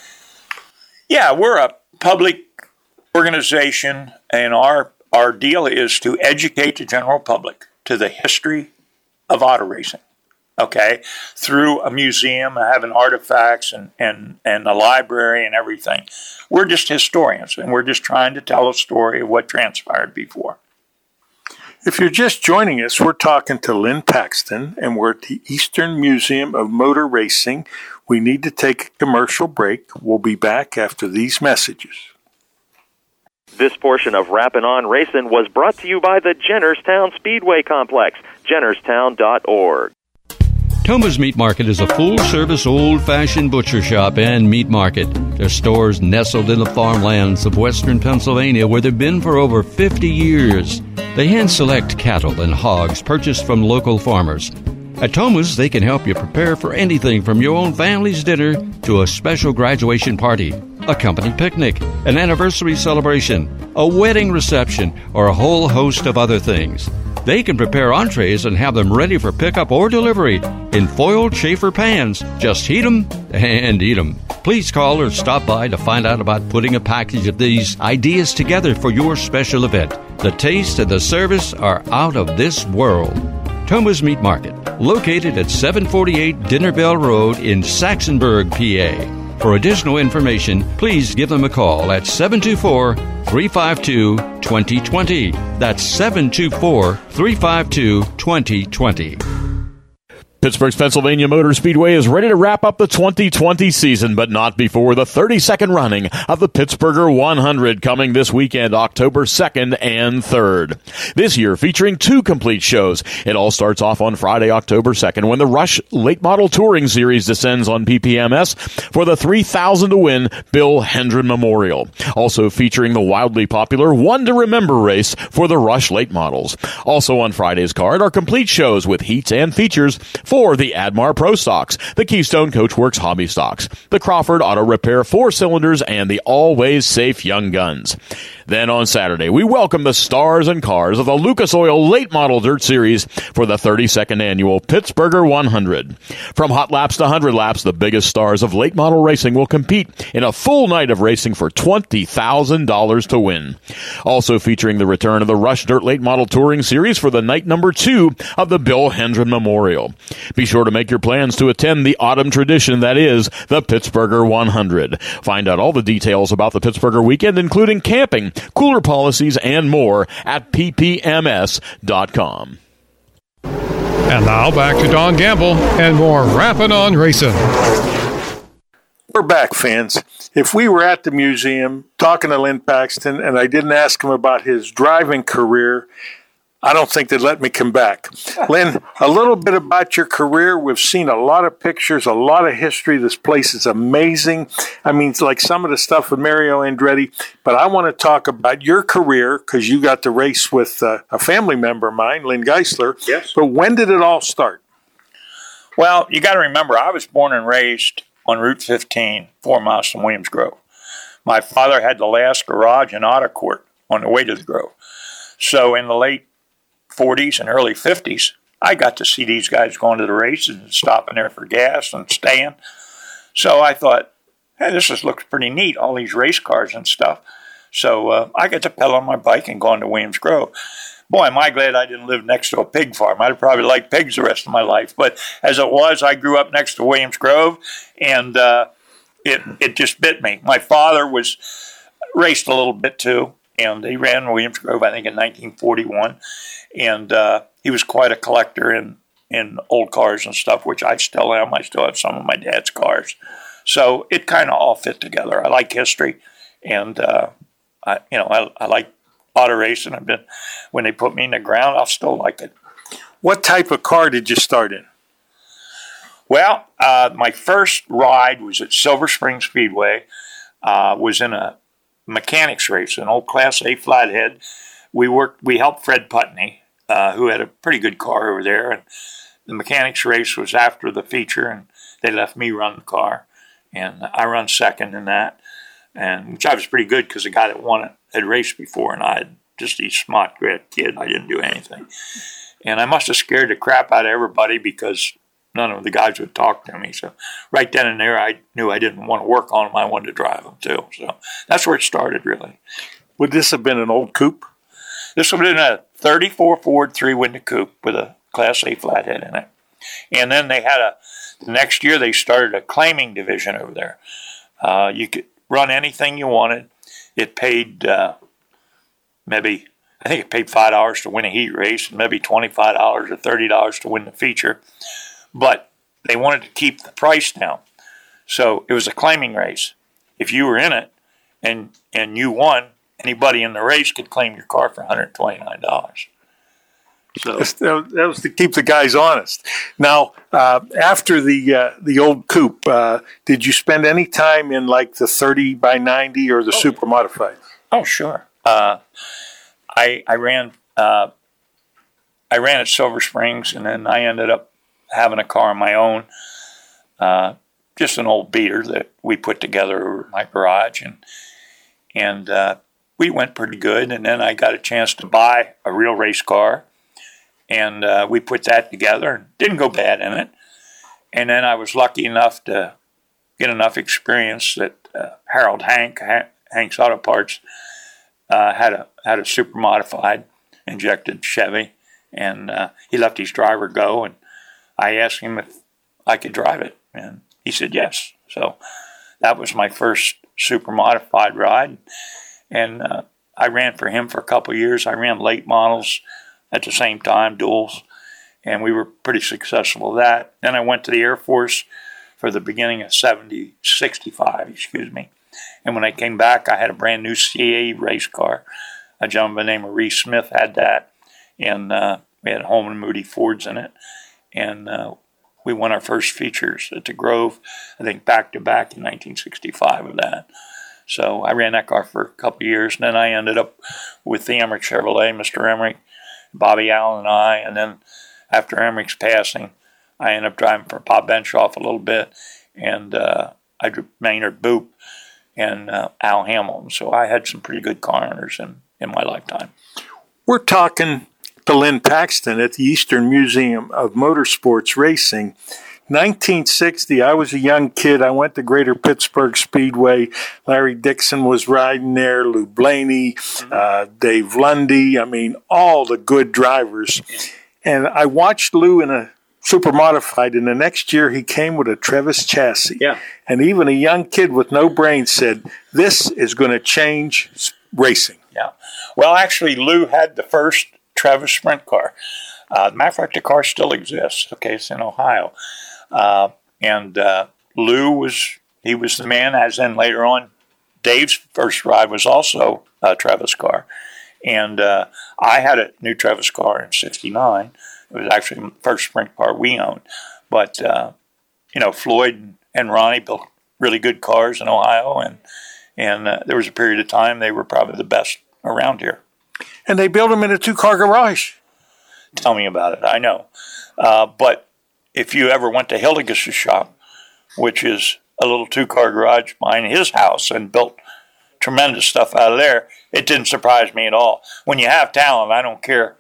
Yeah, we're a public organization, and our our deal is to educate the general public to the history of auto racing okay, through a museum, having artifacts and, and, and a library and everything. We're just historians, and we're just trying to tell a story of what transpired before. If you're just joining us, we're talking to Lynn Paxton, and we're at the Eastern Museum of Motor Racing. We need to take a commercial break. We'll be back after these messages. This portion of Rappin' On Racing was brought to you by the Jennerstown Speedway Complex, jennerstown.org. Thoma's Meat Market is a full service, old fashioned butcher shop and meat market. Their stores nestled in the farmlands of western Pennsylvania where they've been for over 50 years. They hand select cattle and hogs purchased from local farmers. At Thoma's, they can help you prepare for anything from your own family's dinner to a special graduation party, a company picnic, an anniversary celebration, a wedding reception, or a whole host of other things. They can prepare entrees and have them ready for pickup or delivery in foiled chafer pans. Just heat them and eat them. Please call or stop by to find out about putting a package of these ideas together for your special event. The taste and the service are out of this world. Thoma's Meat Market, located at 748 Dinner Bell Road in Saxonburg, PA. For additional information, please give them a call at 724 352 2020. That's 724 352 2020. Pittsburgh's Pennsylvania Motor Speedway is ready to wrap up the 2020 season, but not before the 32nd running of the Pittsburgher 100 coming this weekend, October 2nd and 3rd. This year featuring two complete shows. It all starts off on Friday, October 2nd when the Rush Late Model Touring Series descends on PPMS for the 3000 to win Bill Hendren Memorial. Also featuring the wildly popular One to Remember race for the Rush Late Models. Also on Friday's card are complete shows with heats and features for the Admar Pro Stocks, the Keystone Coachworks Hobby Stocks, the Crawford Auto Repair Four Cylinders, and the Always Safe Young Guns. Then on Saturday, we welcome the stars and cars of the Lucas Oil Late Model Dirt Series for the 32nd annual Pittsburgher 100. From hot laps to 100 laps, the biggest stars of late model racing will compete in a full night of racing for $20,000 to win. Also featuring the return of the Rush Dirt Late Model Touring Series for the night number two of the Bill Hendren Memorial. Be sure to make your plans to attend the autumn tradition that is the Pittsburgher 100. Find out all the details about the Pittsburgher weekend, including camping, cooler policies, and more at ppms.com. And now back to Don Gamble and more Rapping on Racing. We're back, fans. If we were at the museum talking to Lynn Paxton and I didn't ask him about his driving career, I don't think they'd let me come back. Lynn, a little bit about your career. We've seen a lot of pictures, a lot of history. This place is amazing. I mean, it's like some of the stuff with Mario Andretti, but I want to talk about your career because you got to race with uh, a family member of mine, Lynn Geisler. Yes. But when did it all start? Well, you got to remember, I was born and raised on Route 15, four miles from Williams Grove. My father had the last garage and auto court on the way to the Grove. So in the late 40s and early 50s, I got to see these guys going to the races and stopping there for gas and staying. So I thought, hey, this just looks pretty neat, all these race cars and stuff. So uh, I got to pedal on my bike and go on to Williams Grove. Boy, am I glad I didn't live next to a pig farm. I'd probably like pigs the rest of my life. But as it was, I grew up next to Williams Grove, and uh, it it just bit me. My father was raced a little bit too, and he ran Williams Grove, I think, in 1941 and uh, he was quite a collector in in old cars and stuff, which I still am. I still have some of my dad's cars, so it kind of all fit together. I like history, and uh, I you know I, I like auto racing. I've been when they put me in the ground, I'll still like it. What type of car did you start in? Well, uh, my first ride was at Silver Spring Speedway. Uh, was in a mechanics race, an old Class A flathead we worked. We helped Fred Putney, uh, who had a pretty good car over there, and the mechanics race was after the feature, and they left me run the car, and I run second in that, and which I was pretty good because the guy that won it had raced before, and I had just a smart great kid. I didn't do anything, and I must have scared the crap out of everybody because none of the guys would talk to me. So right then and there, I knew I didn't want to work on them. I wanted to drive them too. So that's where it started, really. Would this have been an old coupe? This would have been a 34 Ford three window coupe with a Class A flathead in it. And then they had a, the next year they started a claiming division over there. Uh, you could run anything you wanted. It paid uh, maybe, I think it paid $5 to win a heat race, and maybe $25 or $30 to win the feature. But they wanted to keep the price down. So it was a claiming race. If you were in it and, and you won, anybody in the race could claim your car for $129. So that was to keep the guys honest. Now, uh, after the uh, the old coupe, uh, did you spend any time in like the thirty by ninety or the oh. super modified? Oh, sure. Uh, I I ran uh, I ran at Silver Springs, and then I ended up having a car of my own, uh, just an old beater that we put together in my garage, and and uh, we went pretty good. And then I got a chance to buy a real race car, and uh, we put that together. Didn't go bad in it. And then I was lucky enough to get enough experience that uh, Harold Hank, Hank's Auto Parts, uh, had a had a super modified injected Chevy, and uh, he let his driver go. And I asked him if I could drive it, and he said yes. So that was my first super modified ride, and uh, I ran for him for a couple years. I ran late models at the same time, duels, and we were pretty successful with that. Then I went to the Air Force for the beginning of 70, 65, excuse me. And when I came back, I had a brand new CA race car. A gentleman named Reese Smith had that, and uh, we had Holman Moody Fords in it, and uh, we won our first features at the Grove. I think back to back in 1965 of that. So I ran that car for a couple years, and then I ended up with the Emmerich Chevrolet, Mr. Emmerich, Bobby Allen, and I. And then after Emmerich's passing, I ended up driving for Bob Benshoff a little bit, and uh, I drove Maynard Boop and uh, Al Hamilton. So I had some pretty good car owners in, in my lifetime. We're talking to Lynn Paxton at the Eastern Museum of Motorsports Racing. 1960, I was a young kid. I went to Greater Pittsburgh Speedway. Larry Dixon was riding there, Lou Blaney, mm-hmm. uh, Dave Lundy. I mean, all the good drivers. And I watched Lou in a super modified, and the next year he came with a Trevis chassis. Yeah. And even a young kid with no brain said, This is going to change racing. Yeah. Well, actually, Lou had the first Trevis Sprint car. Uh, matter of fact, the car still exists. Okay, it's in Ohio, uh, and uh, Lou was he was the man. As in later on, Dave's first ride was also a Trevis car, and uh, I had a new Trevis car in '69. It was actually the first sprint car we owned, but uh, you know Floyd and Ronnie built really good cars in Ohio, and and uh, there was a period of time they were probably the best around here and they built them in a two car garage. Tell me about it. I know. Uh, but if you ever went to Hildegard's shop, which is a little two car garage behind his house, and built tremendous stuff out of there, it didn't surprise me at all. When you have talent, I don't care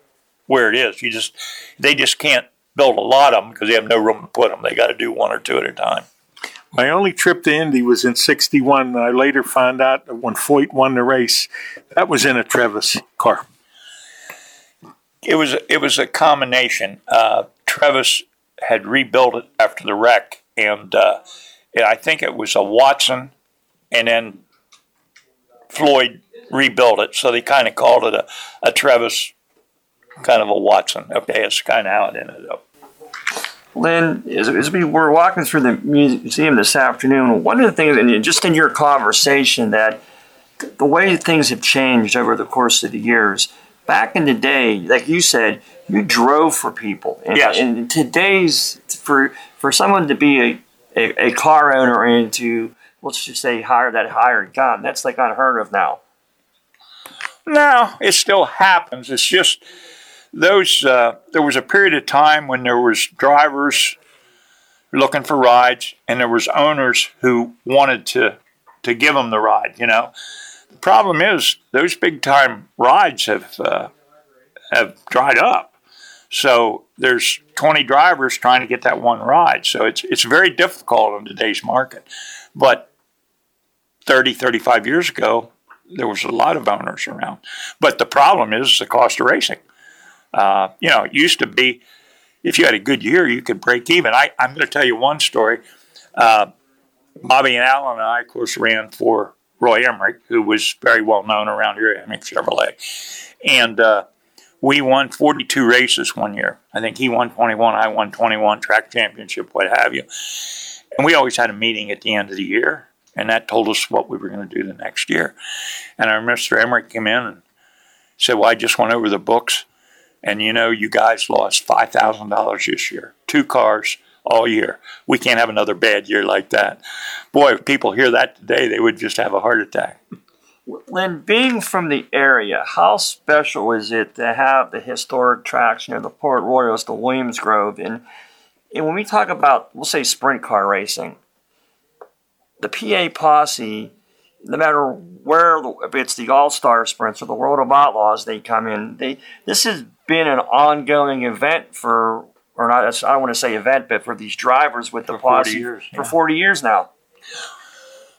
where it is. You just they just can't build a lot of them because they have no room to put them. They got to do one or two at a time. My only trip to Indy was in '61. I later found out that when Foyt won the race, that was in a Trevis car. It was it was a combination. Uh, had rebuilt it after the wreck, and uh, I think it was a Watson, and then Floyd rebuilt it. So they kind of called it a, a Trevis, kind of a Watson. Okay, it's kind of how it ended up. Lynn, as, as, we were walking through the museum this afternoon, one of the things, and just in your conversation, that the way things have changed over the course of the years. Back in the day, like you said, you drove for people. And, yes. and today's for for someone to be a, a, a, car owner and to let's just say hire that hired gun, that's like unheard of now. No, it still happens. It's just those uh, there was a period of time when there was drivers looking for rides and there was owners who wanted to to give them the ride you know problem is those big time rides have uh, have dried up. So there's 20 drivers trying to get that one ride. So it's it's very difficult in today's market. But 30 35 years ago there was a lot of owners around. But the problem is the cost of racing. Uh, you know, it used to be if you had a good year, you could break even. I, am going to tell you one story. Uh, Bobby and Alan and I, of course, ran for Roy Emmerich, who was very well known around here at Emmerich Chevrolet. And uh, we won 42 races one year. I think he won 21, I won 21, track championship, what have you. And we always had a meeting at the end of the year, and that told us what we were going to do the next year. And I remember Mr. Emmerich came in and said, Well, I just went over the books And you know, you guys lost five thousand dollars this year, two cars all year. We can't have another bad year like that. Boy, if people hear that today, they would just have a heart attack. Lynn, being from the area, how special is it to have the historic tracks, know, the Port Royals, the Williams Grove, and, and when we talk about, we'll say, sprint car racing, the PA posse, no matter where, if it's the All Star Sprints or the World of Outlaws, they come in. They this has been an ongoing event for, or not. I don't want to say event, but for these drivers with the For 40 posse years, for forty years now.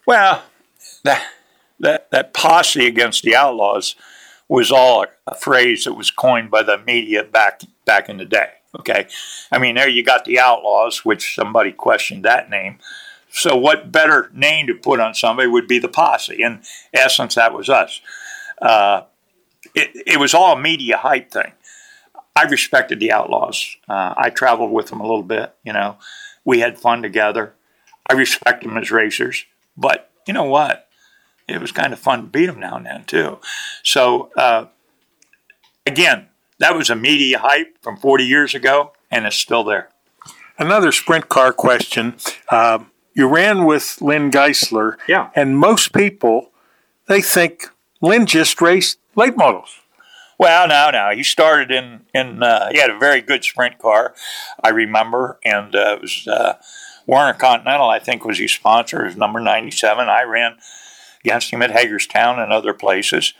Well, that that that posse against the outlaws was all a phrase that was coined by the media back back in the day. Okay, I mean there you got the outlaws, which somebody questioned that name. So what better name to put on somebody would be the posse? In essence, that was us. Uh, it, it was all a media hype thing. I respected the outlaws. Uh, I traveled with them a little bit. You know, we had fun together. I respect them as racers, but you know what? It was kind of fun to beat them now and then too. So uh, again, that was a media hype from 40 years ago, and it's still there. Another sprint car question. Uh, you ran with Lynn Geisler. Yeah. And most people, they think Lynn just raced late models. Well, no, no. He started in in. Uh, he had a very good sprint car, I remember, and uh, it was uh, Warner Continental. I think was his sponsor. Was number ninety seven. I ran against him at Hagerstown and other places,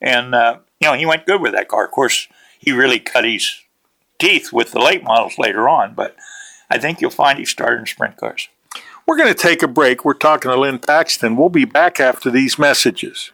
and uh, you know he went good with that car. Of course, he really cut his teeth with the late models later on, but I think you'll find he started in sprint cars. We're going to take a break. We're talking to Lynn Paxton. We'll be back after these messages.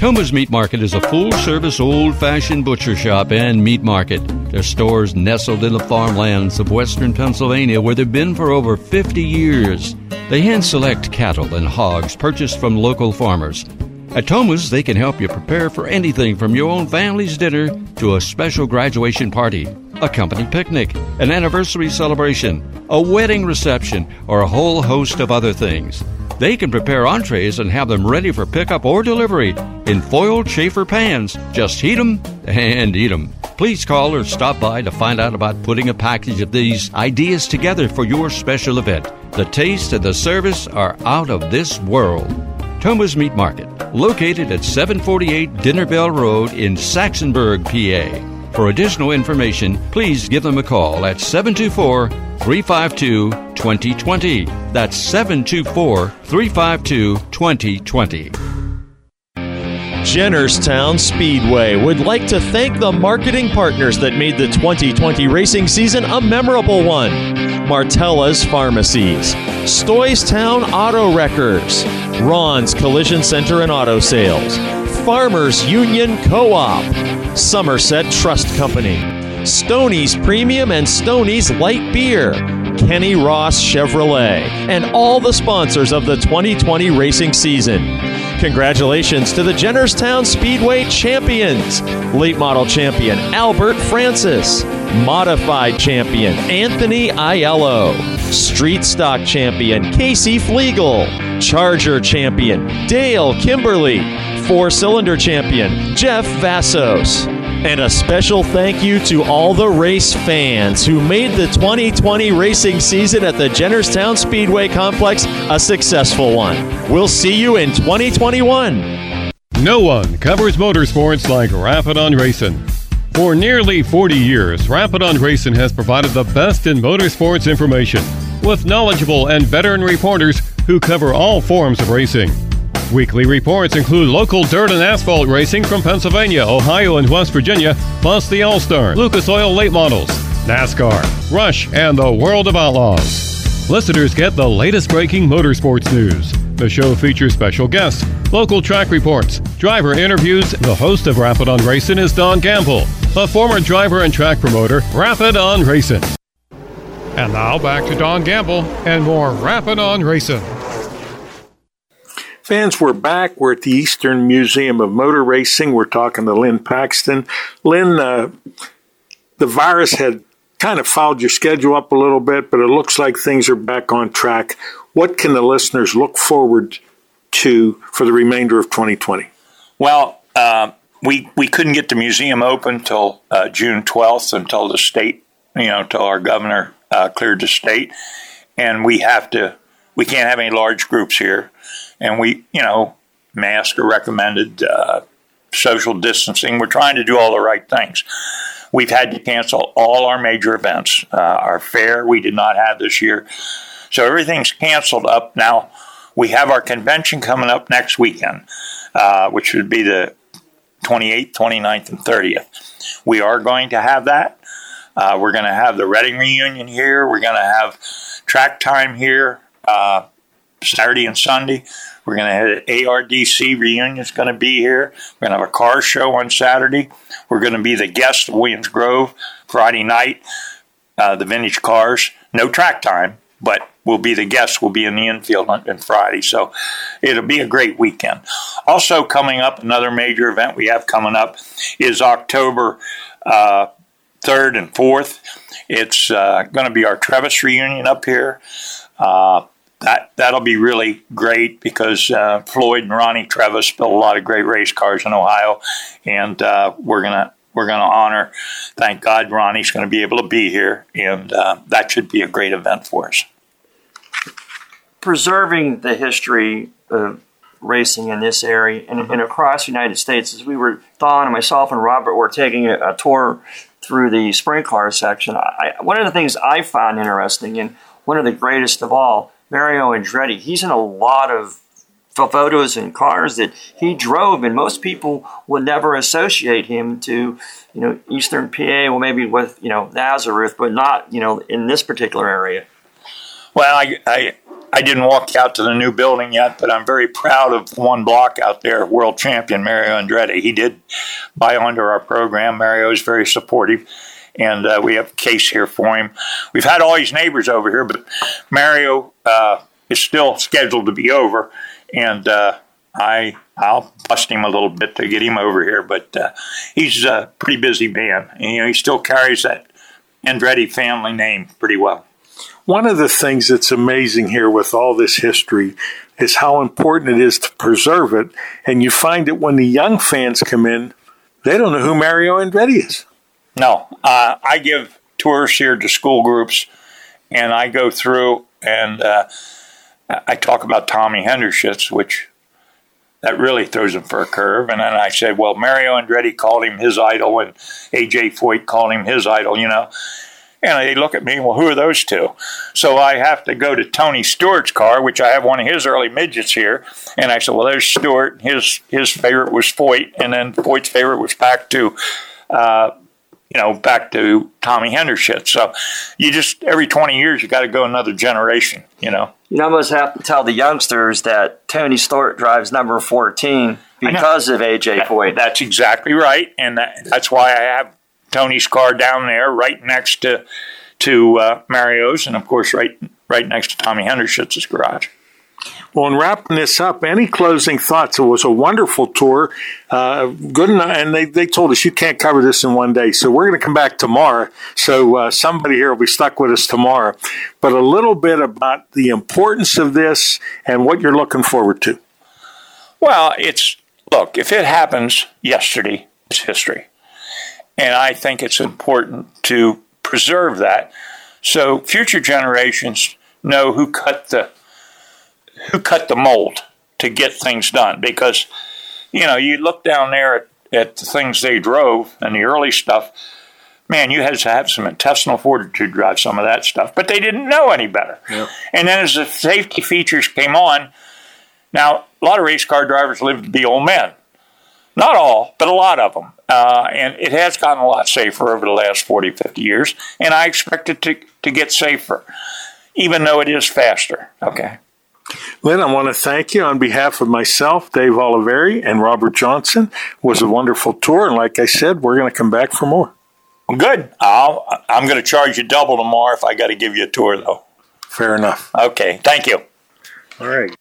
Thoma's Meat Market is a full service, old fashioned butcher shop and meat market. Their stores nestled in the farmlands of western Pennsylvania where they've been for over 50 years. They hand select cattle and hogs purchased from local farmers. At Thoma's, they can help you prepare for anything from your own family's dinner to a special graduation party, a company picnic, an anniversary celebration, a wedding reception, or a whole host of other things. They can prepare entrees and have them ready for pickup or delivery in foiled chafer pans. Just heat them and eat them. Please call or stop by to find out about putting a package of these ideas together for your special event. The taste and the service are out of this world. Thoma's Meat Market, located at 748 Dinner Bell Road in Saxonburg, PA. For additional information, please give them a call at 724 352 2020. That's 724 352 2020. Jennerstown Speedway would like to thank the marketing partners that made the 2020 racing season a memorable one. Martella's Pharmacies, Stoystown Auto Wreckers, Ron's Collision Center and Auto Sales, Farmers Union Co-op, Somerset Trust Company, Stoney's Premium and Stoney's Light Beer, Kenny Ross Chevrolet, and all the sponsors of the 2020 racing season. Congratulations to the Jennerstown Speedway champions late model champion Albert Francis, modified champion Anthony Aiello, street stock champion Casey Flegel, Charger champion Dale Kimberly, four cylinder champion Jeff Vassos. And a special thank you to all the race fans who made the 2020 racing season at the Jennerstown Speedway Complex a successful one. We'll see you in 2021. No one covers motorsports like Rappin' on Racing. For nearly 40 years, Rappin' on Racing has provided the best in motorsports information with knowledgeable and veteran reporters who cover all forms of racing. Weekly reports include local dirt and asphalt racing from Pennsylvania, Ohio, and West Virginia, plus the All Star, Lucas Oil late models, NASCAR, Rush, and the World of Outlaws. Listeners get the latest breaking motorsports news. The show features special guests, local track reports, driver interviews. The host of Rappin' on Racing is Don Gamble, a former driver and track promoter, Rappin' on Racing. And now back to Don Gamble and more Rappin' on Racing. Fans, we're back. We're at the Eastern Museum of Motor Racing. We're talking to Lynn Paxton. Lynn, uh, the virus had kind of fouled your schedule up a little bit, but it looks like things are back on track. What can the listeners look forward to for the remainder of 2020? Well, uh, we we couldn't get the museum open until uh, June 12th, until the state, you know, until our governor uh, cleared the state, and we have to, we can't have any large groups here, and we, you know, masks are recommended, uh, social distancing. We're trying to do all the right things. We've had to cancel all our major events. Uh, our fair we did not have this year, so everything's canceled up now. We have our convention coming up next weekend, uh, which would be the 28th, 29th, and 30th. We are going to have that. Uh, we're going to have the Reading reunion here. We're going to have track time here uh, Saturday and Sunday. We're going to have ARDC reunion is going to be here. We're going to have a car show on Saturday. We're going to be the guest of Williams Grove Friday night. Uh, the vintage cars, no track time, but we'll be the guests. We'll be in the infield on, on Friday, so it'll be a great weekend. Also coming up, another major event we have coming up is October uh, third and fourth. It's uh, going to be our Trevis reunion up here. Uh, that that'll be really great because uh, Floyd and Ronnie Trevis built a lot of great race cars in Ohio, and uh, we're gonna we're gonna honor. Thank God, Ronnie's going to be able to be here, and uh, that should be a great event for us. Preserving the history of racing in this area and, and across the United States, as we were Don and myself and Robert were taking a, a tour through the sprint car section, I, one of the things I found interesting and one of the greatest of all Mario Andretti. He's in a lot of photos and cars that he drove, and most people would never associate him to, you know, Eastern PA, well, maybe with, you know, Nazareth, but not, you know, in this particular area. Well, I, I, I didn't walk out to the new building yet, but I'm very proud of one block out there, world champion Mario Andretti. He did buy onto our program. Mario is very supportive and uh, we have a case here for him. We've had all his neighbors over here, but Mario uh, is still scheduled to be over, and uh, I I'll bust him a little bit to get him over here. But uh, he's a pretty busy man, and you know he still carries that Andretti family name pretty well. One of the things that's amazing here with all this history is how important it is to preserve it. And you find that when the young fans come in, they don't know who Mario Andretti is. No, uh, I give tours here to school groups, and I go through and uh, I talk about Tommy Hinnershitz, which that really throws him for a curve. And then I said, well, Mario Andretti called him his idol, and AJ Foyt called him his idol, you know. And they look at me, well, who are those two? So I have to go to Tony Stewart's car, which I have one of his early midgets here. And I said, well, there's Stewart. His his favorite was Foyt, and then Foyt's favorite was back to uh, you know, back to Tommy Hinnershitz. So you just every twenty years you got to go another generation. You know. You almost have to tell the youngsters that Tony Stewart drives number fourteen because of AJ Foyt. That's exactly right, and that, that's why I have Tony's car down there, right next to to uh, Mario's, and of course, right right next to Tommy Hinnershitz's garage. Well, in wrapping this up, any closing thoughts? It was a wonderful tour. Uh, good enough, and they, they told us you can't cover this in one day, so we're going to come back tomorrow. So uh, somebody here will be stuck with us tomorrow. But a little bit about the importance of this and what you're looking forward to. Well, it's look if it happens yesterday, it's history, and I think it's important to preserve that so future generations know who cut the who cut the mold to get things done. Because you know you look down there at, at the things they drove and the early stuff man you had to have some intestinal fortitude to drive some of that stuff but they didn't know any better. Yeah. and then as the safety features came on now a lot of race car drivers live to be old men. Not all but a lot of them uh, and it has gotten a lot safer over the last 40 50 years and i expect it to, to get safer even though it is faster. Okay Lynn, I want to thank you on behalf of myself, Dave Oliveri, and Robert Johnson. It was a wonderful tour, and like I said, we're going to come back for more. Good. I'll, I'm going to charge you double tomorrow if I got to give you a tour, though. Fair enough. Okay. Thank you. All right.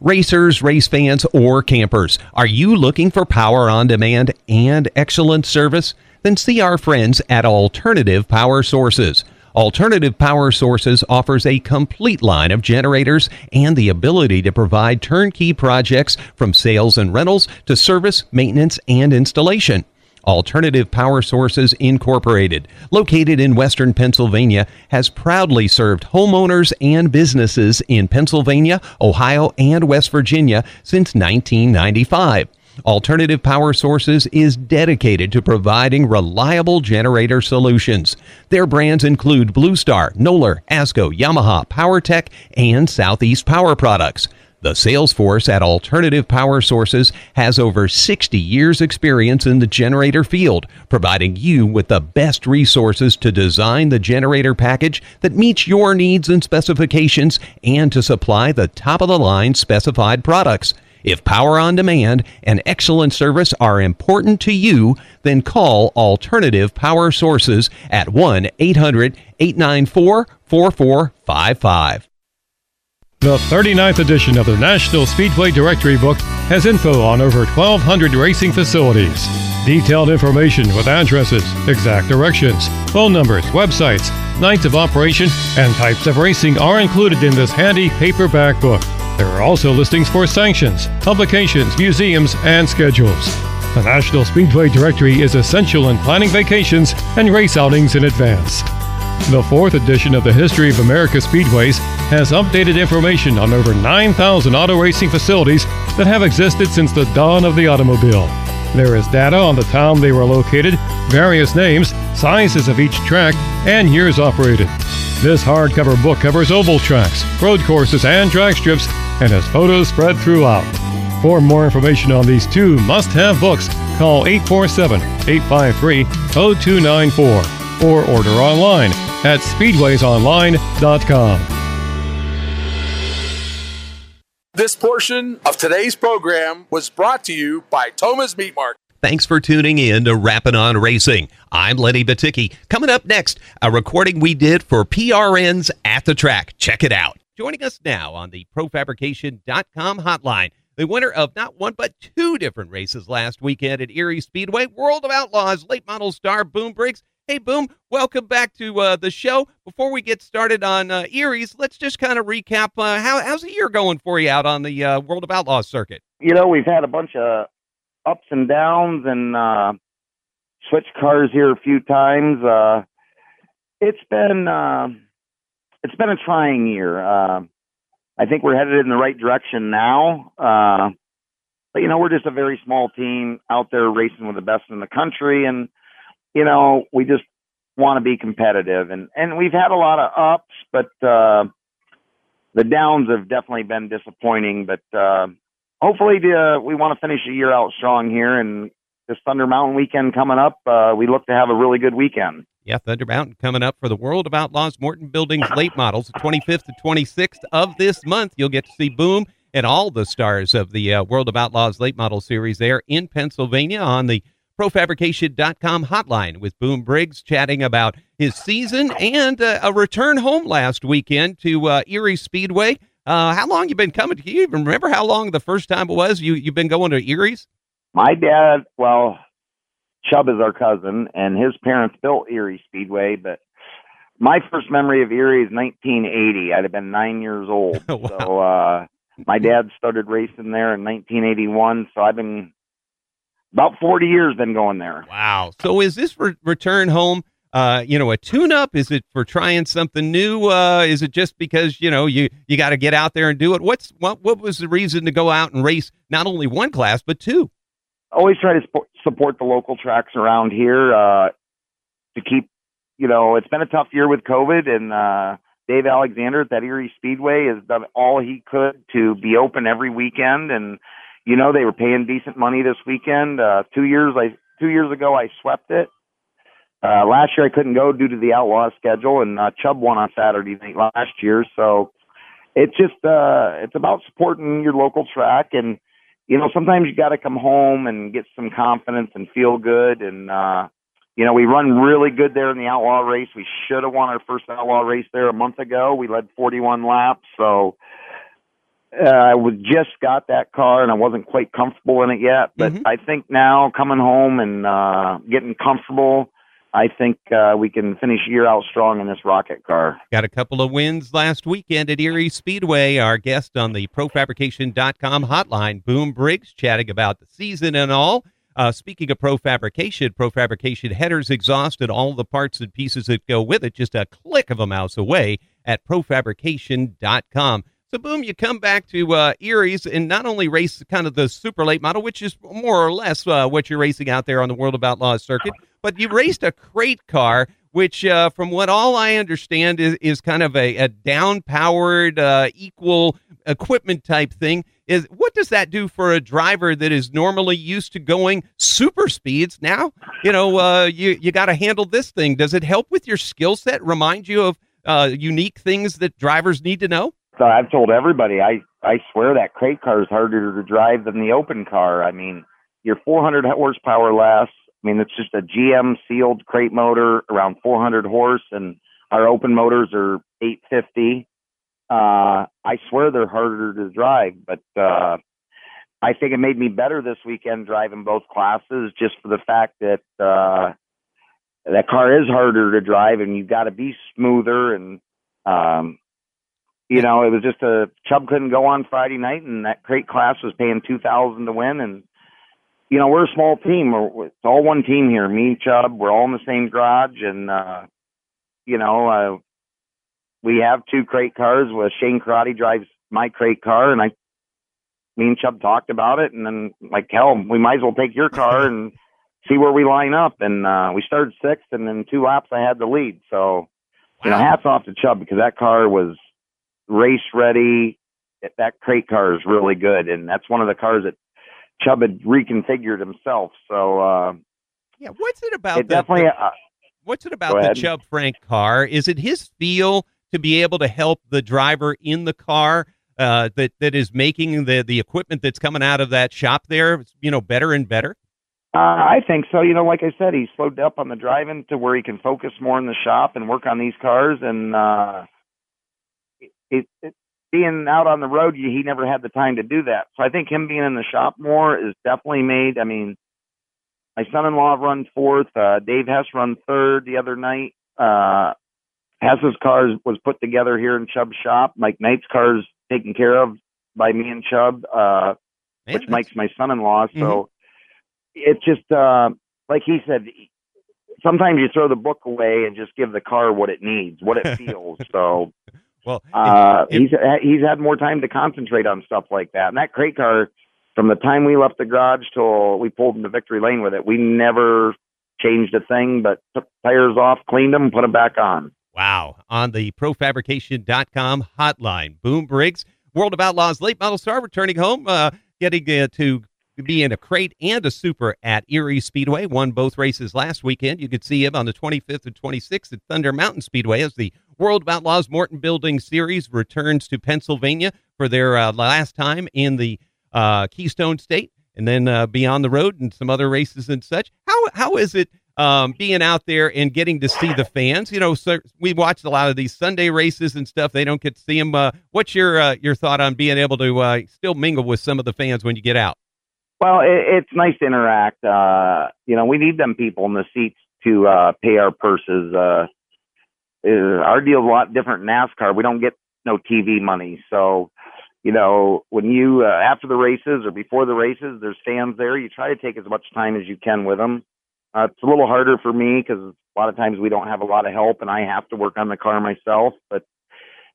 Racers, race fans, or campers, are you looking for power on demand and excellent service? Then see our friends at Alternative Power Sources. Alternative Power Sources offers a complete line of generators and the ability to provide turnkey projects from sales and rentals to service, maintenance, and installation. Alternative Power Sources Incorporated, located in western Pennsylvania, has proudly served homeowners and businesses in Pennsylvania, Ohio, and West Virginia since 1995. Alternative Power Sources is dedicated to providing reliable generator solutions. Their brands include Blue Star, Noller, ASCO, Yamaha, PowerTech, and Southeast Power Products. The sales force at Alternative Power Sources has over 60 years' experience in the generator field, providing you with the best resources to design the generator package that meets your needs and specifications and to supply the top of the line specified products. If power on demand and excellent service are important to you, then call Alternative Power Sources at 1 800 894 4455. The 39th edition of the National Speedway Directory Book has info on over 1,200 racing facilities. Detailed information with addresses, exact directions, phone numbers, websites, nights of operation, and types of racing are included in this handy paperback book. There are also listings for sanctions, publications, museums, and schedules. The National Speedway Directory is essential in planning vacations and race outings in advance. The fourth edition of the History of America Speedways has updated information on over 9,000 auto racing facilities that have existed since the dawn of the automobile. There is data on the town they were located, various names, sizes of each track, and years operated. This hardcover book covers oval tracks, road courses, and drag strips and has photos spread throughout. For more information on these two must have books, call 847 853 0294 or order online at speedwaysonline.com. This portion of today's program was brought to you by Thoma's Meat Market. Thanks for tuning in to Rappin' on Racing. I'm Lenny Baticki. Coming up next, a recording we did for PRN's At the Track. Check it out. Joining us now on the ProFabrication.com hotline, the winner of not one but two different races last weekend at Eriez Speedway, World of Outlaws late model star Boom Briggs. Hey, Boom, welcome back to uh, the show. Before we get started on uh, Eriez, let's just kind of recap uh, how, how's the year going for you out on the uh, World of Outlaws circuit? You know, we've had a bunch of ups and downs and uh, switched cars here a few times. Uh, it's been uh, it's been a trying year. Uh, I think we're headed in the right direction now. Uh, but you know, we're just a very small team out there racing with the best in the country, and you know, we just want to be competitive. And and we've had a lot of ups, but uh, the downs have definitely been disappointing. But uh, hopefully, uh, we want to finish the year out strong here. And this Thunder Mountain weekend coming up, uh, we look to have a really good weekend. Yeah, Thunder Mountain coming up for the World of Outlaws Morton Buildings late models, the 25th to 26th of this month. You'll get to see Boom and all the stars of the uh, World of Outlaws late model series there in Pennsylvania on the profabrication.com hotline with Boom Briggs chatting about his season and uh, a return home last weekend to uh, Eriez Speedway. Uh, how long you been coming? Can you even remember how long the first time it was you you've been going to Eriez? My dad, well, Chubb is our cousin, and his parents built Eriez Speedway. But my first memory of Erie is 1980. I'd have been nine years old. wow. So uh, my dad started racing there in 1981. So I've been about 40 years been going there. Wow. So is this re- return home? Uh, you know, a tune-up? Is it for trying something new? Uh, is it just because you know you you got to get out there and do it? What's what? What was the reason to go out and race not only one class but two? always try to sp- support the local tracks around here uh, to keep. You know, it's been a tough year with COVID, and uh, Dave Alexander at that Eriez Speedway has done all he could to be open every weekend. And you know, they were paying decent money this weekend. Uh, two years, I two years ago, I swept it. Uh, last year I couldn't go due to the outlaw schedule, and uh, Chubb won on Saturday night last year. So it's just uh, it's about supporting your local track and you know, sometimes you got to come home and get some confidence and feel good. And, uh, you know, we run really good there in the outlaw race. We should have won our first outlaw race there a month ago. We led 41 laps. So, uh, I was just got that car and I wasn't quite comfortable in it yet, but mm-hmm. I think now coming home and, uh, getting comfortable, I think uh, we can finish year out strong in this rocket car. Got a couple of wins last weekend at Eriez Speedway. Our guest on the ProFabrication.com hotline, Boom Briggs, chatting about the season and all. Uh, speaking of ProFabrication, ProFabrication headers, exhaust, and all the parts and pieces that go with it, just a click of a mouse away at ProFabrication.com. So, boom, you come back to uh, Eriez and not only race kind of the super late model, which is more or less uh, what you're racing out there on the World of Outlaws circuit, but you raced a crate car, which, uh, from what all I understand, is, is kind of a, a down powered, uh, equal equipment type thing. Is what does that do for a driver that is normally used to going super speeds? Now, you know, uh, you you got to handle this thing. Does it help with your skill set? Remind you of uh, unique things that drivers need to know? So I've told everybody, I I swear that crate car is harder to drive than the open car. I mean, you're 400 horsepower less. I mean, it's just a GM sealed crate motor, around 400 horse, and our open motors are 850. Uh, I swear they're harder to drive, but uh, I think it made me better this weekend driving both classes, just for the fact that uh, that car is harder to drive, and you've got to be smoother and um, you know, it was just a Chubb couldn't go on Friday night, and that crate class was paying two thousand to win. And you know, we're a small team. We're, it's all one team here. Me and Chubb, we're all in the same garage, and uh, you know, uh, we have two crate cars. With Shane Karate drives my crate car, and I, me and Chubb talked about it, and then like hell, we might as well take your car and see where we line up. And uh, we started sixth, and then two laps I had the lead. So, you know, hats off to Chubb because that car was race ready. That crate car is really good, and that's one of the cars that Chubb had reconfigured himself. So uh, yeah, what's it about? it the- definitely. the- Uh, what's it about the. Chubb Frank car? Is it his feel to be able to help the driver in the car uh, that that is making the the equipment that's coming out of that shop there, you know, better and better? Uh, I think so. You know, like I said, he slowed up on the driving to where he can focus more in the shop and work on these cars. And uh, it, it, being out on the road, he never had the time to do that. So I think him being in the shop more is definitely made. I mean, my son-in-law run fourth. Uh, Dave Hess run third the other night. Uh, Hess's car was put together here in Chubb's shop. Mike Knight's car's taken care of by me and Chubb, uh, which Mike's my son-in-law. So it's just uh, like he said. Sometimes you throw the book away and just give the car what it needs, what it feels. so well, uh, he's he's had more time to concentrate on stuff like that. And that crate car, from the time we left the garage till we pulled into victory lane with it, we never changed a thing, but took tires off, cleaned them, put them back on. Wow. On the profabrication.com hotline. Boom Briggs, World of Outlaws late model star returning home, uh, getting uh, to be in a crate and a super at Eriez Speedway. Won both races last weekend. You could see him on the 25th and 26th at Thunder Mountain Speedway as the World of Outlaws Morton Building Series returns to Pennsylvania for their uh, last time in the uh, Keystone State and then uh, be on the road and some other races and such. How how is it um, being out there and getting to see the fans? You know, so we watched a lot of these Sunday races and stuff. They don't get to see them. Uh, what's your uh, your thought on being able to uh, still mingle with some of the fans when you get out? Well, it, it's nice to interact. Uh, you know, we need them people in the seats to uh, pay our purses. Uh, our deal's a lot different NASCAR. We don't get no TV money, so you know when you uh, after the races or before the races, there's fans there. You try to take as much time as you can with them. Uh, it's a little harder for me because a lot of times we don't have a lot of help, and I have to work on the car myself. But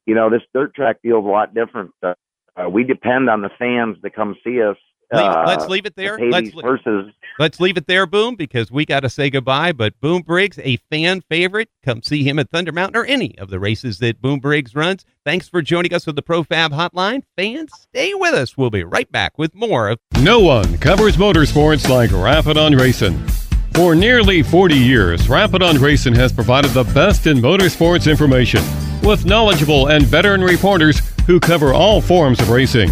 you know, this dirt track deal's a lot different. Uh, uh, we depend on the fans to come see us. Leave- uh, let's leave it there. pay Let's these le- purses. Let's leave it there, Boom, because we got to say goodbye. But Boom Briggs, a fan favorite, come see him at Thunder Mountain or any of the races that Boom Briggs runs. Thanks for joining us with the ProFab Hotline. Fans, stay with us. We'll be right back with more of No one covers motorsports like Rappin' on Racing. For nearly 40 years, Rappin' on Racing has provided the best in motorsports information with knowledgeable and veteran reporters who cover all forms of racing.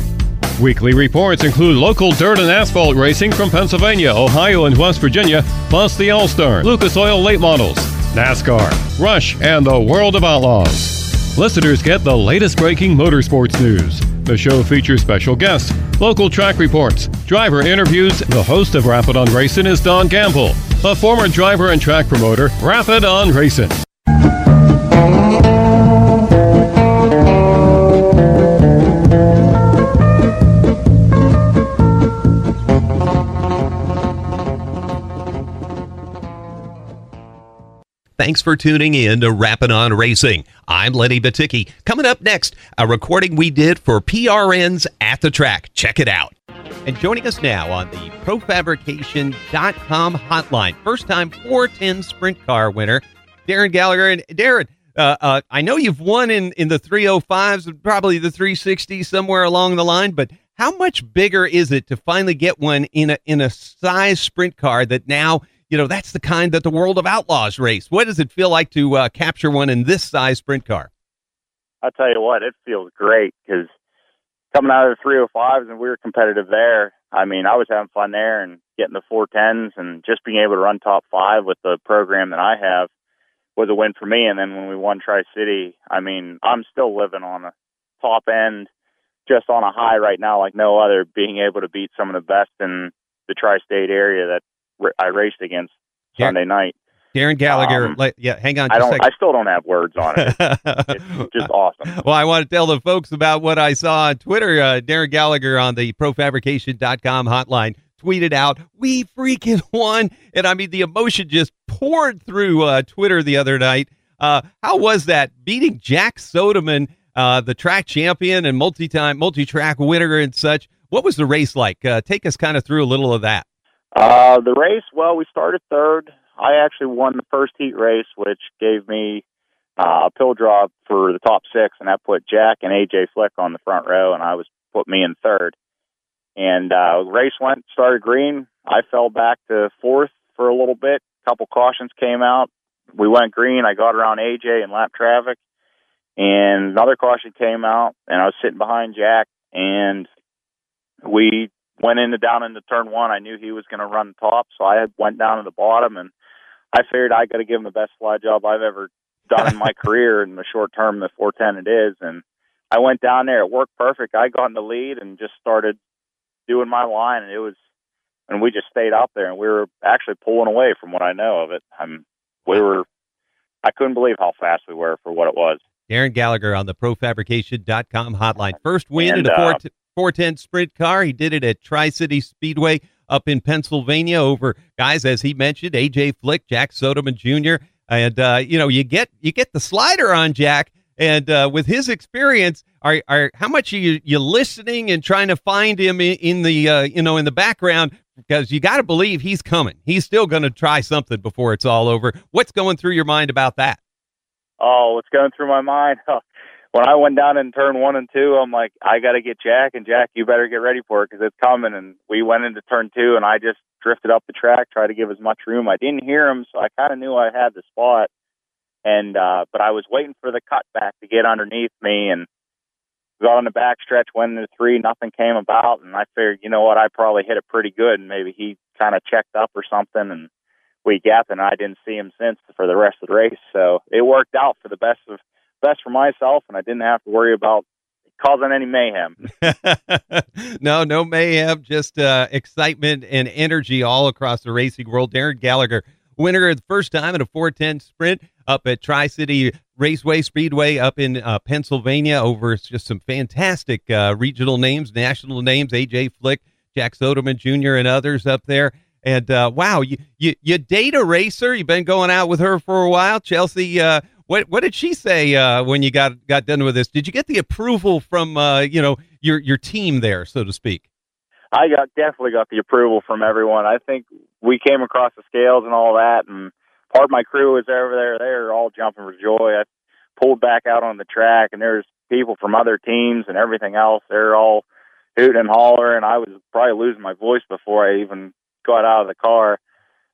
Weekly reports include local dirt and asphalt racing from Pennsylvania, Ohio, and West Virginia, plus the All Star, Lucas Oil late models, NASCAR, Rush, and the World of Outlaws. Listeners get the latest breaking motorsports news, The show features special guests, local track reports, driver interviews. The host of Rappin' on Racing is Don Gamble, a former driver and track promoter. Rappin' on Racing. Thanks for tuning in to Rappin' on Racing. I'm Lenny Baticki. Coming up next, a recording we did for PRN's At the Track. Check it out. And joining us now on the ProFabrication.com hotline, first time 410 sprint car winner, Darren Gallagher. And Darren, uh, uh, I know you've won in, in the 305s and probably the 360s somewhere along the line, but how much bigger is it to finally get one in a in a size sprint car that now you know that's the kind that the World of Outlaws race? What does it feel like to uh, capture one in this size sprint car? I tell you what, it feels great because coming out of the 305s and we were competitive there. I mean, I was having fun there and getting the 410s and just being able to run top five with the program that I have was a win for me. And then when we won Tri City, I mean, I'm still living on a top end just on a high right now like no other, being able to beat some of the best in the tri-state area that I raced against Yeah. Sunday night. Darren Gallagher, Um, like, yeah, hang on I don't. I still don't have words on it. it's just awesome. Well, I want to tell the folks about what I saw on Twitter. Uh, Darren Gallagher on the profabrication.com hotline tweeted out, We freaking won. And I mean, the emotion just poured through uh, Twitter the other night. Uh, how was that beating Jack Sodeman, uh, the track champion and multi time, multi track winner and such? What was the race like? Uh, take us kind of through a little of that. Uh, the race, well, we started third. I actually won the first heat race, which gave me uh, a pill draw for the top six, and that put Jack and AJ Flick on the front row, and I was put me in third. And uh, race went started green. I fell back to fourth for a little bit. A couple cautions came out. We went green. I got around AJ in lap traffic, and another caution came out, and I was sitting behind Jack, and we went into down into turn one. I knew he was going to run top, so I went down to the bottom, and I figured I got to give him the best fly job I've ever done in my career in the short term, the 410 it is, and I went down there. It worked perfect. I got in the lead and just started doing my line, and it was, and we just stayed up there, and we were actually pulling away from what I know of it. I'm, we were, I couldn't believe how fast we were for what it was. Darren Gallagher on the profabrication.com hotline. First win And, in a uh, 4- 410 sprint car. He did it at Tri City Speedway up in Pennsylvania over guys, as he mentioned, AJ Flick, Jack Sodeman Jr. And, uh, you know, you get you get the slider on Jack. And uh, with his experience, are, are how much are you you listening and trying to find him in, in the uh, you know in the background because you got to believe he's coming. He's still going to try something before it's all over. What's going through your mind about that? Oh, what's going through my mind? When I went down in turn one and two, I'm like, I got to get Jack, and Jack, you better get ready for it because it's coming. And we went into turn two, and I just drifted up the track, tried to give as much room. I didn't hear him, so I kind of knew I had the spot. And uh, but I was waiting for the cutback to get underneath me, and got on the back stretch, went into three, nothing came about, and I figured, you know what, I probably hit it pretty good, and maybe he kind of checked up or something, and we gapped, and I didn't see him since for the rest of the race. So it worked out for the best of best for myself, and I didn't have to worry about causing any mayhem. no, no mayhem, just uh, excitement and energy all across the racing world. Darren Gallagher, winner the first time in a 410 sprint up at Tri City Raceway Speedway up in uh, Pennsylvania over just some fantastic uh, regional names, national names, AJ Flick, Jack Sodeman Jr., and others up there. And uh, wow, you, you you date a racer. You've been going out with her for a while, Chelsea. What what did she say uh, when you got got done with this? Did you get the approval from uh, you know your your team there, so to speak? I got definitely got the approval from everyone. I think we came across the scales and all that, and part of my crew was over there. They were all jumping for joy. I pulled back out on the track, and there's people from other teams and everything else. They're all hooting and hollering. I was probably losing my voice before I even got out of the car.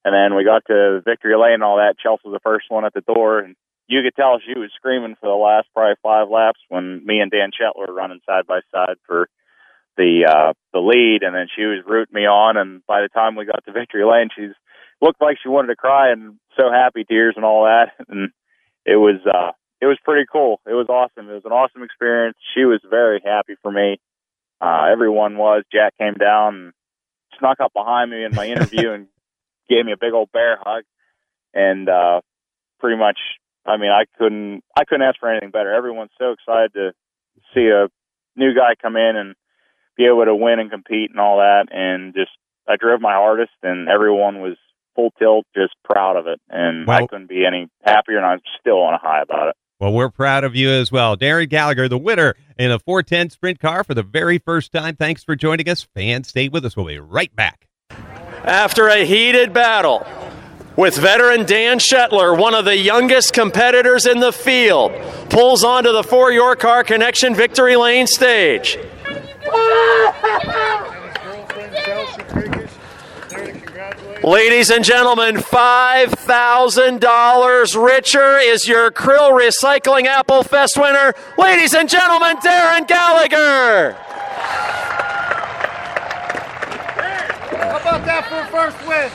And then we got to victory lane and all that. Chelsea was the first one at the door, and you could tell she was screaming for the last probably five laps when me and Dan Shetler were running side by side for the uh the lead and then she was rooting me on and by the time we got to victory lane she's looked like she wanted to cry and so happy tears and all that and it was uh it was pretty cool. It was awesome. It was an awesome experience. She was very happy for me. Uh, everyone was. Jack came down and snuck up behind me in my interview and gave me a big old bear hug. And uh, pretty much, I mean, I couldn't, I couldn't ask for anything better. Everyone's so excited to see a new guy come in and be able to win and compete and all that. And just, I drove my hardest, and everyone was full tilt, just proud of it. And I couldn't be any happier, and I'm still on a high about it. Well, we're proud of you as well. Darren Gallagher, the winner in a 410 sprint car for the very first time. Thanks for joining us. Fans, stay with us. We'll be right back. After a heated battle with veteran Dan Shetler, one of the youngest competitors in the field, pulls onto the For Your Car Connection Victory Lane stage. Ladies and gentlemen, $5,000 richer is your Krill Recycling Apple Fest winner. Ladies and gentlemen, Darren Gallagher. How about that for a first win?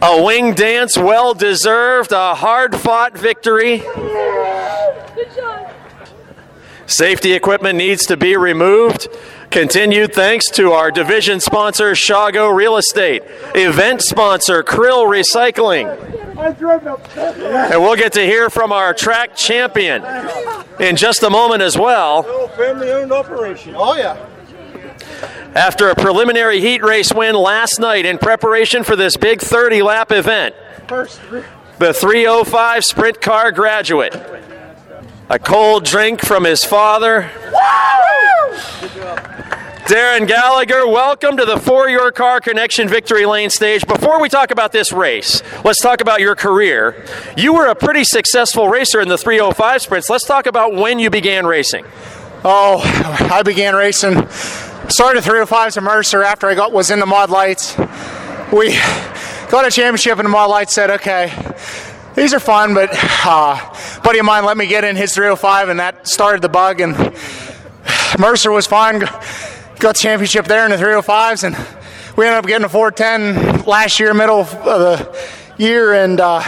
A wing dance well deserved, a hard fought victory. Safety equipment needs to be removed. Continued thanks to our division sponsor, Shago Real Estate, event sponsor, Krill Recycling. I drove up. And we'll get to hear from our track champion in just a moment as well. Family owned operation. Oh, yeah. After a preliminary heat race win last night in preparation for this big 30 lap event, the 305 sprint car graduate. A cold drink from his father. Darren Gallagher, welcome to the For Your Car Connection Victory Lane stage. Before we talk about this race, let's talk about your career. You were a pretty successful racer in the 305 sprints. Let's talk about when you began racing. Oh, I began racing. Started 305s at Mercer after I got was in the Mod Lights. We got a championship in the Mod Lights. Said, okay, these are fun, but uh, buddy of mine let me get in his 305, and that started the bug. And Mercer was fine. Got championship there in the 305s, and we ended up getting a 410 last year, middle of the year, and uh,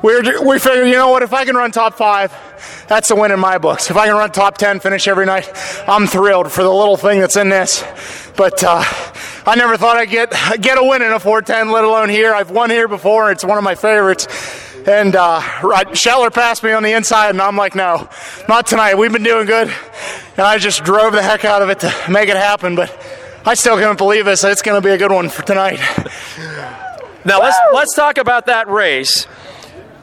we were, we figured, you know what, if I can run top five, that's a win in my books. If I can run top 10, finish every night, I'm thrilled for the little thing that's in this. But uh, I never thought I'd get, get a win in a 410, let alone here. I've won here before, it's one of my favorites. And uh, Scheller passed me on the inside, and I'm like, no, not tonight. We've been doing good. And I just drove the heck out of it to make it happen. But I still can't believe this. It's going to be a good one for tonight. Now let's let's talk about that race.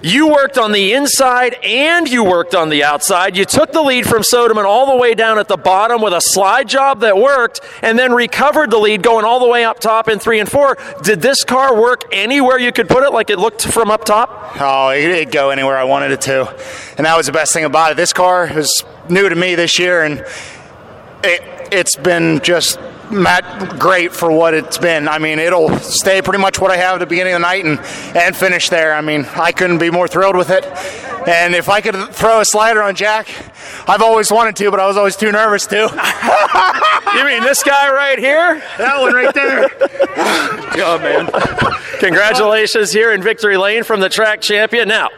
You worked on the inside and you worked on the outside. You took the lead from Sodeman all the way down at the bottom with a slide job that worked, and then recovered the lead going all the way up top in three and four. Did this car work anywhere you could put it, like it looked from up top? Oh, it it'd go anywhere I wanted it to. And that was the best thing about it. This car was new to me this year, and it, it's been just Matt, great for what it's been. I mean, it'll stay pretty much what I have at the beginning of the night and, and finish there. I mean, I couldn't be more thrilled with it. And if I could throw a slider on Jack, I've always wanted to, but I was always too nervous to. you mean this guy right here? That one right there. oh, man. Congratulations here in Victory Lane from the track champion. Now,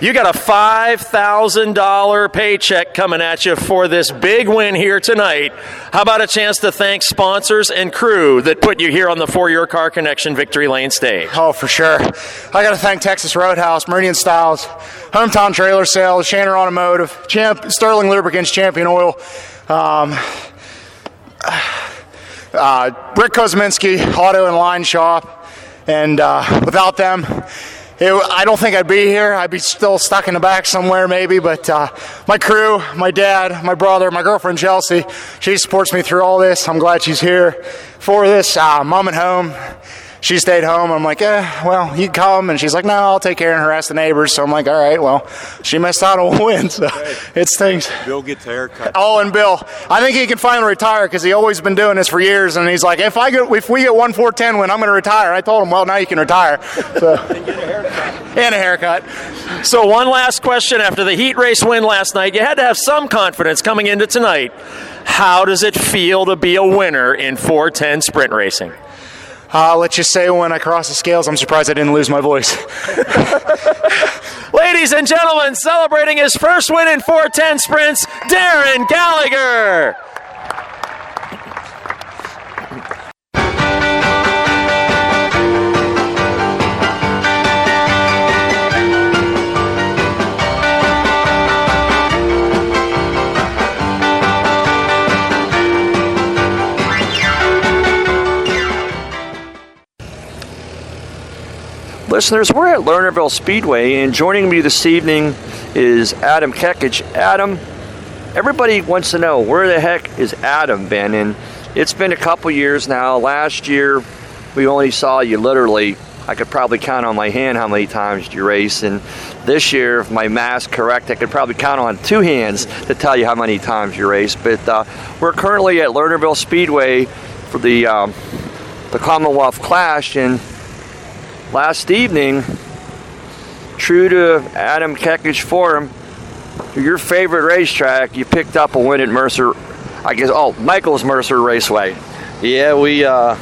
you got a $5,000 paycheck coming at you for this big win here tonight. How about a chance to thank sponsors and crew that put you here on the For Your Car Connection Victory Lane stage? Oh, for sure. I got to thank Texas Roadhouse, Meridian Styles, Hometown Trailer Sales, Shanner Automotive, Champ, Sterling Lubricants, Champion Oil, um, uh, Rick Kozminski, Auto and Line Shop, and uh, without them, it, I don't think I'd be here. I'd be still stuck in the back somewhere, maybe. But uh, my crew, my dad, my brother, my girlfriend Chelsea, she supports me through all this. I'm glad she's here for this. Uh, Mom at home, she stayed home. I'm like, eh, well, you come. And she's like, no, I'll take care and harass the neighbors. So I'm like, all right, well, she missed out on a win. So it stinks. Bill gets a haircut. Oh, and Bill, I think he can finally retire because he always been doing this for years. And he's like, if I get, if we get one four ten win, I'm going to retire. I told him, well, now you can retire. So, and a haircut. So, one last question after the heat race win last night. You had to have some confidence coming into tonight. How does it feel to be a winner in 410 sprint racing? Uh, let's just say when I cross the scales, I'm surprised I didn't lose my voice. Ladies and gentlemen, celebrating his first win in 410 sprints, Darren Gallagher. Listeners, we're at Lernerville Speedway, and joining me this evening is Adam Kekich. Adam, everybody wants to know where the heck is Adam been? And it's been a couple years now. Last year, we only saw you literally. I could probably count on my hand how many times you race. And this year, if my math's correct, I could probably count on two hands to tell you how many times you race. But uh, we're currently at Lernerville Speedway for the um, the Commonwealth Clash, and last evening, true to Adam Kekich form, your favorite racetrack, you picked up a win at Mercer, I guess, oh, Michael's Mercer Raceway. Yeah, we uh,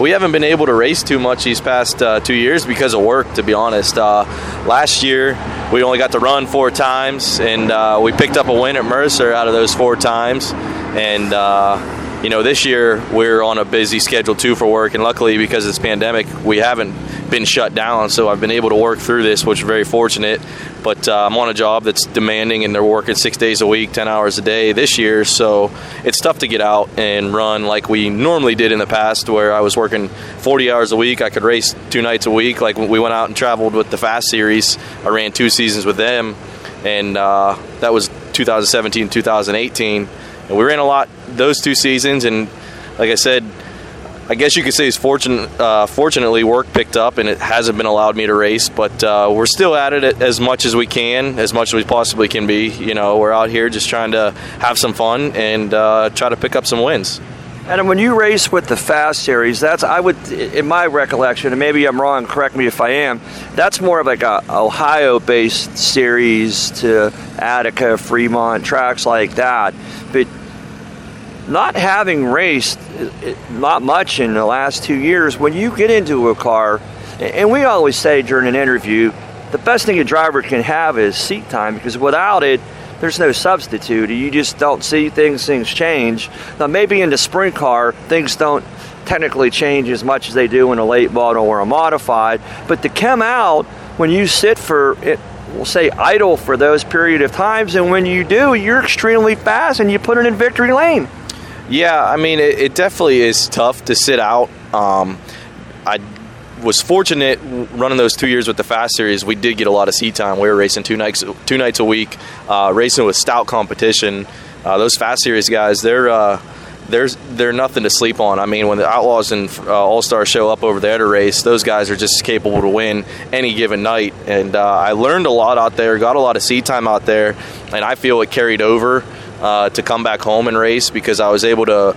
we haven't been able to race too much these past uh, two years because of work. To be honest, uh, last year we only got to run four times, and uh, we picked up a win at Mercer out of those four times, and uh, you know, this year we're on a busy schedule too for work, and luckily because of this pandemic, we haven't been shut down. So I've been able to work through this, which is very fortunate. But uh, I'm on a job that's demanding, and they're working six days a week, 10 hours a day this year. So it's tough to get out and run like we normally did in the past, where I was working 40 hours a week. I could race two nights a week. Like we went out and traveled with the Fast Series. I ran two seasons with them, and uh, that was 2017, 2018 and we ran a lot those two seasons. And like I said, I guess you could say it's fortunate. Uh, fortunately, work picked up, and it hasn't been allowed me to race. But uh, we're still at it as much as we can, as much as we possibly can be. You know, we're out here just trying to have some fun and uh, try to pick up some wins. And when you race with the Fast Series, that's I would, in my recollection, and maybe I'm wrong. Correct me if I am. That's more of like a Ohio-based series to Attica, Fremont, tracks like that. But not having raced uh, not much in the last two years, when you get into a car, and we always say during an interview, the best thing a driver can have is seat time because without it, there's no substitute. You just don't see things, things change. Now, maybe in the sprint car, things don't technically change as much as they do in a late model or a modified, but to come out when you sit for it, we'll say idle for those period of times, and when you do, you're extremely fast and you put it in victory lane. Yeah, I mean, it, it definitely is tough to sit out. Um, I was fortunate running those two years with the Fast Series. We did get a lot of seat time. We were racing two nights, two nights a week, uh, racing with stout competition. Uh, those Fast Series guys, they're uh, they're they're nothing to sleep on. I mean, when the Outlaws and uh, All Stars show up over there to race, those guys are just capable to win any given night. And uh, I learned a lot out there, got a lot of seat time out there, and I feel it carried over uh, to come back home and race because I was able to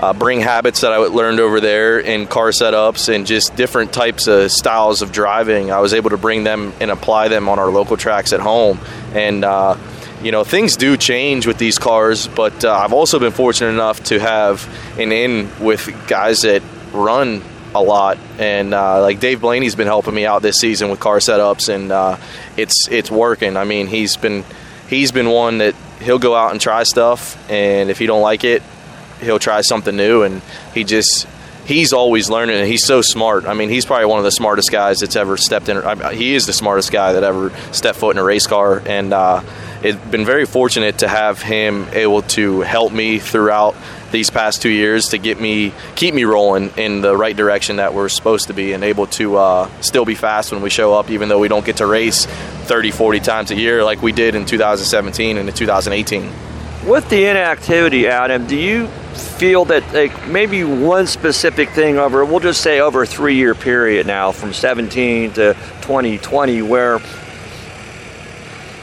uh, bring habits that I learned over there in car setups and just different types of styles of driving. I was able to bring them and apply them on our local tracks at home. And, uh, you know, things do change with these cars, but uh, I've also been fortunate enough to have an in with guys that run a lot, and uh, like Dave Blaney's been helping me out this season with car setups, and uh, it's it's working. I mean, he's been he's been one that he'll go out and try stuff, and if he don't like it, he'll try something new. And he just he's always learning, and he's so smart. I mean, he's probably one of the smartest guys that's ever stepped in. I he is the smartest guy that ever stepped foot in a race car, and uh, it's been very fortunate to have him able to help me throughout these past two years to get me keep me rolling in the right direction that we're supposed to be and able to uh, still be fast when we show up even though we don't get to race 30 40 times a year like we did in 2017 and in 2018 with the inactivity adam do you feel that like maybe one specific thing over we'll just say over a three year period now from 17 to 2020 where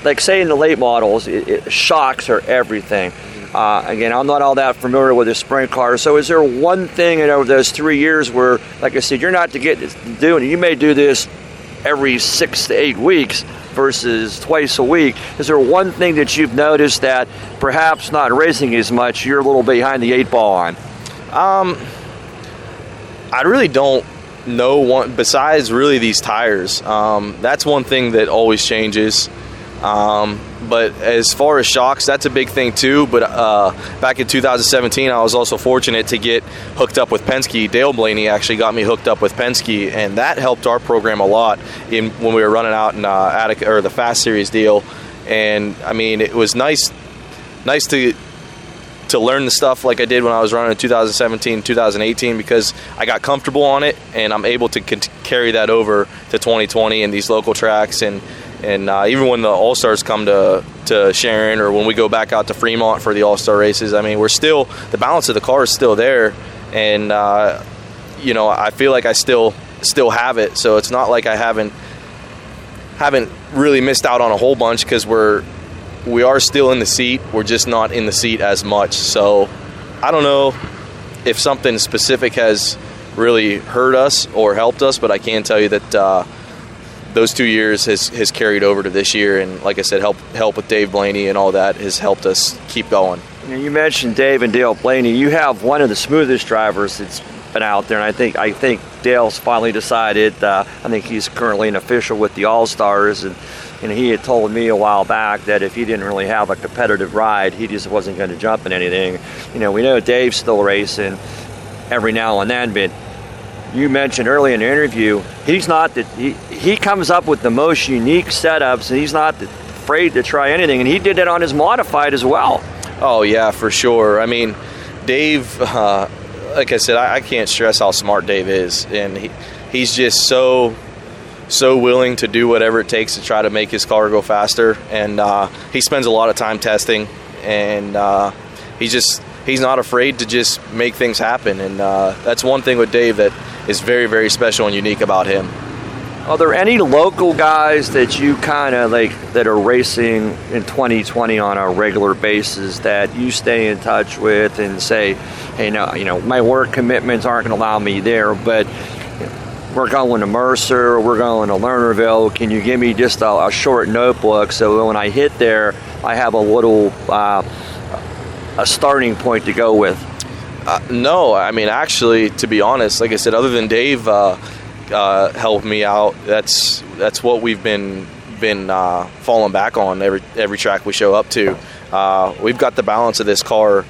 like say in the late models it, it, shocks are everything uh, again, I'm not all that familiar with a sprint car. So, is there one thing in over those three years where, like I said, you're not to get doing? You may do this every six to eight weeks versus twice a week. Is there one thing that you've noticed that perhaps not racing as much, you're a little behind the eight ball on? Um, I really don't know one besides really these tires. Um, that's one thing that always changes. Um, but as far as shocks, that's a big thing too. But uh, back in 2017, I was also fortunate to get hooked up with Penske. Dale Blaney actually got me hooked up with Penske, and that helped our program a lot in when we were running out in uh, Attica or the Fast Series deal. And I mean, it was nice, nice to to learn the stuff like I did when I was running in 2017, 2018 because I got comfortable on it and I'm able to carry that over to 2020 and these local tracks and and uh, even when the All Stars come to to Sharon or when we go back out to Fremont for the All Star races, I mean, we're still the balance of the car is still there, and uh, you know, I feel like I still still have it. So it's not like I haven't haven't really missed out on a whole bunch because we're we are still in the seat. We're just not in the seat as much. So I don't know if something specific has really hurt us or helped us, but I can tell you that. Uh, those two years has, has carried over to this year, and like I said, help help with Dave Blaney and all that has helped us keep going. You mentioned Dave and Dale Blaney. You have one of the smoothest drivers that's been out there, and I think I think Dale's finally decided. Uh, I think he's currently an official with the All Stars, and and he had told me a while back that if he didn't really have a competitive ride, he just wasn't going to jump in anything. You know, we know Dave's still racing every now and then, but you mentioned early in the interview, he's not that he, he comes up with the most unique setups, and he's not afraid to try anything. And he did it on his modified as well. Oh yeah, for sure. I mean, Dave, uh, like I said, I, I, can't stress how smart Dave is, and he, he's just so so willing to do whatever it takes to try to make his car go faster. And uh, he spends a lot of time testing, and uh, he just he's not afraid to just make things happen. And uh, that's one thing with Dave that is very, very special and unique about him. Are there any local guys that you kind of like that are racing in 2020 on a regular basis that you stay in touch with and say, hey, no, you know, my work commitments aren't going to allow me there, but we're going to Mercer, we're going to Lernerville. Can you give me just a, a short notebook so when I hit there, I have a little uh, a starting point to go with? Uh, no, I mean, actually, to be honest, like I said, other than Dave uh, uh, helped me out, that's that's what we've been been uh, falling back on every every track we show up to. Uh, we've got the balance of this car.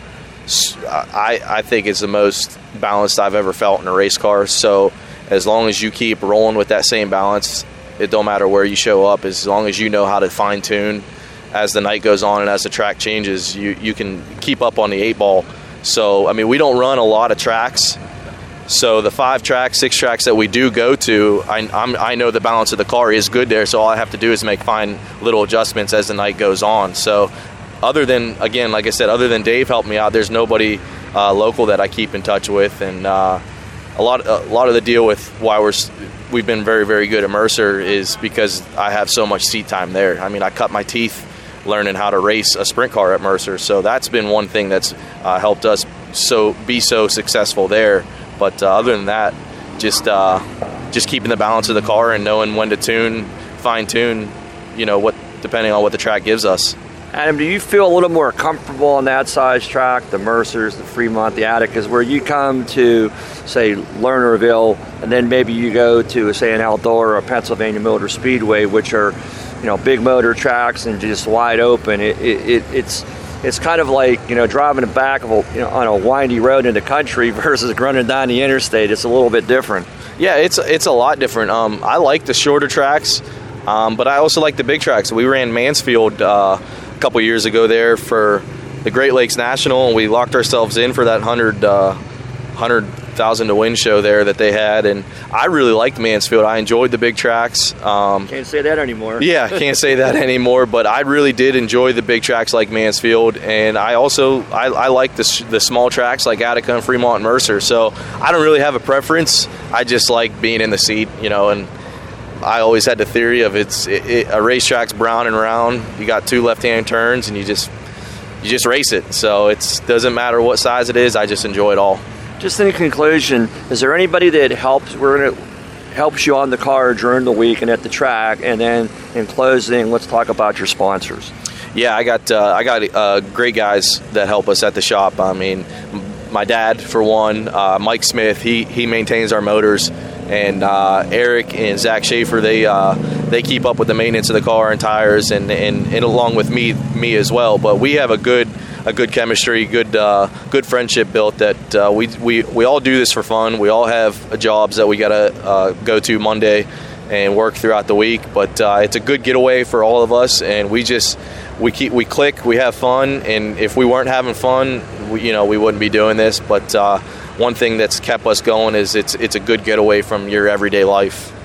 I I think it's the most balanced I've ever felt in a race car. So as long as you keep rolling with that same balance, it don't matter where you show up. As long as you know how to fine tune as the night goes on and as the track changes, you you can keep up on the eight ball so, I mean, we don't run a lot of tracks. So the five tracks, six tracks that we do go to, I, I'm, i know the balance of the car is good there. So all I have to do is make fine little adjustments as the night goes on. So other than again, like I said, other than Dave helped me out, there's nobody uh, local that I keep in touch with, and uh, a lot a lot of the deal with why we're we've been very very good at Mercer is because I have so much seat time there. I mean, I cut my teeth learning how to race a sprint car at Mercer. So that's been one thing that's uh, helped us so be so successful there. But uh, other than that, just uh, just keeping the balance of the car and knowing when to tune, fine tune, you know what depending on what the track gives us. Adam, do you feel a little more comfortable on that size track, the Mercers, the Fremont, the Attic, Atticas, where you come to, say, Lernerville, and then maybe you go to, say, an Eldora or Pennsylvania Motor Speedway, which are you know big motor tracks and just wide open. It, it, it's it's kind of like you know driving the back of a, you know, on a windy road in the country versus running down the interstate. It's a little bit different. Yeah, it's it's a lot different. Um, I like the shorter tracks, um, but I also like the big tracks. We ran Mansfield uh, a couple years ago there for the Great Lakes National, and we locked ourselves in for that hundred uh, hundred thousand to win show there that they had, and I really liked Mansfield. I enjoyed the big tracks. Um, can't say that anymore. yeah, can't say that anymore. But I really did enjoy the big tracks like Mansfield, and I also I, I like the, the small tracks like Attica and Fremont and Mercer. So I don't really have a preference. I just like being in the seat, you know, and. I always had the theory of it's it, it, a racetrack's brown and round. You got two left-hand turns, and you just you just race it. So it doesn't matter what size it is. I just enjoy it all just in conclusion, is there anybody that helps? We're gonna helps you on the car during the week and at the track, and then in closing, let's talk about your sponsors. Yeah, I got uh, I got uh, great guys that help us at the shop. I mean, my dad for one, uh, Mike Smith. He he maintains our motors, and uh, Eric and Zach Schaefer. They uh, they keep up with the maintenance of the car and tires, and, and, and along with me me as well. But we have a good a good chemistry, good uh, good friendship built. That uh, we, we we all do this for fun. We all have jobs that we gotta uh, go to Monday and work throughout the week. But uh, it's a good getaway for all of us, and we just we keep we click, we have fun, and if we weren't having fun, we, you know, we wouldn't be doing this. But uh, one thing that's kept us going is it's it's a good getaway from your everyday life.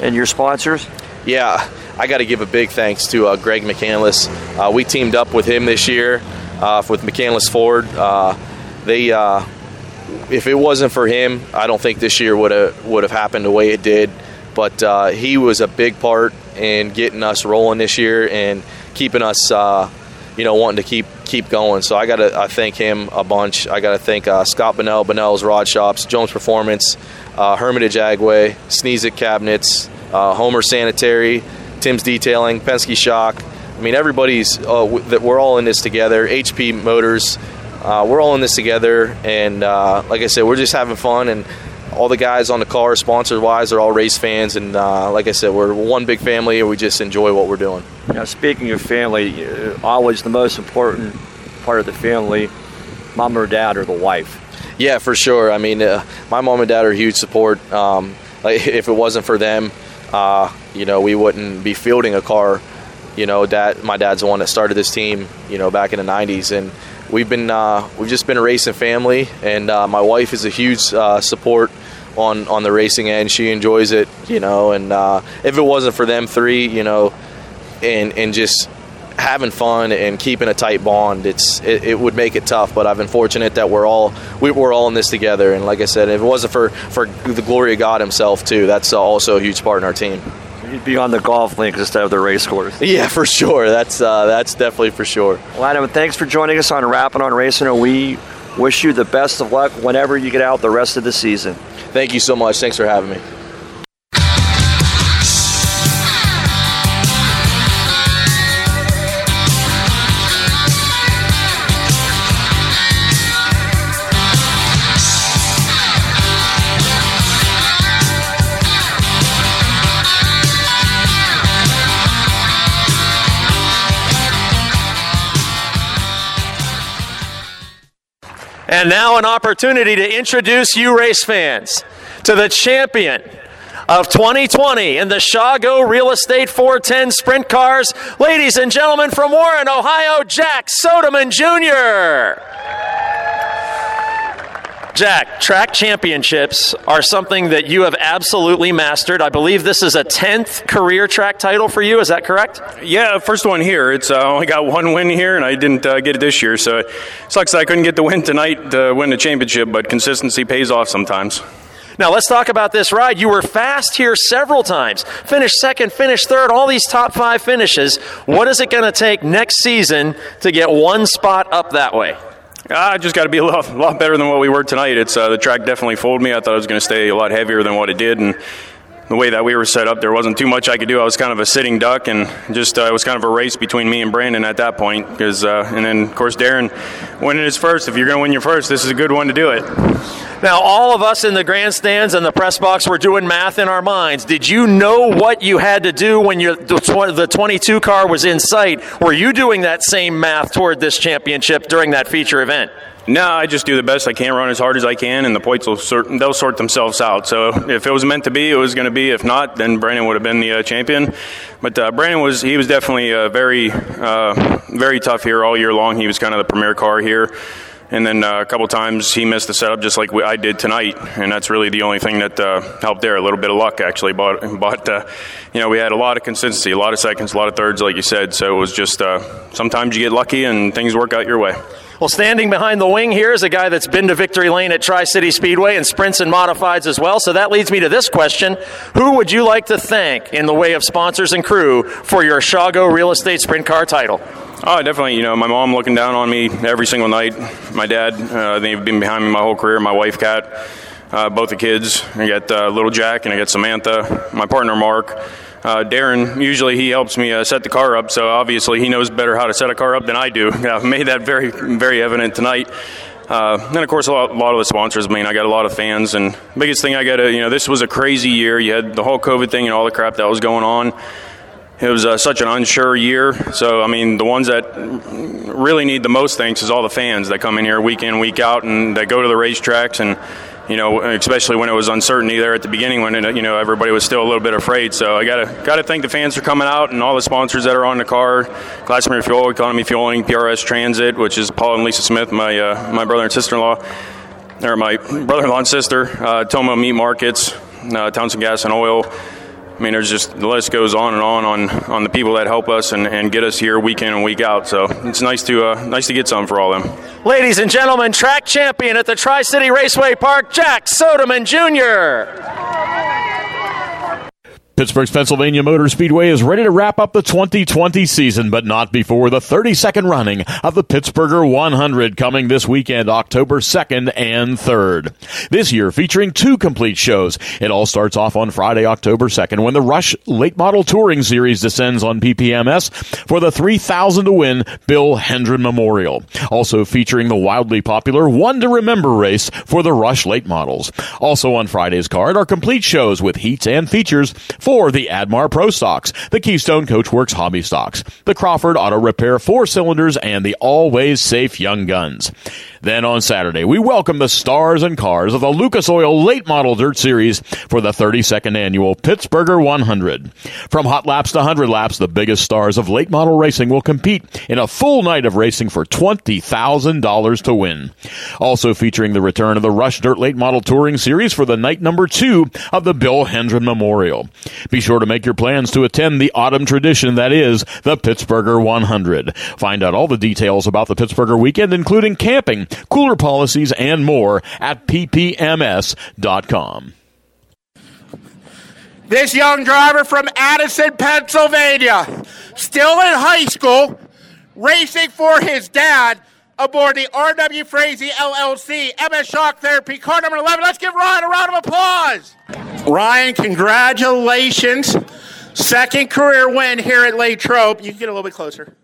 And your sponsors? Yeah, I got to give a big thanks to uh, Greg McCandless. Uh, we teamed up with him this year uh, with McCandless Ford. Uh, they, uh, if it wasn't for him, I don't think this year would have would have happened the way it did. But uh, he was a big part in getting us rolling this year and keeping us, you know, wanting to keep keep going. So I got to I thank him a bunch. I got to thank Scott Bonnell, Bonnell's Rod Shops, Jones Performance, Hermitage Agway, Sneezik Cabinets, Homer Sanitary, Tim's Detailing, Penske Shock. I mean, everybody's uh, that we're all in this together. HP Motors, uh, we're all in this together, and uh, like I said, we're just having fun. And all the guys on the car, sponsor wise, are all race fans. And uh, like I said, we're one big family, and we just enjoy what we're doing. Now, speaking of family, uh, always the most important part of the family, mom or dad or the wife. Yeah, for sure. I mean, uh, my mom and dad are huge support. Um, like if it wasn't for them, uh, you know, we wouldn't be fielding a car. You know, that my dad's the one that started this team. You know, back in the '90s, and we've been uh, we've just been a racing family. And uh, my wife is a huge uh, support on on the racing end. She enjoys it. You know, and uh, if it wasn't for them three, you know, and and just having fun and keeping a tight bond, it's it, it, would make it tough. But I've been fortunate that we're all we, are all in this together. And like I said, if it wasn't for for the glory of God Himself too, that's also a huge part in our team. You'd be on the golf links instead of the race course. Yeah, for sure. That's uh, that's definitely for sure. Well, Adam, thanks for joining us on Rappin' on Racing. And we wish you the best of luck whenever you get out the rest of the season. Thank you so much. Thanks for having me. And now, an opportunity to introduce you, race fans, to the champion of 2020 in the Shago Real Estate 410 Sprint Cars. Ladies and gentlemen from Warren, Ohio, Jack Sodeman Jr. Jack, track championships are something that you have absolutely mastered. I believe this is a 10th career track title for you. Is that correct? Yeah, first one here. It's uh, only got one win here, and I didn't uh, get it this year. So it sucks that I couldn't get the win tonight to win the championship, but consistency pays off sometimes. Now let's talk about this ride. You were fast here several times. Finished second, finished third, all these top five finishes. What is it going to take next season to get one spot up that way? I just got to be a lot, lot better than what we were tonight. It's uh, the track definitely fooled me. I thought it was going to stay a lot heavier than what it did, and the way that we were set up, there wasn't too much I could do. I was kind of a sitting duck, and just uh, it was kind of a race between me and Brandon at that point. Because uh, and then of course Darren winning his first. If you're going to win your first, this is a good one to do it. Now, all of us in the grandstands and the press box were doing math in our minds. Did you know what you had to do when the, the 22 car was in sight? Were you doing that same math toward this championship during that feature event? No, I just do the best I can, run as hard as I can, and the points will sort they'll sort themselves out. So if it was meant to be, it was going to be. If not, then Brandon would have been the uh, champion. But uh, Brandon was he was definitely uh, very uh, very tough here all year long. He was kind of the premier car here. And then uh, a couple times he missed the setup just like we, I did tonight, and that's really the only thing that uh, helped there. A little bit of luck actually, but but you know we had a lot of consistency, a lot of seconds, a lot of thirds, like you said. So it was just sometimes you get lucky and things work out your way. Well, standing behind the wing here is a guy that's been to Victory Lane at Tri City Speedway and sprints and modifieds as well. So that leads me to this question Who would you like to thank in the way of sponsors and crew for your Shago Real Estate Sprint Car title? Oh, definitely. You know, my mom looking down on me every single night. My dad, uh, they've been behind me my whole career. My wife, Kat, uh, both the kids. I got uh, little Jack and I got Samantha. My partner, Mark. Uh, Darren, usually he helps me uh, set the car up, so obviously he knows better how to set a car up than I do. I've made that very, very evident tonight. Uh, and of course, a lot, a lot, of the sponsors. I mean, I got a lot of fans, and biggest thing I got to, you know, this was a crazy year. You had the whole COVID thing and all the crap that was going on. It was uh, such an unsure year. So, I mean, the ones that really need the most thanks is all the fans that come in here week in, week out, and that go to the racetracks and you know, especially when it was uncertainty there at the beginning when it, you know everybody was still a little bit afraid. So I gotta gotta thank the fans for coming out and all the sponsors that are on the car, Glassmere Fuel, Economy Fueling, PRS Transit, which is Paul and Lisa Smith, my uh, my brother and sister-in-law, or my brother-in-law and sister, uh, Thoma Meat Markets, uh, Townsend Gas and Oil. I mean, there's just the list goes on and on on, on the people that help us and, and get us here week in and week out. So it's nice to uh, nice to get some for all them. Ladies and gentlemen, track champion at the Tri City Raceway Park, Jack Sodeman Jr. Pittsburgh's Pennsylvania Motor Speedway is ready to wrap up the 2020 season, but not before the 32nd running of the Pittsburgher 100 coming this weekend, October 2nd and 3rd. This year featuring two complete shows. It all starts off on Friday, October 2nd when the Rush Late Model Touring Series descends on PPMS for the 3000 to win Bill Hendren Memorial. Also featuring the wildly popular One to Remember race for the Rush Late Models. Also on Friday's card are complete shows with heats and features for the Admar Pro Stocks, the Keystone Coachworks Hobby Stocks, the Crawford Auto Repair Four Cylinders, and the Always Safe Young Guns. Then on Saturday, we welcome the stars and cars of the Lucas Oil Late Model Dirt Series for the 32nd annual Pittsburgher 100. From hot laps to 100 laps, the biggest stars of late model racing will compete in a full night of racing for $20,000 to win. Also featuring the return of the Rush Dirt Late Model Touring Series for the night number two of the Bill Hendren Memorial. Be sure to make your plans to attend the autumn tradition that is the Pittsburgher 100. Find out all the details about the Pittsburgher weekend, including camping, cooler policies, and more at ppms.com. This young driver from Addison, Pennsylvania, still in high school, racing for his dad aboard the RW Frazee LLC MS Shock Therapy car number 11. Let's give Ryan a round of applause. Ryan, congratulations. Second career win here at Latrobe. You can get a little bit closer.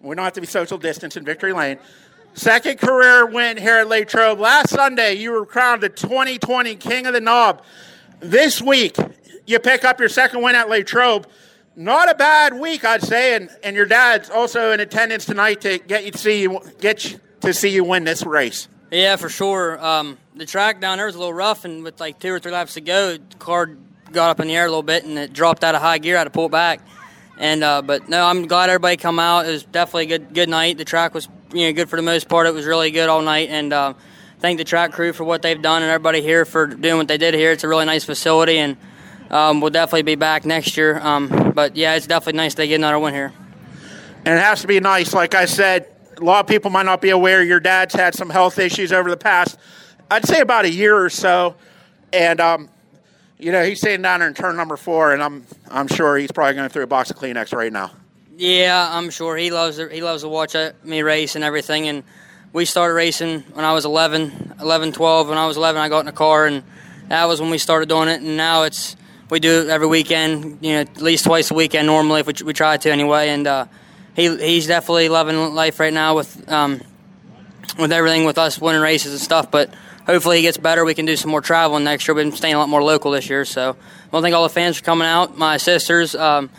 We don't have to be social distance in Victory Lane. Second career win here at Latrobe. Last Sunday, you were crowned the 2020 King of the Knob. This week, you pick up your second win at Latrobe. Not a bad week, I'd say, and, and your dad's also in attendance tonight to get you to see you get you to see you win this race. Yeah, for sure. Um, the track down there was a little rough, and with like two or three laps to go, the car got up in the air a little bit, and it dropped out of high gear. I had to pull it back. And uh, but no, I'm glad everybody come out. It was definitely a good good night. The track was you know good for the most part. It was really good all night, and uh, thank the track crew for what they've done and everybody here for doing what they did here. It's a really nice facility, and um, we'll definitely be back next year. Um, but yeah, it's definitely nice to get another win here. And it has to be nice. Like I said, a lot of people might not be aware your dad's had some health issues over the past, I'd say about a year or so, and um, you know he's sitting down there in turn number four, and I'm I'm sure he's probably going through a box of Kleenex right now. Yeah, I'm sure he loves. He loves to watch me race and everything. And we started racing when I was 11, 11, 12. When I was 11, I got in a car, and that was when we started doing it. And now it's we do it every weekend. You know, at least twice a weekend normally if we, we try to anyway. And uh, he he's definitely loving life right now with um, with everything with us winning races and stuff. But hopefully he gets better. We can do some more traveling next year. We've been staying a lot more local this year. So I want to thank all the fans for coming out. My sisters, um,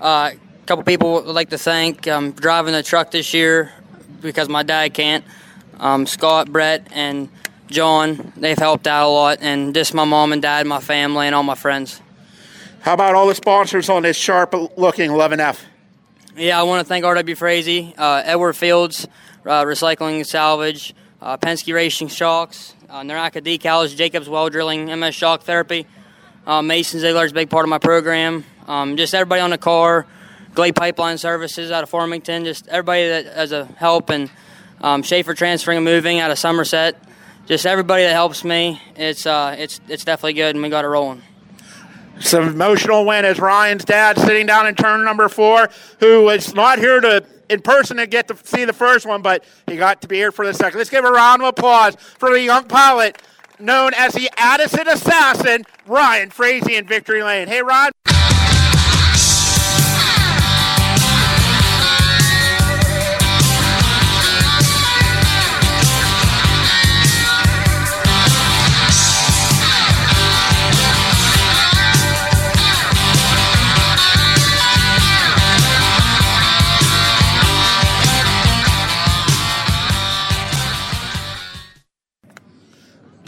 uh, couple people would like to thank um, driving the truck this year because my dad can't. Um, Scott, Brett, and John, they've helped out a lot. And just my mom and dad, my family, and all my friends. How about all the sponsors on this sharp looking 11F? Yeah, I want to thank RW Frazee, uh, Edward Fields, uh, Recycling Salvage, uh, Penske Racing Shocks, uh, Naraka Decals, Jacobs Well Drilling, MS Shock Therapy. Uh, Mason Ziegler is a big part of my program. Um, just everybody on the car, Glade Pipeline Services out of Farmington, just everybody that has a help, and um, Schaefer Transferring and Moving out of Somerset. Just everybody that helps me. It's uh, it's it's definitely good, and we got it rolling. Some emotional win as Ryan's dad sitting down in turn number four, who is not here to in person to get to see the first one, but he got to be here for the second. Let's give a round of applause for the young pilot known as the Addison Assassin, Ryan Frazee in Victory Lane. Hey, Ryan.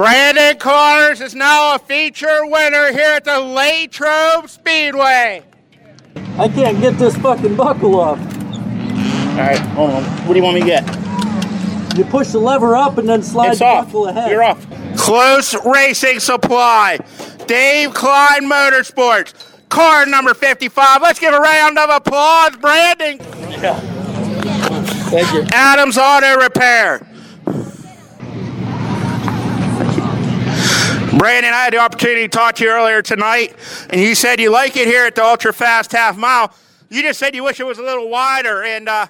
Brandon Connors is now a feature winner here at the Latrobe Speedway. I can't get this fucking buckle off. All right, hold on. What do you want me to get? You push the lever up and then slide It's the off. buckle ahead. You're off. Close Racing Supply, Dave Klein Motorsports, car number 55. Let's give a round of applause, Brandon. Yeah. Thank you. Adams Auto Repair. Brandon, I had the opportunity to talk to you earlier tonight, and you said you like it here at the Ultra Fast Half Mile. You just said you wish it was a little wider, and uh,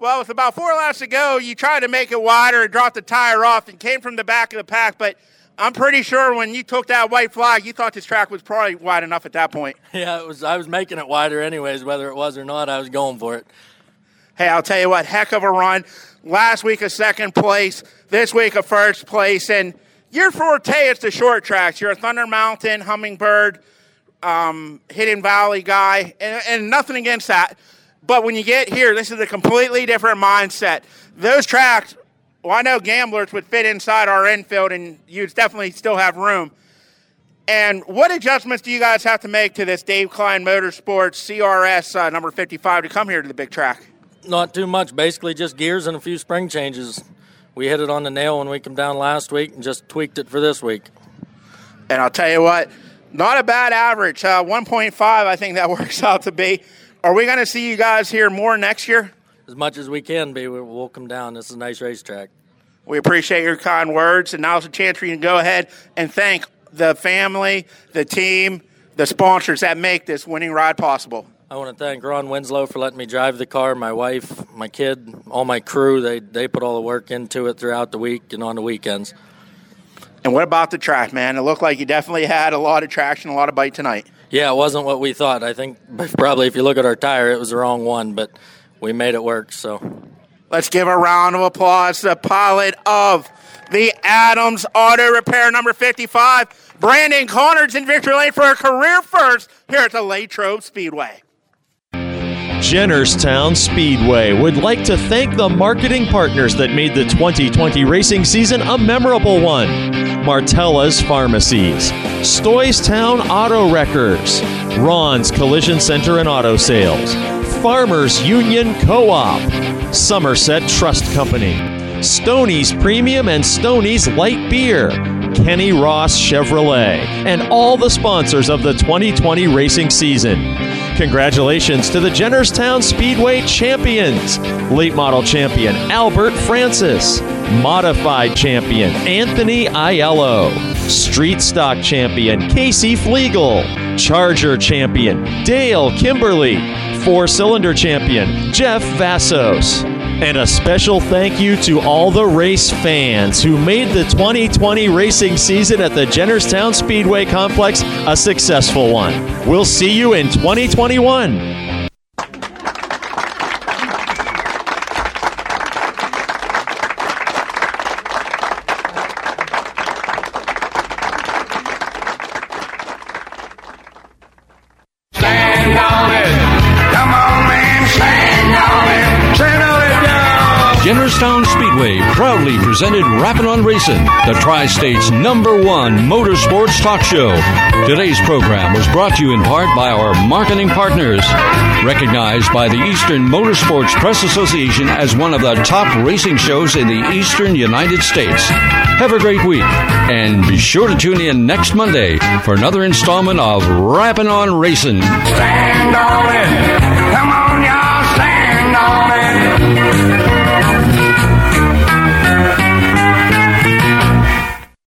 well, with about four laps to go, you tried to make it wider and dropped the tire off and came from the back of the pack. But I'm pretty sure when you took that white flag, you thought this track was probably wide enough at that point. Yeah, it was. I was making it wider anyways, whether it was or not. I was going for it. Hey, I'll tell you what, heck of a run. Last week a second place, this week a first place, and your forte is the short tracks. You're a Thunder Mountain, Hummingbird, um, Hidden Valley guy, and, and nothing against that. But when you get here, this is a completely different mindset. Those tracks, well, I know gamblers would fit inside our infield, and you'd definitely still have room. And what adjustments do you guys have to make to this Dave Klein Motorsports CRS uh, number 55 to come here to the big track? Not too much. Basically, just gears and a few spring changes. We hit it on the nail when we come down last week, and just tweaked it for this week. And I'll tell you what, not a bad average. Uh, 1.5, I think that works out to be. Are we going to see you guys here more next year? As much as we can be, we- we'll come down. This is a nice racetrack. We appreciate your kind words, and now's a chance for you to go ahead and thank the family, the team, the sponsors that make this winning ride possible. I want to thank Ron Winslow for letting me drive the car, my wife, my kid, all my crew. They they put all the work into it throughout the week and on the weekends. And what about the track, man? It looked like you definitely had a lot of traction, a lot of bite tonight. Yeah, it wasn't what we thought. I think probably if you look at our tire, it was the wrong one, but we made it work. So Let's give a round of applause to the pilot of the Adams Auto Repair number 55, Brandon Connors in victory lane for a career first here at the Latrobe Speedway. Jennerstown Speedway would like to thank the marketing partners that made the 2020 racing season a memorable one. Martella's Pharmacies, Stoystown Auto Wreckers, Ron's Collision Center and Auto Sales, Farmers Union Co-op, Somerset Trust Company, Stoney's Premium and Stoney's Light Beer, Kenny Ross Chevrolet, and all the sponsors of the 2020 racing season. Congratulations to the Jennerstown Speedway champions late model champion Albert Francis, modified champion Anthony Aiello, street stock champion Casey Flegel, charger champion Dale Kimberly, four cylinder champion Jeff Vassos. And a special thank you to all the race fans who made the 2020 racing season at the Jennerstown Speedway Complex a successful one. We'll see you in 2021. Presented Rappin' on Racing, the Tri State's number one motorsports talk show. Today's program was brought to you in part by our marketing partners, recognized by the Eastern Motorsports Press Association as one of the top racing shows in the Eastern United States. Have a great week, and be sure to tune in next Monday for another installment of Rappin' on Racing. Stand on it.